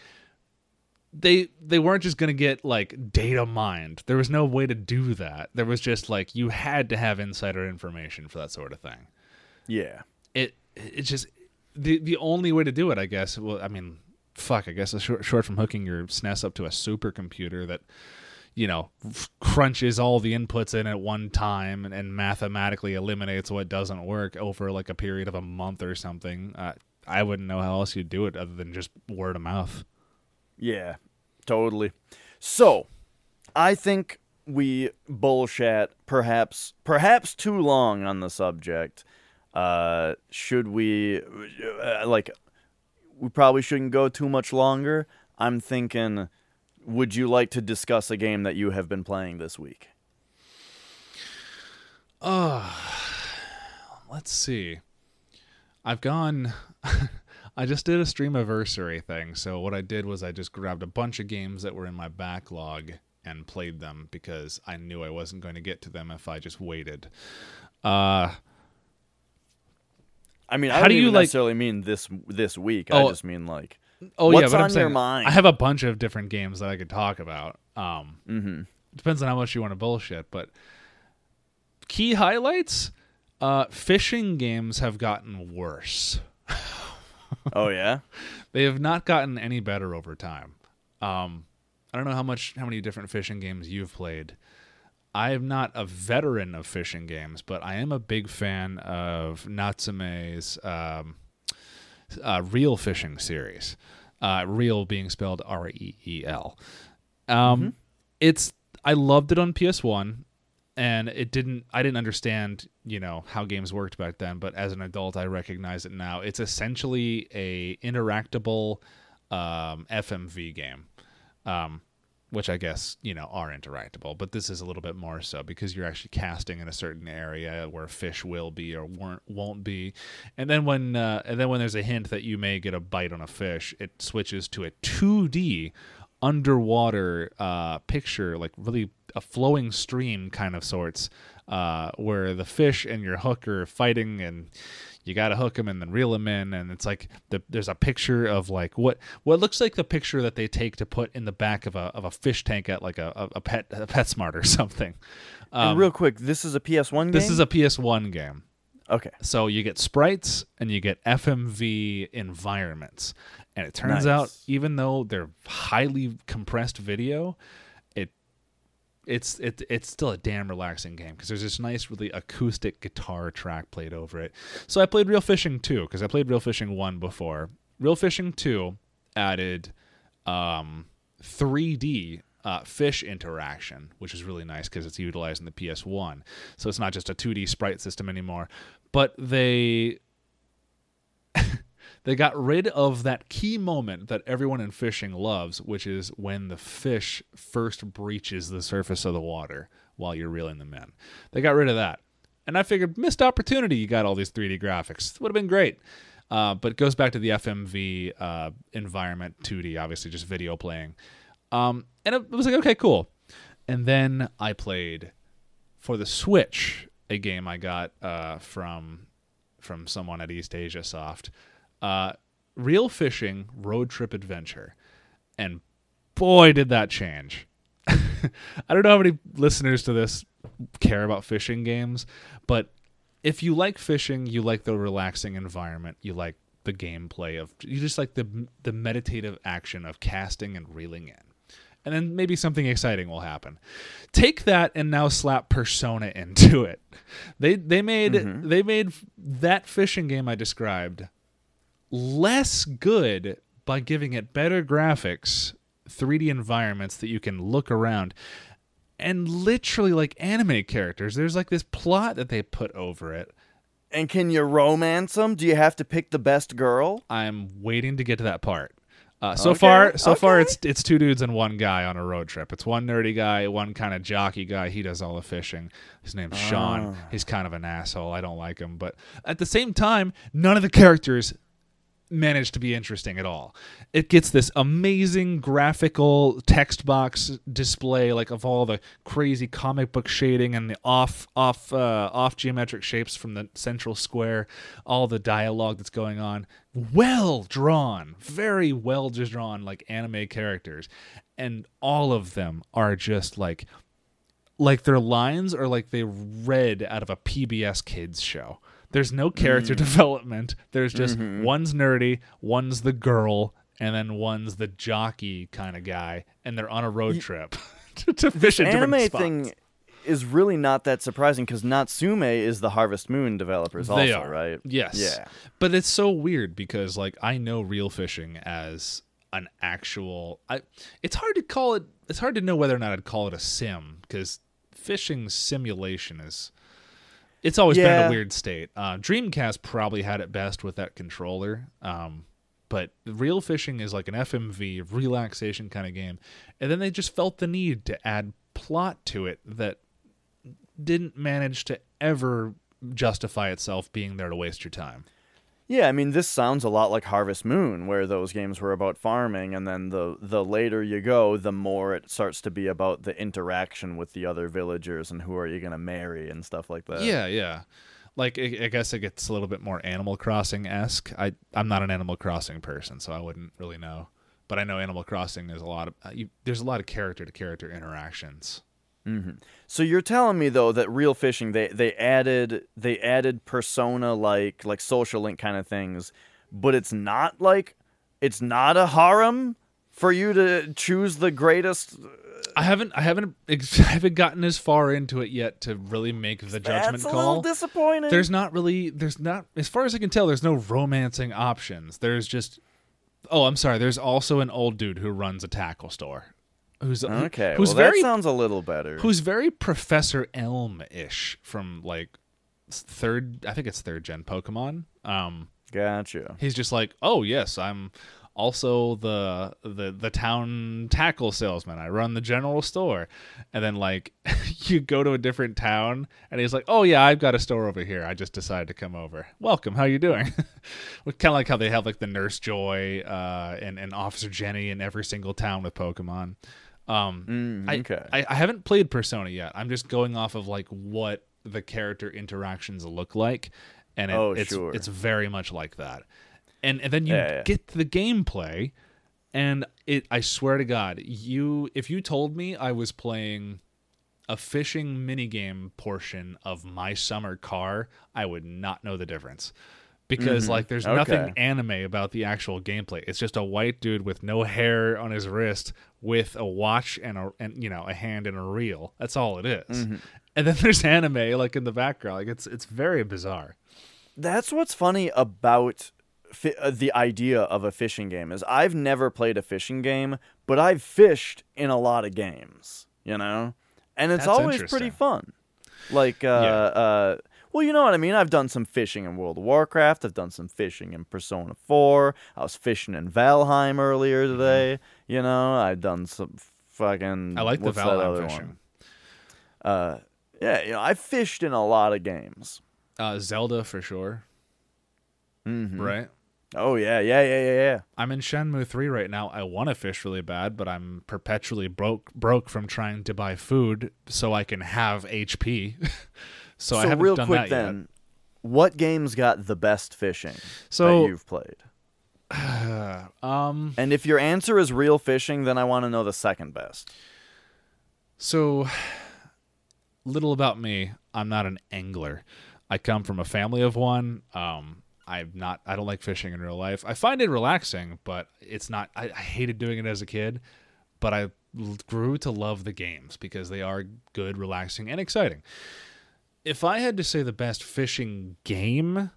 they they weren't just going to get like data mined. There was no way to do that. There was just like you had to have insider information for that sort of thing. Yeah, It it's just the the only way to do it, I guess. Well, I mean, fuck, I guess it's short, short from hooking your SNES up to a supercomputer that you know crunches all the inputs in at one time and, and mathematically eliminates what doesn't work over like a period of a month or something. Uh, I wouldn't know how else you'd do it other than just word of mouth. yeah, totally. So, I think we bullshit perhaps perhaps too long on the subject. Uh, should we uh, like? We probably shouldn't go too much longer. I'm thinking. Would you like to discuss a game that you have been playing this week? Uh let's see. I've gone. I just did a stream anniversary thing. So what I did was I just grabbed a bunch of games that were in my backlog and played them because I knew I wasn't going to get to them if I just waited. Uh, I mean, I How don't do you, like- necessarily mean this this week. I Oh. just mean like, oh yeah, What's but I'm on your saying mind? I have a bunch of different games that I could talk about. Um, mm-hmm. depends on how much you want to bullshit, but key highlights. Uh, fishing games have gotten worse. oh yeah, they have not gotten any better over time. Um, I don't know how much how many different fishing games you've played. I am not a veteran of fishing games, but I am a big fan of Natsume's um, uh, Reel Fishing series. Uh, reel being spelled R E E L. Um, It's I loved it on PS One, and it didn't. I didn't understand, you know, how games worked back then. But as an adult, I recognize it now. It's essentially a interactable um, FMV game. Um, which I guess you know are interactable, but this is a little bit more so because you're actually casting in a certain area where fish will be or won't won't be, and then when uh, and then when there's a hint that you may get a bite on a fish, it switches to a 2D underwater uh, picture, like really a flowing stream kind of sorts, uh, where the fish and your hook are fighting and you got to hook them and then reel them in and it's like the, there's a picture of like what what looks like the picture that they take to put in the back of a of a fish tank at like a, a, a pet a PetSmart or something. Um, and real quick, this is a PS1 game. this is a PS1 game. okay. So you get sprites and you get FMV environments. And it turns Nice. out even though they're highly compressed video, it it's it, it's still a damn relaxing game because there's this nice, really acoustic guitar track played over it. So I played Reel Fishing 2 because I played Reel Fishing 1 before. Reel Fishing 2 added um, 3D uh, fish interaction, which is really nice because it's utilizing the PS1. So it's not just a 2D sprite system anymore. But they they got rid of that key moment that everyone in fishing loves, which is when the fish first breaches the surface of the water while you're reeling them in. They got rid of that. And I figured, missed opportunity, you got all these 3D graphics. Would have been great. Uh, but goes back to the FMV uh, environment, 2D, obviously, just video playing. Um, and it was like, okay, cool. And then I played for the Switch a game I got uh, from from someone at Eastasiasoft uh, Reel Fishing road trip adventure, and boy did that change. I don't know how many listeners to this care about fishing games, but if you like fishing, you like the relaxing environment, you like the gameplay of you just like the the meditative action of casting and reeling in. And then maybe something exciting will happen. Take that and now slap Persona into it. They they made mm-hmm. they made that fishing game I described less good by giving it better graphics, 3D environments that you can look around, and literally like anime characters. There's like this plot that they put over it. And can you romance them? Do you have to pick the best girl? I'm waiting to get to that part. Uh, so okay, far, so okay. far, it's it's two dudes and one guy on a road trip. It's one nerdy guy, one kind of jockey guy. He does all the fishing. His name's Sean. Ah. He's kind of an asshole. I don't like him, but at the same time, none of the characters managed to be interesting at all. It gets this amazing graphical text box display, like of all the crazy comic book shading and the off off uh, off geometric shapes from the central square, all the dialogue that's going on. Well drawn, very well drawn, like anime characters, and all of them are just like like their lines are like they read out of a PBS kids show there's no character mm. development. There's just mm-hmm. one's nerdy, one's the girl, and then one's the jockey kind of guy, and they're on a road trip to, to fish in different spots. thing is really not that surprising because Natsume is the Harvest Moon developers, they also, are. right? Yes. Yeah. But it's so weird because like I know Reel Fishing as an actual. I. It's hard to call it. It's hard to know whether or not I'd call it a sim because fishing simulation is it's always yeah. been a weird state. Uh, Dreamcast probably had it best with that controller. Um, but Reel Fishing is like an FMV relaxation kind of game, and then they just felt the need to add plot to it that didn't manage to ever justify itself being there to waste your time. Yeah, I mean, this sounds a lot like Harvest Moon, where those games were about farming, and then the the later you go, the more it starts to be about the interaction with the other villagers and who are you gonna marry and stuff like that. Yeah, yeah. Like I, I guess it gets a little bit more Animal Crossing esque. I I'm not an Animal Crossing person, so I wouldn't really know. But I know Animal Crossing is a lot of uh, you, there's a lot of character to character interactions. Mm-hmm. So you're telling me though that Reel Fishing they they added they added persona like like social link kind of things, but it's not like it's not a harem for you to choose the greatest. I haven't I haven't I haven't gotten as far into it yet to really make the judgment call. That's a little disappointing. There's not really there's not as far as I can tell there's no romancing options. There's just Oh, I'm sorry. There's also an old dude who runs a tackle store who's okay. Who's well, very, that sounds a little better. Who's very Professor Elm ish from like third, I think it's third gen Pokemon. Um, gotcha. He's just like, oh yes, I'm also the the the town tackle salesman. I run the general store, and then like you go to a different town, and he's like, "Oh yeah, I've got a store over here. I just decided to come over. Welcome. How you doing?" kind of like how they have like the Nurse Joy uh, and and Officer Jenny in every single town with Pokemon. Um, mm, okay. I, I, I haven't played Persona yet. I'm just going off of like what the character interactions look like, and it, oh, it's sure. it's very much like that. And and then you yeah, yeah. get the gameplay, and it. I swear to God, you if you told me I was playing a fishing minigame portion of my summer car, I would not know the difference because Mhm. like there's Okay. nothing anime about the actual gameplay. It's just a white dude with no hair on his wrist with a watch and a and you know a hand and a reel. That's all it is. Mm-hmm. And then there's anime like in the background. Like it's it's very bizarre. That's what's funny about fi- uh, the idea of a fishing game is I've never played a fishing game, but I've fished in a lot of games, you know, and it's That's always pretty fun. Like, uh, Yeah. uh, well, you know what I mean. I've done some fishing in World of Warcraft. I've done some fishing in Persona Four. I was fishing in Valheim earlier Mm-hmm. today. You know, I've done some fucking. I like the Valheim other fishing. one? Uh, yeah, you know, I fished in a lot of games. Uh, Zelda for sure, Mhm. right? Oh yeah, yeah, yeah, yeah, yeah. I'm in Shenmue 3 right now. I want to fish really bad, but I'm perpetually broke broke from trying to buy food so I can have HP. so, I haven't real done quick that then, what games got the best fishing So- that you've played? um And if your answer is Reel Fishing, then I want to know the second best. so little about me. I'm not an angler. I come from a family of one. Um I'm not I don't like fishing in real life. I find it relaxing, but it's not I, I hated doing it as a kid, but I grew to love the games because they are good, relaxing, and exciting. If I had to say the best fishing game,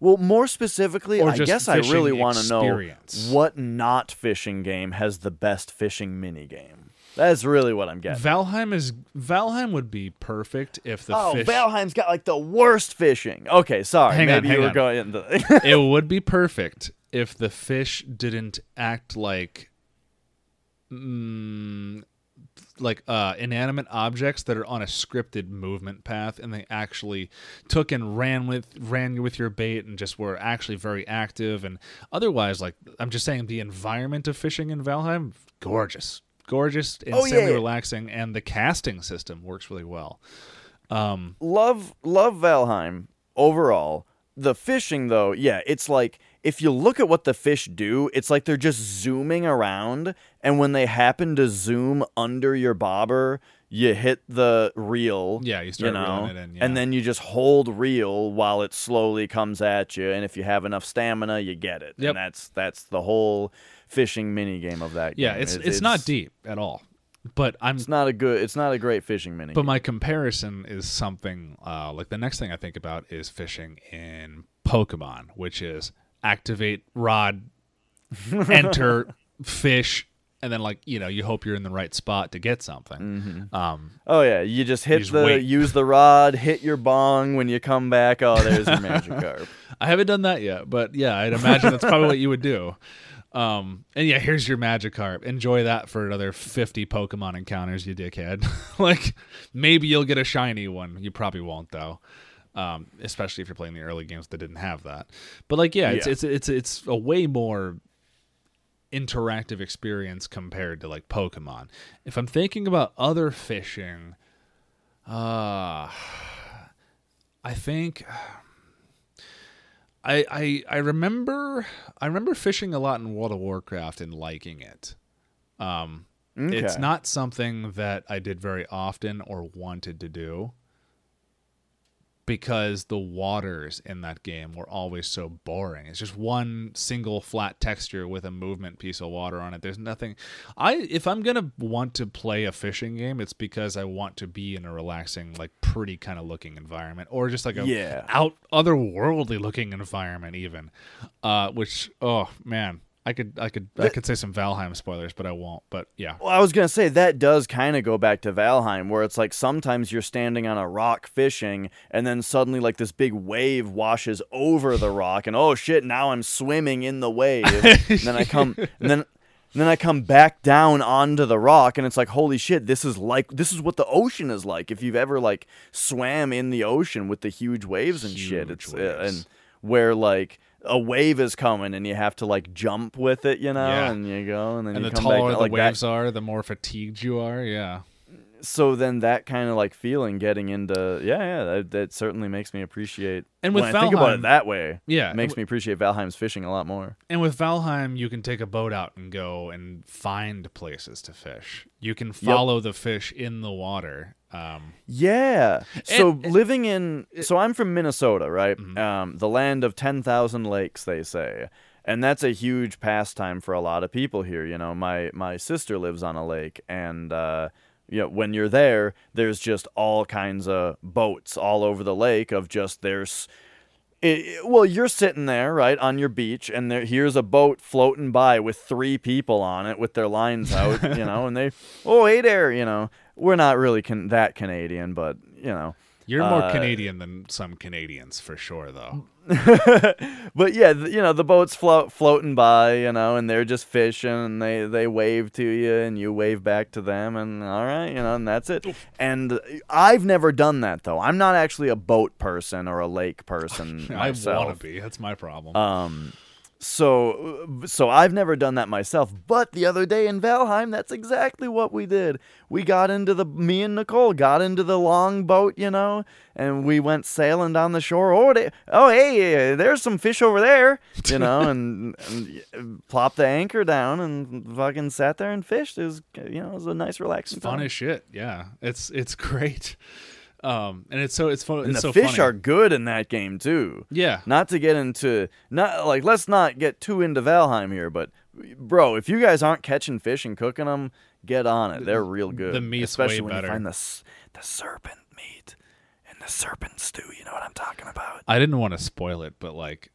Well, more specifically, I guess I really want to know what not fishing game has the best fishing mini game. That's really what I'm getting. Valheim is Valheim would be perfect if the oh, fish Valheim's got like the worst fishing. Okay, sorry. Hang on, Maybe hang you were on. going into. it would be perfect if the fish didn't act like mm, like uh, inanimate objects that are on a scripted movement path and they actually took and ran with ran with your bait and just were actually very active and otherwise like i'm just saying the environment of fishing in valheim gorgeous gorgeous Oh, insanely yeah. relaxing and the casting system works really well um love love Valheim overall. The fishing though, yeah, it's like if you look at what the fish do, it's like they're just zooming around and when they happen to zoom under your bobber, you hit the reel. Yeah, you start you know, reeling it in, yeah. And then you just hold reel while it slowly comes at you and if you have enough stamina, you get it. Yep. And that's that's the whole fishing mini game of that yeah game. it's, It- it's not deep at all but i'm It's not a good it's not a great fishing mini. But my comparison is something uh, like the next thing I think about is fishing in Pokemon, which is activate rod, enter fish, and then like you know you hope you're in the right spot to get something. Um, Oh yeah, you just hit just the wait. use the rod, hit your bong when you come back. Oh, there's your Magikarp. I haven't done that yet, but yeah, I'd imagine that's probably what you would do. Um, and yeah, here's your Magikarp. Enjoy that for another 50 Pokemon encounters, you dickhead. like, maybe you'll get a shiny one. You probably won't, though. Um, especially if you're playing the early games that didn't have that. But like, yeah, it's Yeah. it's it's it's a way more interactive experience compared to like Pokemon. If I'm thinking about other fishing, uh I think I, I I remember I remember fishing a lot in World of Warcraft and liking it. Um, It's not something that I did very often or wanted to do because the waters in that game were always so boring. It's just one single flat texture with a movement piece of water on it. There's nothing I if I'm going to want to play a fishing game, it's because I want to be in a relaxing like pretty kind of looking environment or just like a Yeah. out otherworldly looking environment even. Uh which oh man, I could I could I could say some Valheim spoilers, but I won't. But yeah. Well, I was gonna say that does kind of go back to Valheim, where it's like sometimes you're standing on a rock fishing, and then suddenly like this big wave washes over the rock, and oh shit, now I'm swimming in the wave. and then I come, and then. And then I come back down onto the rock, and it's like, holy shit! This is like this is what the ocean is like. If you've ever like swam in the ocean with the huge waves and shit, Huge it's uh, waves. and where like a wave is coming and you have to like jump with it, you know, Yeah. and you go, and then And you the come taller back the like that- waves are, the more fatigued you are. Yeah. So then that kind of like feeling getting into yeah yeah that, that certainly makes me appreciate And with when I think about Valheim- it that way Yeah, it makes me appreciate Valheim's fishing a lot more And with Valheim, you can take a boat out and go and find places to fish. You can follow the fish in the water. Um, yeah so And- living in so I'm from Minnesota right Mm-hmm. um, the land of 10,000 lakes they say and that's a huge pastime for a lot of people here you know my my sister lives on a lake and uh you know, when you're there, there's just all kinds of boats all over the lake of just there's it, well, you're sitting there, right, on your beach, and there, here's a boat floating by with three people on it with their lines out, you know, and they, oh, hey there, you know. We're not really can- that Canadian, but, you know. You're more Uh, Canadian than some Canadians for sure, though. but yeah, you know, the boat's float floating by, you know, and they're just fishing, and they they wave to you, and you wave back to them, and all right, you know, and that's it. And I've never done that though. I'm not actually a boat person or a lake person I want to be. That's my problem. Um, so uh, so I've never done that myself. But the other day in Valheim, that's exactly what we did. We got into the me and Nicole got into the long boat, you know, and we went sailing down the shore. Oh, they, oh, hey, there's some fish over there, you know, and, and plopped the anchor down and fucking sat there and fished. It was you know it was a nice relaxing fun time. as shit. Yeah, it's it's great. Um, and it's so it's fun. and it's the so fish funny. are good in that game too. yeah. not to get into not like let's not get too into Valheim here, but bro, if you guys aren't catching fish and cooking them, get on it. They're real good. the meat's especially way when better. you find the the serpent meat and the serpent stew. You know what I'm talking about? I didn't want to spoil it, but like,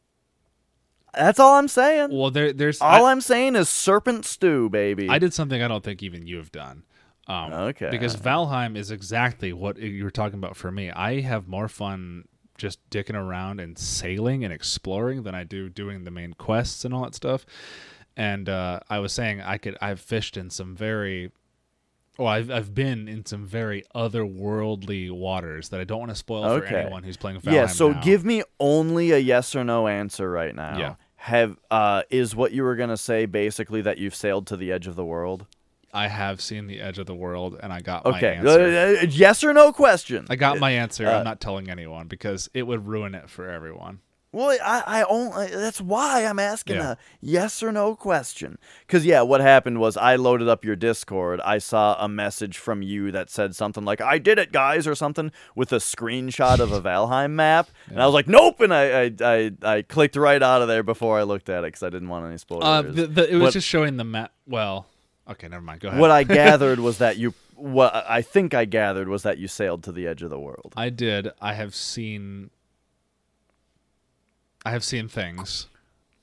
That's all I'm saying. well, there there's all I, am saying is serpent stew, baby. I did something I don't think even you've done. Um, Okay. Because Valheim is exactly what you were talking about for me. I have more fun just dicking around and sailing and exploring than I do doing the main quests and all that stuff. And uh, I was saying I could I've fished in some very well I've I've been in some very otherworldly waters that I don't want to spoil for anyone who's playing Valheim. yeah. So now. give me only a yes or no answer right now. Yeah. Have uh is what you were gonna say basically that you've sailed to the edge of the world? I have seen the edge of the world and I got my answer. Uh, yes or no question. I got my answer. uh, I'm not telling anyone because it would ruin it for everyone. Well, I, I only that's why I'm asking Yeah. a yes or no question. Cause yeah, what happened was I loaded up your Discord. I saw a message from you that said something like "I did it, guys" or something with a screenshot of a Valheim map, and I was like, "Nope!" And I I, I, I clicked right out of there before I looked at it because I didn't want any spoilers. Uh, the, the, it was But- just showing the map. Well, okay, never mind. Go ahead. what I gathered was that you what I think I gathered was that you sailed to the edge of the world. I did. I have seen. I have seen things.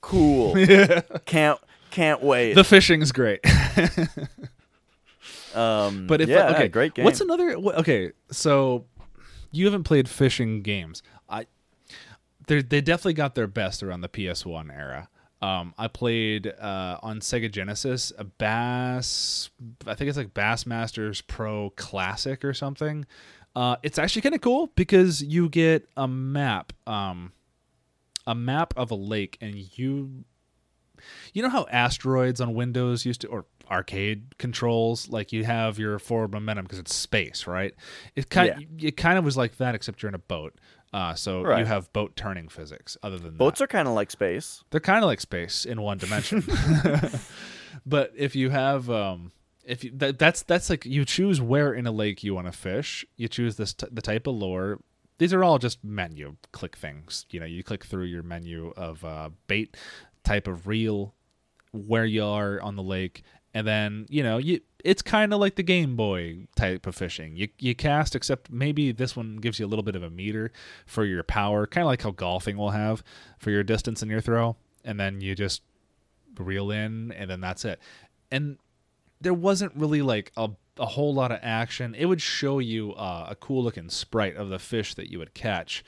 Cool. can't can't wait. The fishing's great, um, but if yeah, okay, great game. What's another? Okay, so you haven't played fishing games. I they they definitely got their best around the PS1 era. Um, I played uh, on Sega Genesis a Bass. I think it's like Bassmasters Pro Classic or something. Uh, it's actually kind of cool because you get a map, um, a map of a lake, and you, you know how asteroids on Windows used to, or arcade controls, like you have your forward momentum because it's space, right? It kind, it kind of was like that, except you're in a boat. Uh, so you have boat turning physics. Other than Boats that. are kind of like space. They're kind of like space in one dimension. but if you have um if you that, that's that's like you choose where in a lake you want to fish, you choose this t- the type of lure. These are all just menu click things. You know, you click through your menu of uh, bait, type of reel, where you are on the lake, and then you know you it's kind of like the Game Boy type of fishing. You you cast, except maybe this one gives you a little bit of a meter for your power, kind of like how golfing will have for your distance and your throw, and then you just reel in, and then that's it. And there wasn't really like a a whole lot of action. It would show you uh, a cool looking sprite of the fish that you would catch,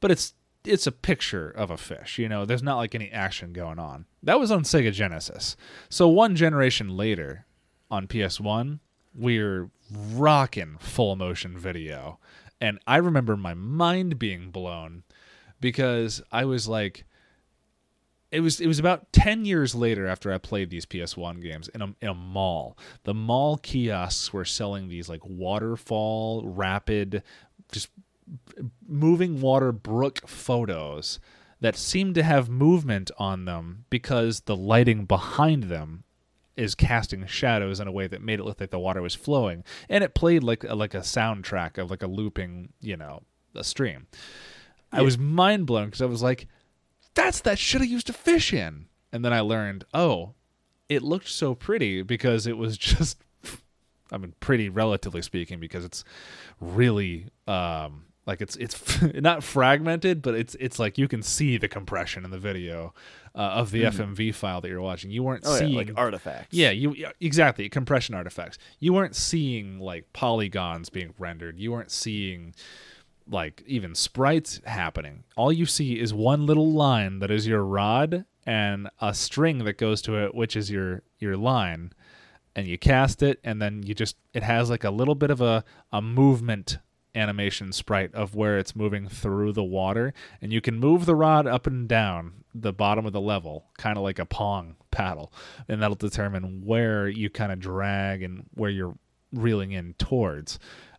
but it's it's a picture of a fish. You know, there's not like any action going on. That was on Sega Genesis. So one generation later, on PS1, we're rocking full motion video, and I remember my mind being blown because I was like, it was it was about 10 years later after I played these PS1 games in a, in a mall. The mall kiosks were selling these like waterfall, rapid, just moving water brook photos that seemed to have movement on them because the lighting behind them is casting shadows in a way that made it look like the water was flowing. And it played like a, like a soundtrack of like a looping you know a stream. I was mind blown because i was like that's that shit i used to fish in. And then i learned oh it looked so pretty because it was just i mean pretty relatively speaking because it's really um like it's it's not fragmented but it's it's like you can see the compression in the video uh, of the fmv file that you're watching you weren't Mm-hmm. Oh, seeing yeah, like artifacts. yeah, you exactly compression artifacts. You weren't seeing like polygons being rendered. You weren't seeing like even sprites happening. All you see is one little line that is your rod and a string that goes to it, which is your your line. And you cast it, and then you just it has like a little bit of a a movement animation sprite of where it's moving through the water and you can move the rod up and down the bottom of the level kind of like a pong paddle and that'll determine where you kind of drag and where you're reeling in towards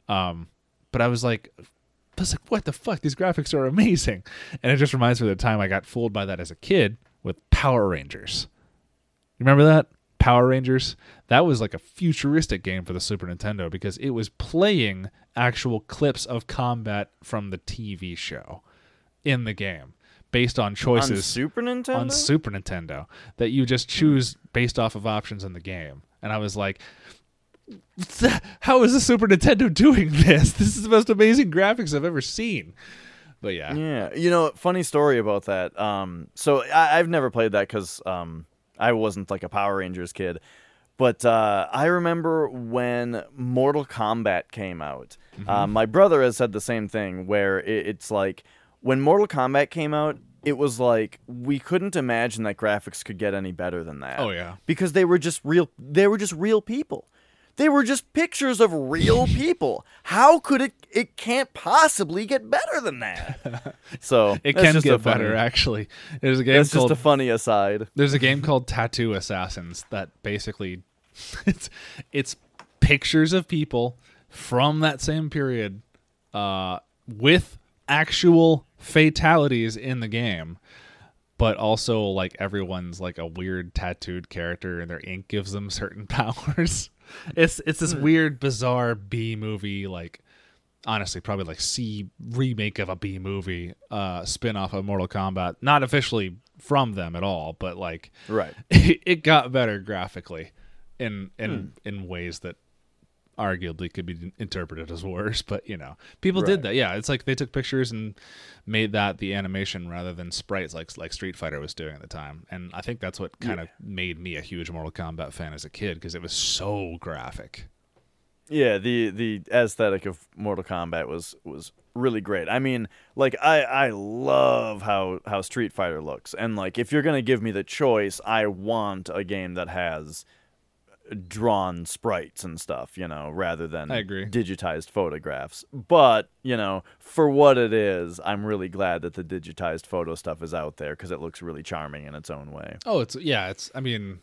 um, but i was like I was like, what the fuck? These graphics are amazing. And it just reminds me of the time I got fooled by that as a kid with Power Rangers. You remember that? Power Rangers? That was like a futuristic game for the Super Nintendo because it was playing actual clips of combat from the TV show in the game based on On choices Super Nintendo. on Super Nintendo that you just choose based off of options in the game. And I was like, how is the Super Nintendo doing this? This is the most amazing graphics I've ever seen. But yeah. Yeah, you know, funny story about that. Um, so I, I've never played that because um, I wasn't like a Power Rangers kid, but uh, I remember when Mortal Kombat came out. Uh, my brother has said the same thing, where it, it's like when Mortal Kombat came out, it was like we couldn't imagine that graphics could get any better than that. Oh, yeah. because they were just real. They were just real people. They were just pictures of real people. How could it? It can't possibly get better than that. So It can get funny- better, actually. There's a game That's called just a funny aside. There's a game called Tattoo Assassins that basically it's it's pictures of people from that same period uh, with actual fatalities in the game, but also like everyone's like a weird tattooed character and their ink gives them certain powers. It's it's this weird, bizarre B movie like honestly probably like C remake of a B movie uh spin-off of Mortal Kombat. Not officially from them at all, but like Right. it got better graphically in in in ways that arguably could be interpreted as worse but you know people did that. Yeah it's like they took pictures and made that the animation rather than sprites like like street fighter was doing at the time. And i think that's what kind of made me a huge mortal kombat fan as a kid because it was so graphic. Yeah, the the aesthetic of Mortal Kombat was was really great. I mean, like I I love how how Street Fighter looks, and like if you're gonna give me the choice, I want a game that has drawn sprites and stuff, you know, rather than I agree. digitized photographs. But you know, for what it is, I'm really glad that the digitized photo stuff is out there because it looks really charming in its own way. oh it's yeah it's i mean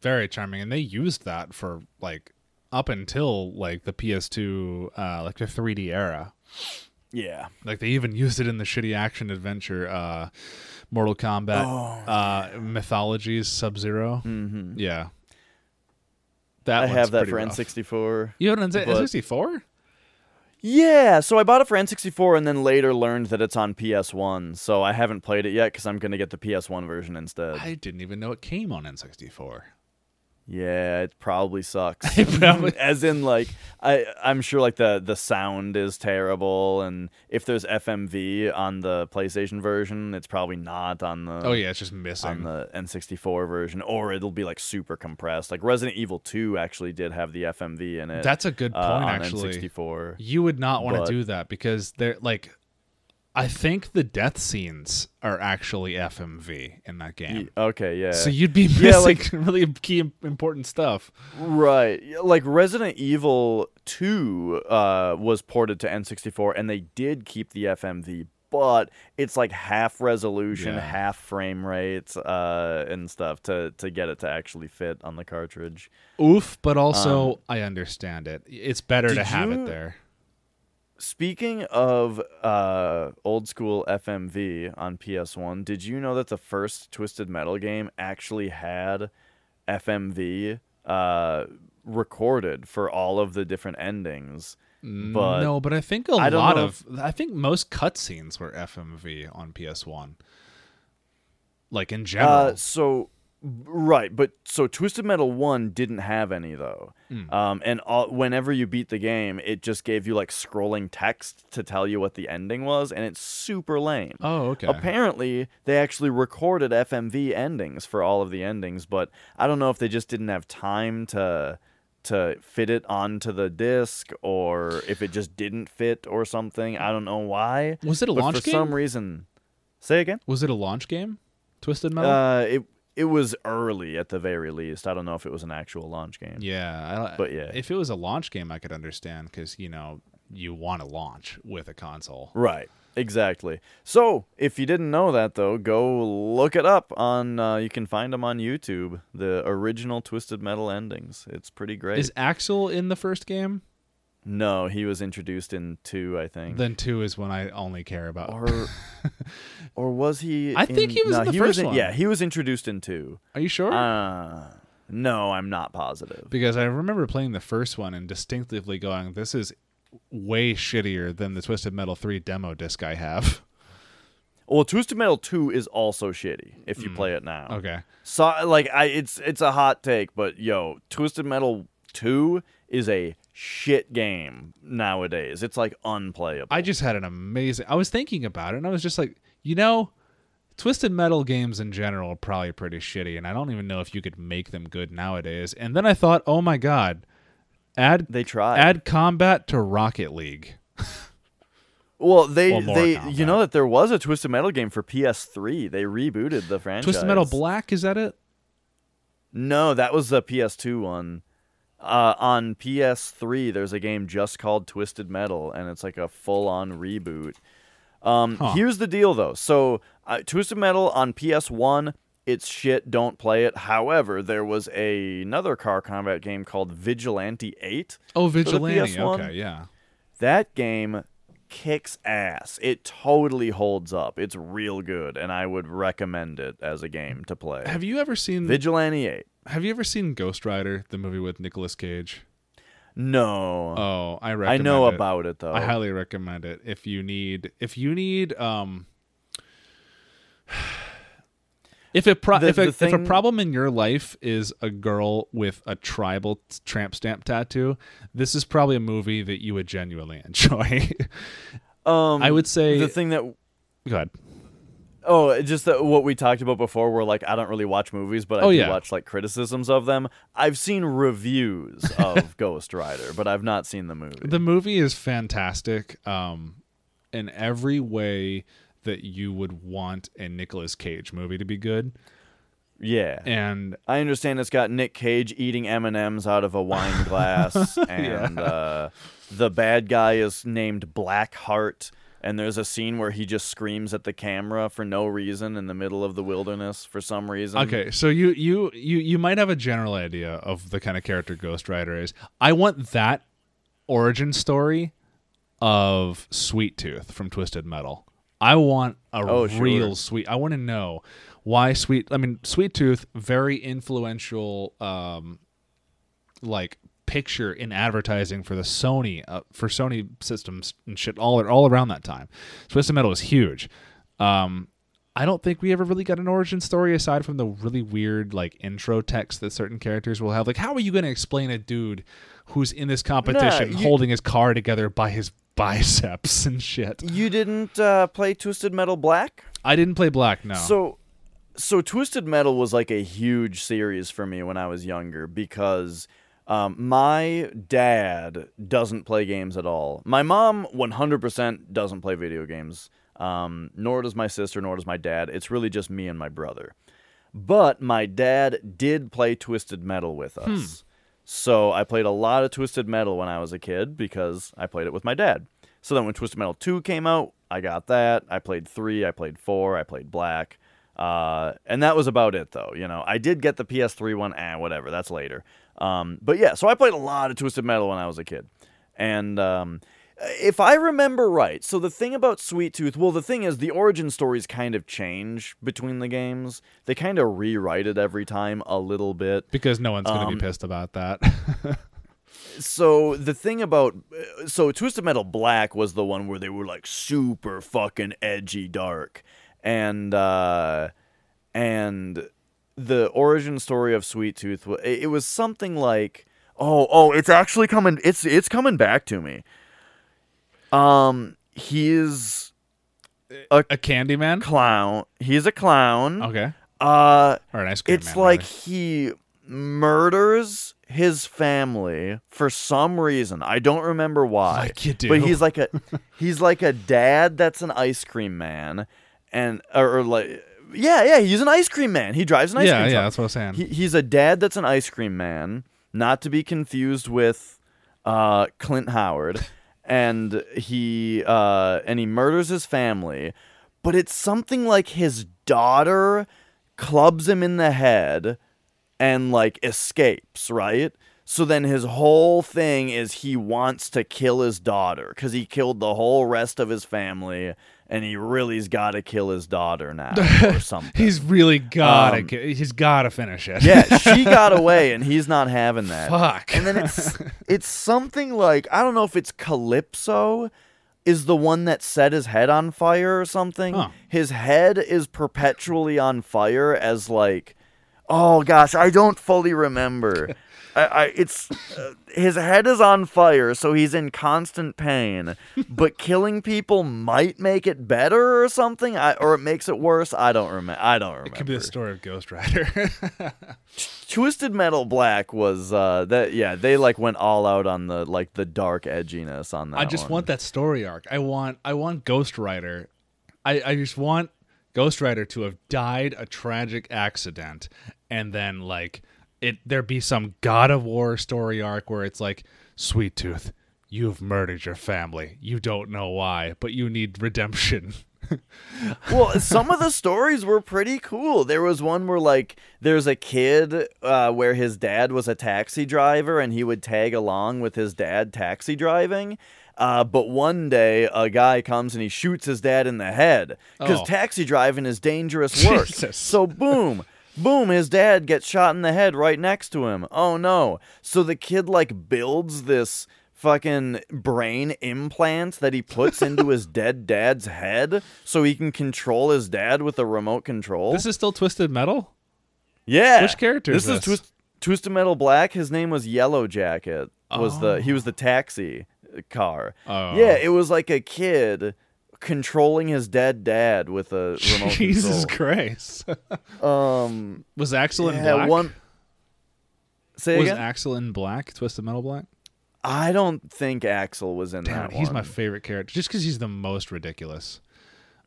very charming and they used that for like up until like the ps2 uh like the 3d era Yeah. Like they even used it in the shitty action adventure, uh, Mortal Kombat, Oh, uh, Mythologies Sub Zero. hmm Yeah, that I one's have that for rough. N64. You have an N64? Yeah, so I bought it for N64 and then later learned that it's on PS1. So I haven't played it yet because I'm going to get the PS1 version instead. I didn't even know it came on N64. Yeah, it probably sucks. It probably- As in, like, I I'm sure like the the sound is terrible, and if there's FMV on the PlayStation version, it's probably not on the Oh yeah, it's just missing on the N64 version, or it'll be like super compressed. Like Resident Evil 2 actually did have the FMV in it. That's a good uh, point, on actually. N64. You would not want to do that because they're like, I think the death scenes are actually FMV in that game. Okay, yeah. So you'd be Yeah, missing like- really key important stuff. Right. Like Resident Evil 2 uh, was ported to N64 and they did keep the FMV, but it's like half resolution, Yeah. half frame rate, uh, and stuff to to get it to actually fit on the cartridge. Oof, but also I understand it. It's better to have you- it there. Speaking of uh, old school FMV on PS1, did you know that the first Twisted Metal game actually had FMV uh, recorded for all of the different endings? But no, but I think a I lot of I think most cutscenes were FMV on PS1. Like in general. Uh, so right, but so Twisted Metal One didn't have any though, Hmm. um, and all, whenever you beat the game, it just gave you like scrolling text to tell you what the ending was, and it's super lame. oh, okay. Apparently, they actually recorded FMV endings for all of the endings, but I don't know if they just didn't have time to to fit it onto the disc or if it just didn't fit or something. I don't know why. Was it a but launch for game? some reason. Say again? Was it a launch game? Twisted Metal? Uh it it was early at the very least. I don't know if it was an actual launch game. yeah, I, but yeah. If it was a launch game, I could understand because you know you want to launch with a console. Right. Exactly. So, if you didn't know that, though, go look it up on. Uh, you can find them on YouTube. The original Twisted Metal endings. It's pretty great. Is Axel in the first game? No, he was introduced in two, I think. Then two is when I only care about. or, or was he? I think he was no, in the he first was one. Yeah, he was introduced in two. Are you sure? Uh, no, I'm not positive. because I remember playing the first one and distinctively going, "This is way shittier than the Twisted Metal three demo disc I have." Well, Twisted Metal Two is also shitty if you play it now. Okay. So like I it's it's a hot take, but yo, Twisted Metal 2 is a shit game nowadays. It's like unplayable. I just had an amazing. I was thinking about it, and I was just like, you know, Twisted Metal games in general are probably pretty shitty, and I don't even know if you could make them good nowadays. And then I thought, oh my god, add they tried. add combat to Rocket League. well, they more they combat. you know that there was a Twisted Metal game for PS3. They rebooted the franchise. Twisted Metal Black is that it? No, that was the PS2 one. Uh, on PS3, there's a game just called Twisted Metal, and it's like a full-on reboot. Um, Huh. Here's the deal, though. So, uh, Twisted Metal on PS1, it's shit. Don't play it. However, there was a, another car combat game called Vigilante 8. Oh, Vigilante. Okay, yeah. That game kicks ass. It totally holds up. It's real good, and I would recommend it as a game to play. Have you ever seen Vigilante 8. Have you ever seen Ghost Rider, the movie with Nicolas Cage? No. Oh, I recommend I know it. about it though. I highly recommend it if you need if you need um if a pro- The- if, a, the if a problem in your life is a girl with a tribal tramp stamp tattoo, this is probably a movie that you would genuinely enjoy. um, I would say the thing that go ahead. Oh, just that what we talked about before. Where like I don't really watch movies, but I Oh, do yeah. watch like criticisms of them. I've seen reviews of Ghost Rider, but I've not seen the movie. The movie is fantastic um in every way that you would want a Nicolas Cage movie to be good. yeah, And I understand it's got Nick Cage eating M and M's out of a wine glass, and uh, the bad guy is named Blackheart. And there's a scene where he just screams at the camera for no reason in the middle of the wilderness for some reason. Okay, so you you you you might have a general idea of the kind of character Ghost Rider is. I want that origin story of Sweet Tooth from Twisted Metal. I want a Oh, sure. real sweet. I want to know why Sweet. I mean, Sweet Tooth, very influential, um, like picture in advertising for the Sony uh, for Sony systems and shit all all around that time. Twisted Metal was huge. Um, I don't think we ever really got an origin story aside from the really weird like intro text that certain characters will have. Like, how are you going to explain a dude who's in this competition you- holding his car together by his biceps and shit? You didn't uh, play Twisted Metal Black? I didn't play Black. No. So, so Twisted Metal was like a huge series for me when I was younger because um, my dad doesn't play games at all. My mom 100% doesn't play video games. Um, nor does my sister, nor does my dad. It's really just me and my brother. But my dad did play Twisted Metal with us. So I played a lot of Twisted Metal when I was a kid because I played it with my dad. So then when Twisted Metal 2 came out, I got that. I played three. I played four. I played Black. Uh, and that was about it, though. You know, I did get the PS3 one, and eh, whatever. That's later. Um, but yeah, so I played a lot of Twisted Metal when I was a kid, and um, if I remember right, so the thing about Sweet Tooth, well, the thing is, the origin stories kind of change between the games. They kind of rewrite it every time a little bit. Because no one's going to Um, be pissed about that. So the thing about so Twisted Metal Black was the one where they were like super fucking edgy dark, and uh, and the origin story of Sweet Tooth it was something like oh oh it's actually coming it's it's coming back to me. Um, he's a Candyman? clown. He's a clown. Okay. Uh, Or an ice cream it's man, like rather. he murders his family for some reason. I don't remember why. Like you do. But he's like a he's like a dad that's an ice cream man and or, or like yeah, yeah, he's an ice cream man. He drives an ice yeah, cream yeah, truck. that's what I'm saying. He, he's a dad that's an ice cream man, not to be confused with uh, Clint Howard, and he uh, and he murders his family, but it's something like his daughter clubs him in the head and like escapes, right? So then his whole thing is he wants to kill his daughter because he killed the whole rest of his family and he really's got to kill his daughter now or something. he's really gotta Um, get, he's gotta finish it. Yeah, she got away and he's not having that. Fuck. And then it's it's something like I don't know if it's Calypso is the one that set his head on fire or something. Huh. His head is perpetually on fire as like oh gosh, I don't fully remember. I, I it's uh, his head is on fire, so he's in constant pain. But killing people might make it better or something, I, or it makes it worse. I don't remember. I don't remember. It could be the story of Ghost Rider. Twisted Metal Black was uh that yeah they like went all out on the like the dark edginess on that. I just one. want that story arc. I want I want Ghost Rider. I, I just want Ghost Rider to have died a tragic accident and then like it there be some God of War story arc where it's like Sweet Tooth, you've murdered your family. You don't know why, but you need redemption. well, some of the stories were pretty cool. There was one where like there's a kid uh, where his dad was a taxi driver and he would tag along with his dad taxi driving. Uh, but one day, a guy comes and he shoots his dad in the head because Oh. taxi driving is dangerous work. Jesus. So boom, boom, his dad gets shot in the head right next to him. Oh no! So the kid like builds this fucking brain implant that he puts into his dead dad's head so he can control his dad with a remote control. This is still Twisted Metal? yeah. which character This is is this? Twist, Twisted Metal Black. His name was Yellow Jacket. Was the he was the oh. taxi car. Oh. Yeah, it was like a kid controlling his dead dad with a remote Jesus control. Christ. Um, was Axel in yeah, black? one. Say was again. Axel in black? Twisted Metal Black? I don't think Axel was in Damn that he's one. my favorite character just because he's the most ridiculous.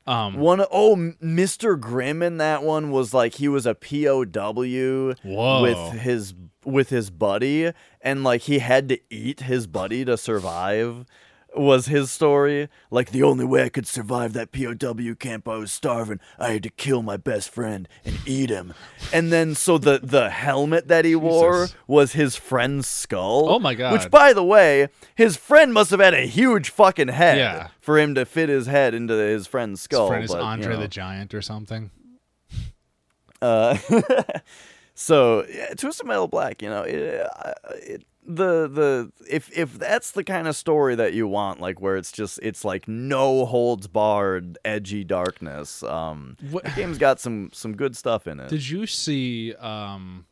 Um, One oh, Mr. Grimm in that one was like he was a POW Whoa. with his with his buddy, and like he had to eat his buddy to survive. Was his story like the only way I could survive that POW camp? I was starving. I had to kill my best friend and eat him, and then so the the helmet that he wore Jesus. was his friend's skull. Oh my God. Which, by the way, his friend must have had a huge fucking head Yeah. for him to fit his head into his friend's skull. friend is but, you Andre know. the Giant or something. Uh, so yeah, Twisted Metal Black, you know, it, uh, it, the the if if that's the kind of story that you want, like where it's just it's like no holds barred, edgy darkness. Um, What- the game's got some some good stuff in it. Did you see? Um,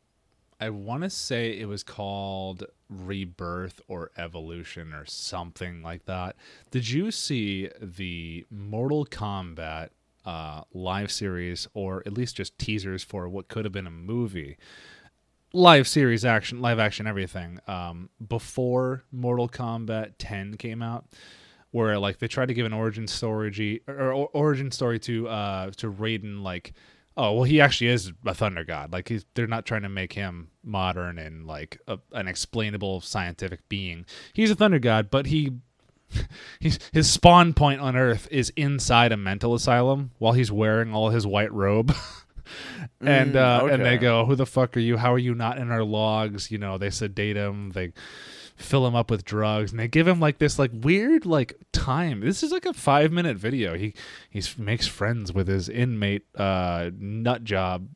I want to say it was called Rebirth or Evolution or something like that. Did you see the Mortal Kombat uh, live series, or at least just teasers for what could have been a movie? Live series, action, live action, everything. Um, before Mortal Kombat 10 came out, where like they tried to give an origin story or, or origin story to uh to Raiden like oh well he actually is a thunder god like they're not trying to make him modern and like a, an explainable scientific being he's a thunder god but he he's his spawn point on Earth is inside a mental asylum while he's wearing all his white robe. and Mm, uh, and they go, "Who the fuck are you? How are you not in our logs?" You know, they sedate him, they fill him up with drugs, and they give him like this like weird like time. This is like a five minute video. He he makes friends with his inmate uh, nut job.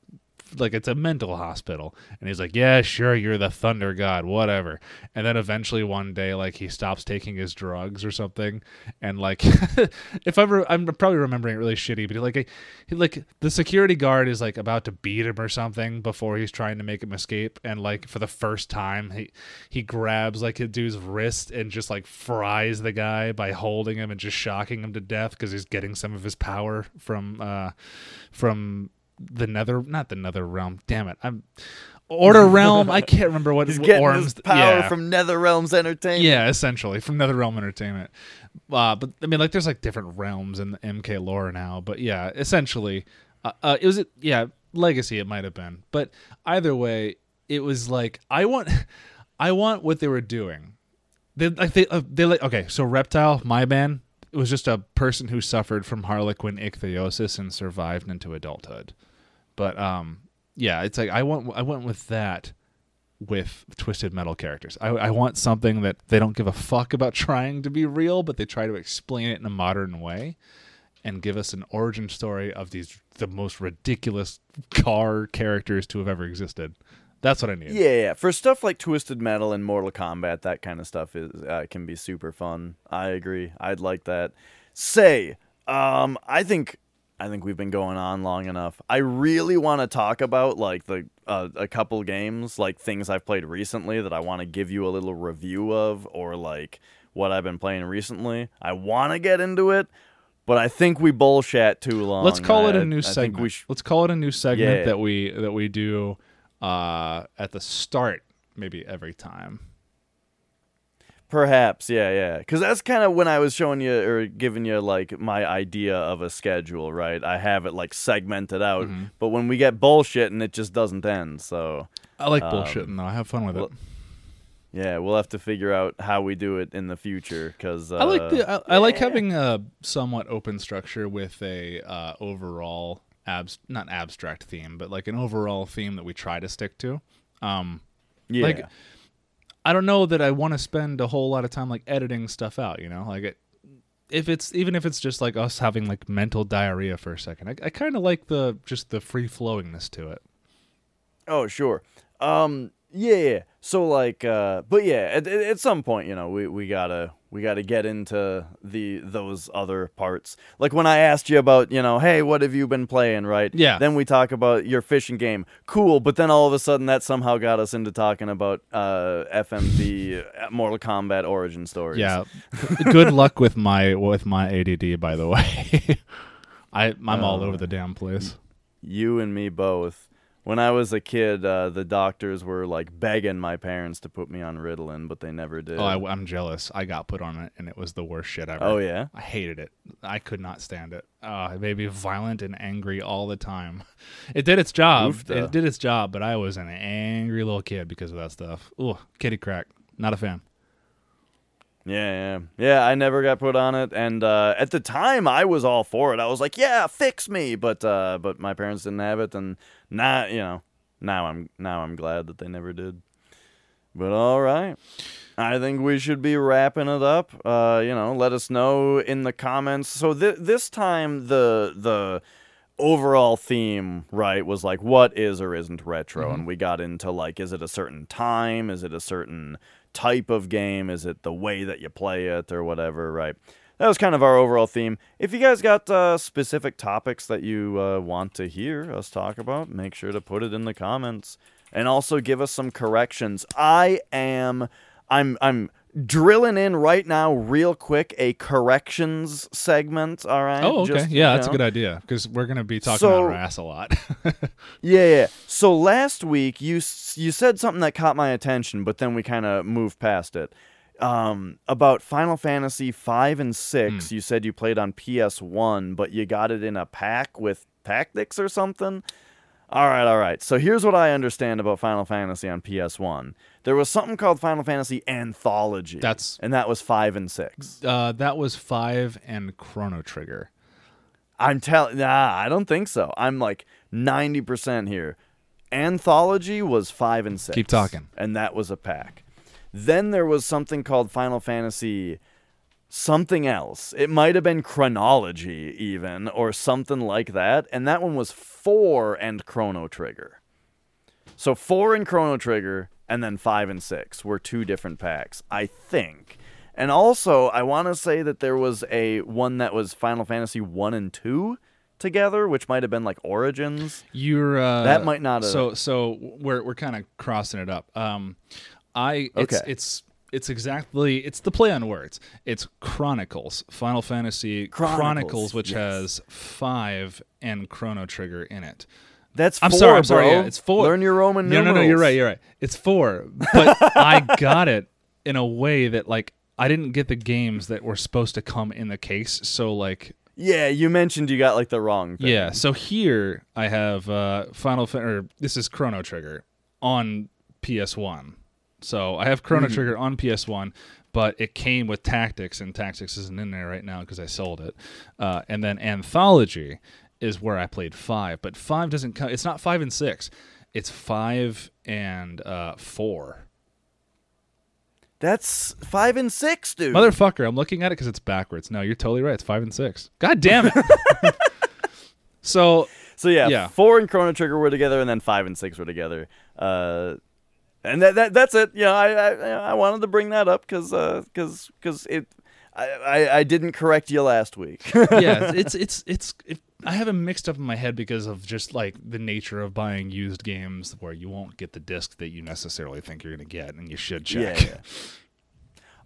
Like it's a mental hospital, and he's like, "Yeah, sure, you're the thunder god, whatever." And then eventually one day, like he stops taking his drugs or something, and like, if I'm re- I'm probably remembering it really shitty, but like he like the security guard is like about to beat him or something before he's trying to make him escape, and like for the first time he he grabs like a dude's wrist and just like fries the guy by holding him and just shocking him to death because he's getting some of his power from uh from the nether not the nether realm damn it i'm order realm i can't remember what He's what getting Orm's- his power yeah. from NetherRealms Entertainment. Yeah, essentially from NetherRealm Entertainment. Uh, but I mean, like, there's like different realms in the MK lore now. But yeah, essentially, uh, uh, it was yeah, Legacy. It might have been, but either way, it was like I want, I want what they were doing. They like they uh, they like okay. So Reptile, my man, it was just a person who suffered from Harlequin ichthyosis and survived into adulthood. But um, yeah, it's like I want I went with that with twisted metal characters. I, I want something that they don't give a fuck about trying to be real, but they try to explain it in a modern way and give us an origin story of these the most ridiculous car characters to have ever existed. That's what I need. Yeah, yeah. For stuff like Twisted Metal and Mortal Kombat, that kind of stuff is uh, can be super fun. I agree. I'd like that. Say, um, I think I think we've been going on long enough. I really want to talk about like the uh, a couple games, like things I've played recently that I want to give you a little review of, or like what I've been playing recently. I want to get into it, but I think we bullshit too long. Let's call it I- a new I segment. we sh- Let's call it a new segment Yeah. that we that we do uh, at the start, maybe every time. Perhaps, yeah, yeah. Because that's kind of when I was showing you or giving you like my idea of a schedule, right? I have it like segmented out, Mm-hmm. but when we get bullshit and it just doesn't end, so I like Um, bullshitting though. I have fun with well, it. yeah, we'll have to figure out how we do it in the future. Because uh, I like the I, I like having a somewhat open structure with a uh, overall abs not abstract theme, but like an overall theme that we try to stick to. Um, yeah, like I don't know that I want to spend a whole lot of time like editing stuff out. You know, like it, if it's even if it's just like us having like mental diarrhea for a second, I, I kind of like the just the free flowingness to it. Oh, sure. Um, yeah, yeah. So like, uh, but yeah, at, at some point, you know, we, we gotta we gotta get into the those other parts. Like when I asked you about, you know, hey, what have you been playing, right? Yeah. Then we talk about your fishing game. Cool. But then all of a sudden, that somehow got us into talking about uh, FMV uh, Mortal Kombat origin stories. Yeah. Good luck with my with my ADD, by the way. I I'm all Uh, over the damn place. You and me both. When I was a kid, uh, the doctors were like begging my parents to put me on Ritalin, but they never did. Oh, I, am jealous. I got put on it, and it was the worst shit ever. Oh, yeah? I hated it. I could not stand it. Uh, it made me violent and angry all the time. It did its job. It did its job, but I was an angry little kid because of that stuff. Ooh, kiddie crack. Not a fan. Yeah, yeah, yeah. I never got put on it, and uh, at the time, I was all for it. I was like, "Yeah, fix me," but uh, but my parents didn't have it, and now you know, now I'm now I'm glad that they never did. But all right, I think we should be wrapping it up. Uh, you know, let us know in the comments. So th- this time, the the overall theme, right, was like, what is or isn't retro? And we got into like, is it a certain time? Is it a certain type of game? Is it the way that you play it or whatever, right? That was kind of our overall theme. If you guys got uh, specific topics that you uh, want to hear us talk about, make sure to put it in the comments and also give us some corrections. I am, I'm, I'm drilling in right now, real quick, a corrections segment. All right. Oh, okay. Just, yeah, that's a good idea because we're gonna be talking So- out our ass a lot. Yeah, yeah. So last week you you said something that caught my attention, but then we kind of moved past it. Um, about Final Fantasy five and six. Hmm. You said you played on PS One, but you got it in a pack with tactics or something. All right, all right. So here's what I understand about Final Fantasy on PS1. There was something called Final Fantasy Anthology. That's- and that was five and six. Uh, that was five and Chrono Trigger. I'm telling. Nah, I don't think so. I'm like ninety percent here. Anthology was five and six. Keep talking. And that was a pack. Then there was something called Final Fantasy something else. It might have been chronology even or something like that. And that one was 4 and Chrono Trigger. So 4 and Chrono Trigger and then 5 and 6 were two different packs, I think. And also, I want to say that there was a one that was Final Fantasy 1 and 2 together, which might have been like Origins. You're uh, That might not have- So so we're we're kind of crossing it up. Um, I it's Okay. it's it's exactly it's the play on words. It's Chronicles, Final Fantasy Chronicles, which yes. has five and Chrono Trigger in it. That's I'm four, sorry, I'm sorry. bro. Yeah, it's four. Learn your Roman No, numerals. no, no. no. You're right. You're right. It's four, but I got it in a way that like I didn't get the games that were supposed to come in the case. So like Yeah, you mentioned you got like the wrong thing. Yeah. So here I have uh, Final Fa- or this is Chrono Trigger on PS1. So I have Chrono Mm-hmm. Trigger on PS1, but it came with Tactics, and Tactics isn't in there right now because I sold it. Uh, and then Anthology is where I played five, but five doesn't come. It's not five and six. It's five and uh, four. That's five and six, dude. Motherfucker, I'm looking at it because it's backwards. No, you're totally right. It's five and six. God damn it. so so yeah, Yeah. four and Chrono Trigger were together, and then five and six were together. Uh, and that, that that's it. You know, I I, I wanted to bring that up because because because it. I, I, I didn't correct you last week. yeah, it's it's it's it, I have it mixed up in my head because of just like the nature of buying used games where you won't get the disc that you necessarily think you're going to get, and you should check. Yeah, yeah.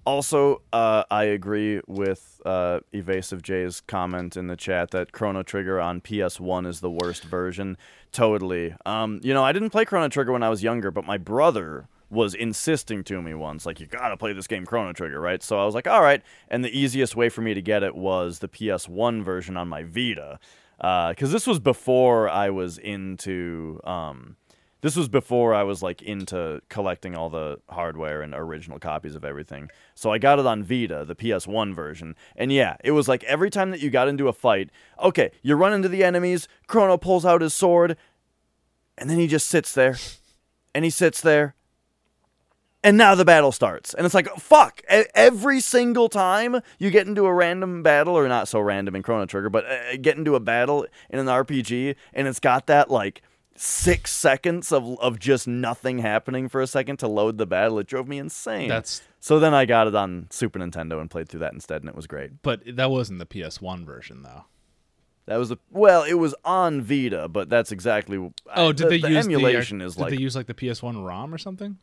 Also, uh, I agree with uh, Evasive J's comment in the chat that Chrono Trigger on PS1 is the worst version. Totally. Um, you know, I didn't play Chrono Trigger when I was younger, but my brother was insisting to me once, like, you gotta play this game Chrono Trigger, right? So I was like, all right. And the easiest way for me to get it was the PS1 version on my Vita. Because this was before I was into. Um, this was before I was like into collecting all the hardware and original copies of everything. So I got it on Vita, the PS1 version. And yeah, it was like every time that you got into a fight, okay, you run into the enemies, Chrono pulls out his sword, and then he just sits there. And he sits there. And now the battle starts. And it's like, fuck, every single time you get into a random battle, or not so random in Chrono Trigger, but uh, get into a battle in an RPG, and it's got that like six seconds of, of just nothing happening for a second to load the battle. It drove me insane. That's so then I got it on Super Nintendo and played through that instead, and it was great. but that wasn't the PS1 version though. That was a well, it was on Vita, but that's exactly. Oh, did the, they the use emulation the, is did like they use like the PS1 ROM or something?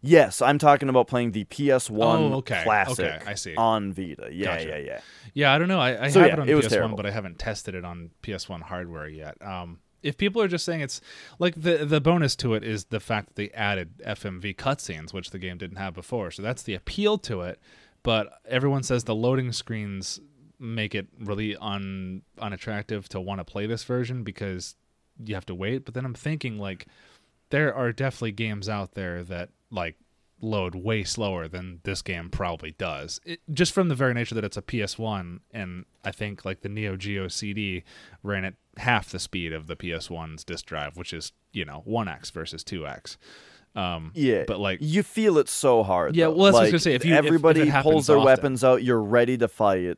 Yes, I'm talking about playing the PS1 Oh, okay, classic okay, I see. on Vita. Yeah, Gotcha. yeah, yeah. Yeah, I don't know. I, I So, have yeah, it on it PS1, terrible. but I haven't tested it on PS1 hardware yet. Um, if people are just saying it's like the the bonus to it is the fact that they added FMV cutscenes, which the game didn't have before, so that's the appeal to it. But everyone says the loading screens make it really un unattractive to want to play this version because you have to wait. But then I'm thinking like there are definitely games out there that like load way slower than this game probably does. It, just from the very nature that it's a PS1, and I think like the Neo Geo CD ran at half the speed of the PS1's disk drive, which is you know one X versus two X. Um, Yeah, but like you feel it so hard. Yeah, though. well, that's what I was gonna say, if you- if- if everybody pulls their often. weapons out, you're ready to fight,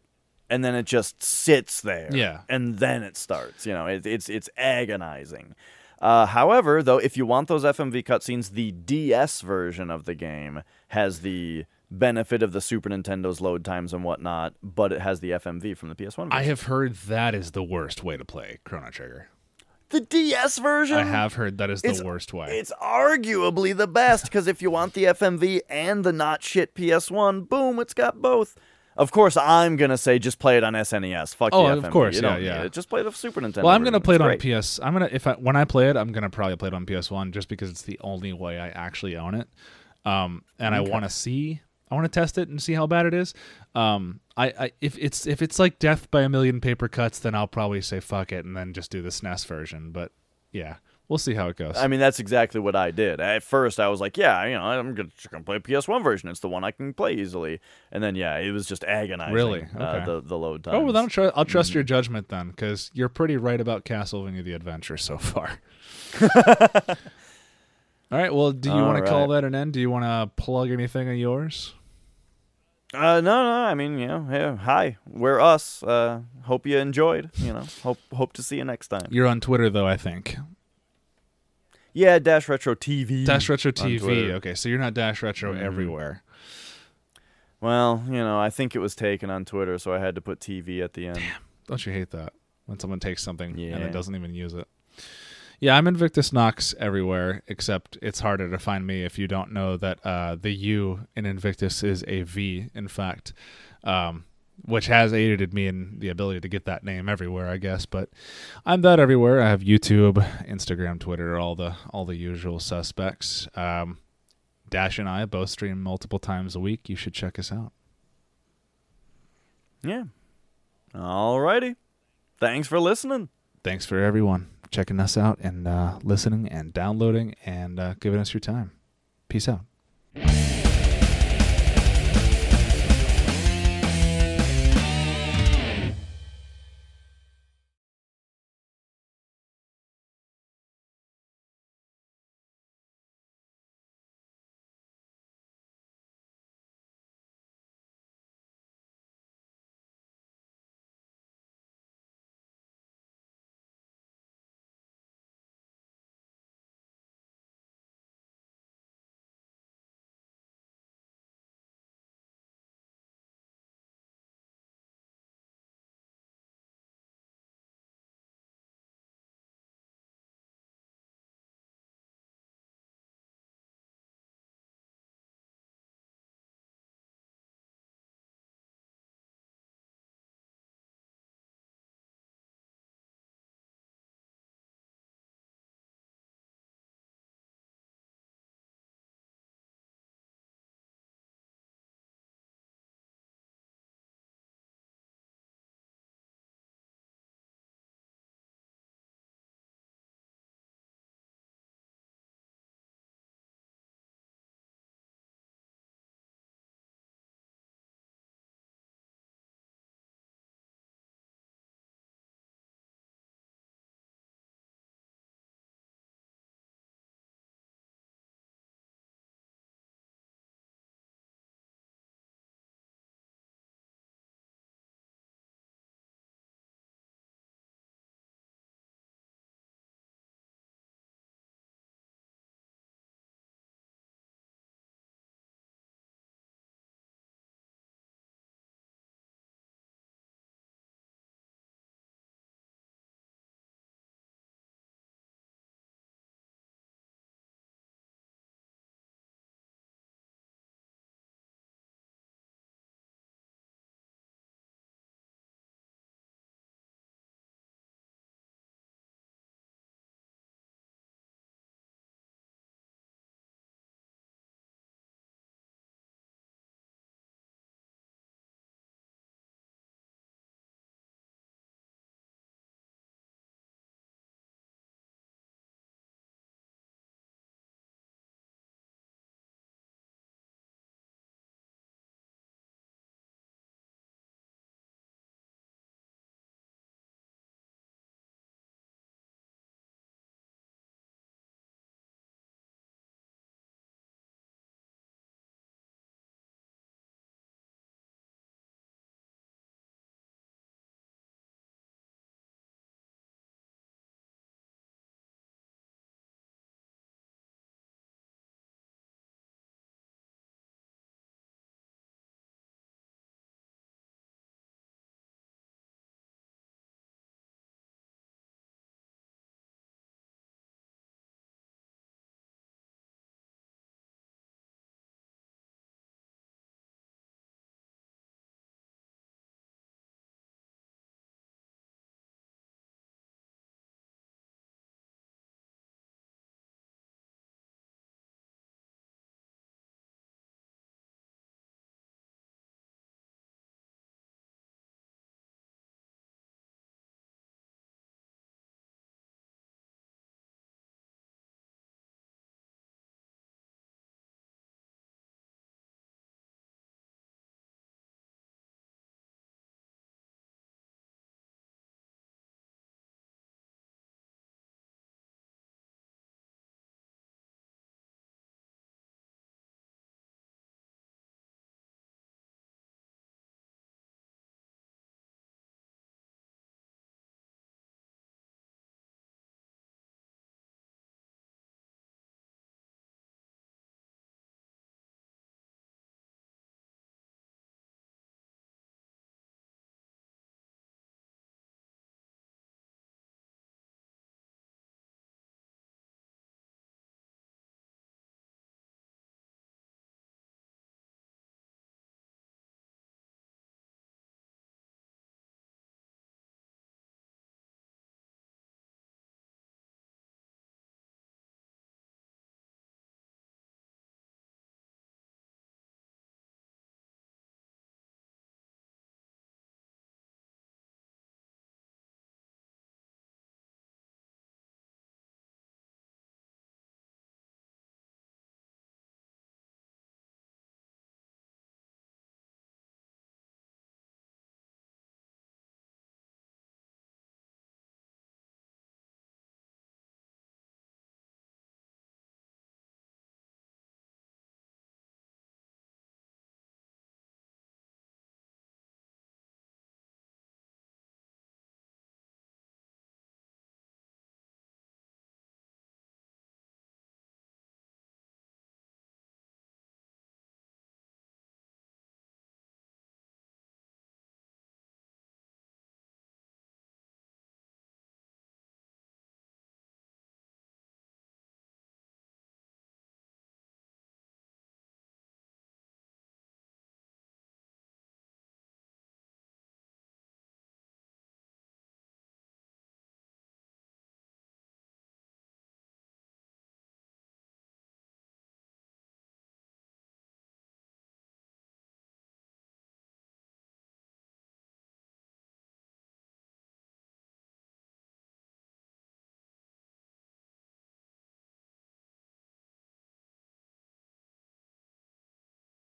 and then it just sits there. Yeah. and then it starts. You know, it, it's it's agonizing. Uh, however, though, if you want those FMV cutscenes, the DS version of the game has the benefit of the Super Nintendo's load times and whatnot, but it has the FMV from the PS1. Version. I have heard that is the worst way to play Chrono Trigger. the DS version. I have heard that is the It's- worst way. It's arguably the best because if you want the FMV and the not shit PS1, boom, it's got both. Of course, I'm gonna say just play it on SNES. Fuck Oh, the of FMV. courte, you yeah, yeah. it. Just play the Super Nintendo. Well, I'm gonna version. play it It's on great. PS. I'm gonna if I when I play it, I'm gonna probably play it on PS1 just because it's the only way I actually own it. Um, and I want to see, I want to test it and see how bad it is. Um, I, I if it's if it's like Death by a Million Paper Cuts, then I'll probably say fuck it and then just do the SNES version. But yeah, We'll see how it goes. I mean, that's exactly what I did. At first, I was like, yeah, you know, I'm gonna, gonna play a PS1 version. It's the one I can play easily. And then, yeah, it was just agonizing. Really? uh, the the load time. oh, well, then I'll, tr- I'll trust Mm. your judgment then, because you're pretty right about Castlevania: The Adventure so far. All right. Well, do you want to call that an end? Do you want to plug anything of yours? Uh, no, no. I mean, you know, yeah, hi, we're us. Uh, hope you enjoyed. You know, hope hope to see you next time. You're on Twitter though, I think. Yeah, Dash Retro TV. Dash Retro TV. Okay, so you're not Dash Retro Mhm. everywhere. Well, you know, I think it was taken on Twitter, so I had to put TV at the end. Don't you hate that when someone takes something and Yeah. then doesn't even use it? Yeah, I'm Invictus Knox everywhere, except it's harder to find me if you don't know that uh, the U in Invictus is a V, in fact, um, which has aided me in the ability to get that name everywhere, I guess. But I'm that everywhere. I have YouTube, Instagram, Twitter, all the all the usual suspects. Um, Dash and I both stream multiple times a week. You should check us out. Yeah. Alrighty. Thanks for listening. thanks for everyone checking us out and uh, listening and downloading and uh, giving us your time. Peace out.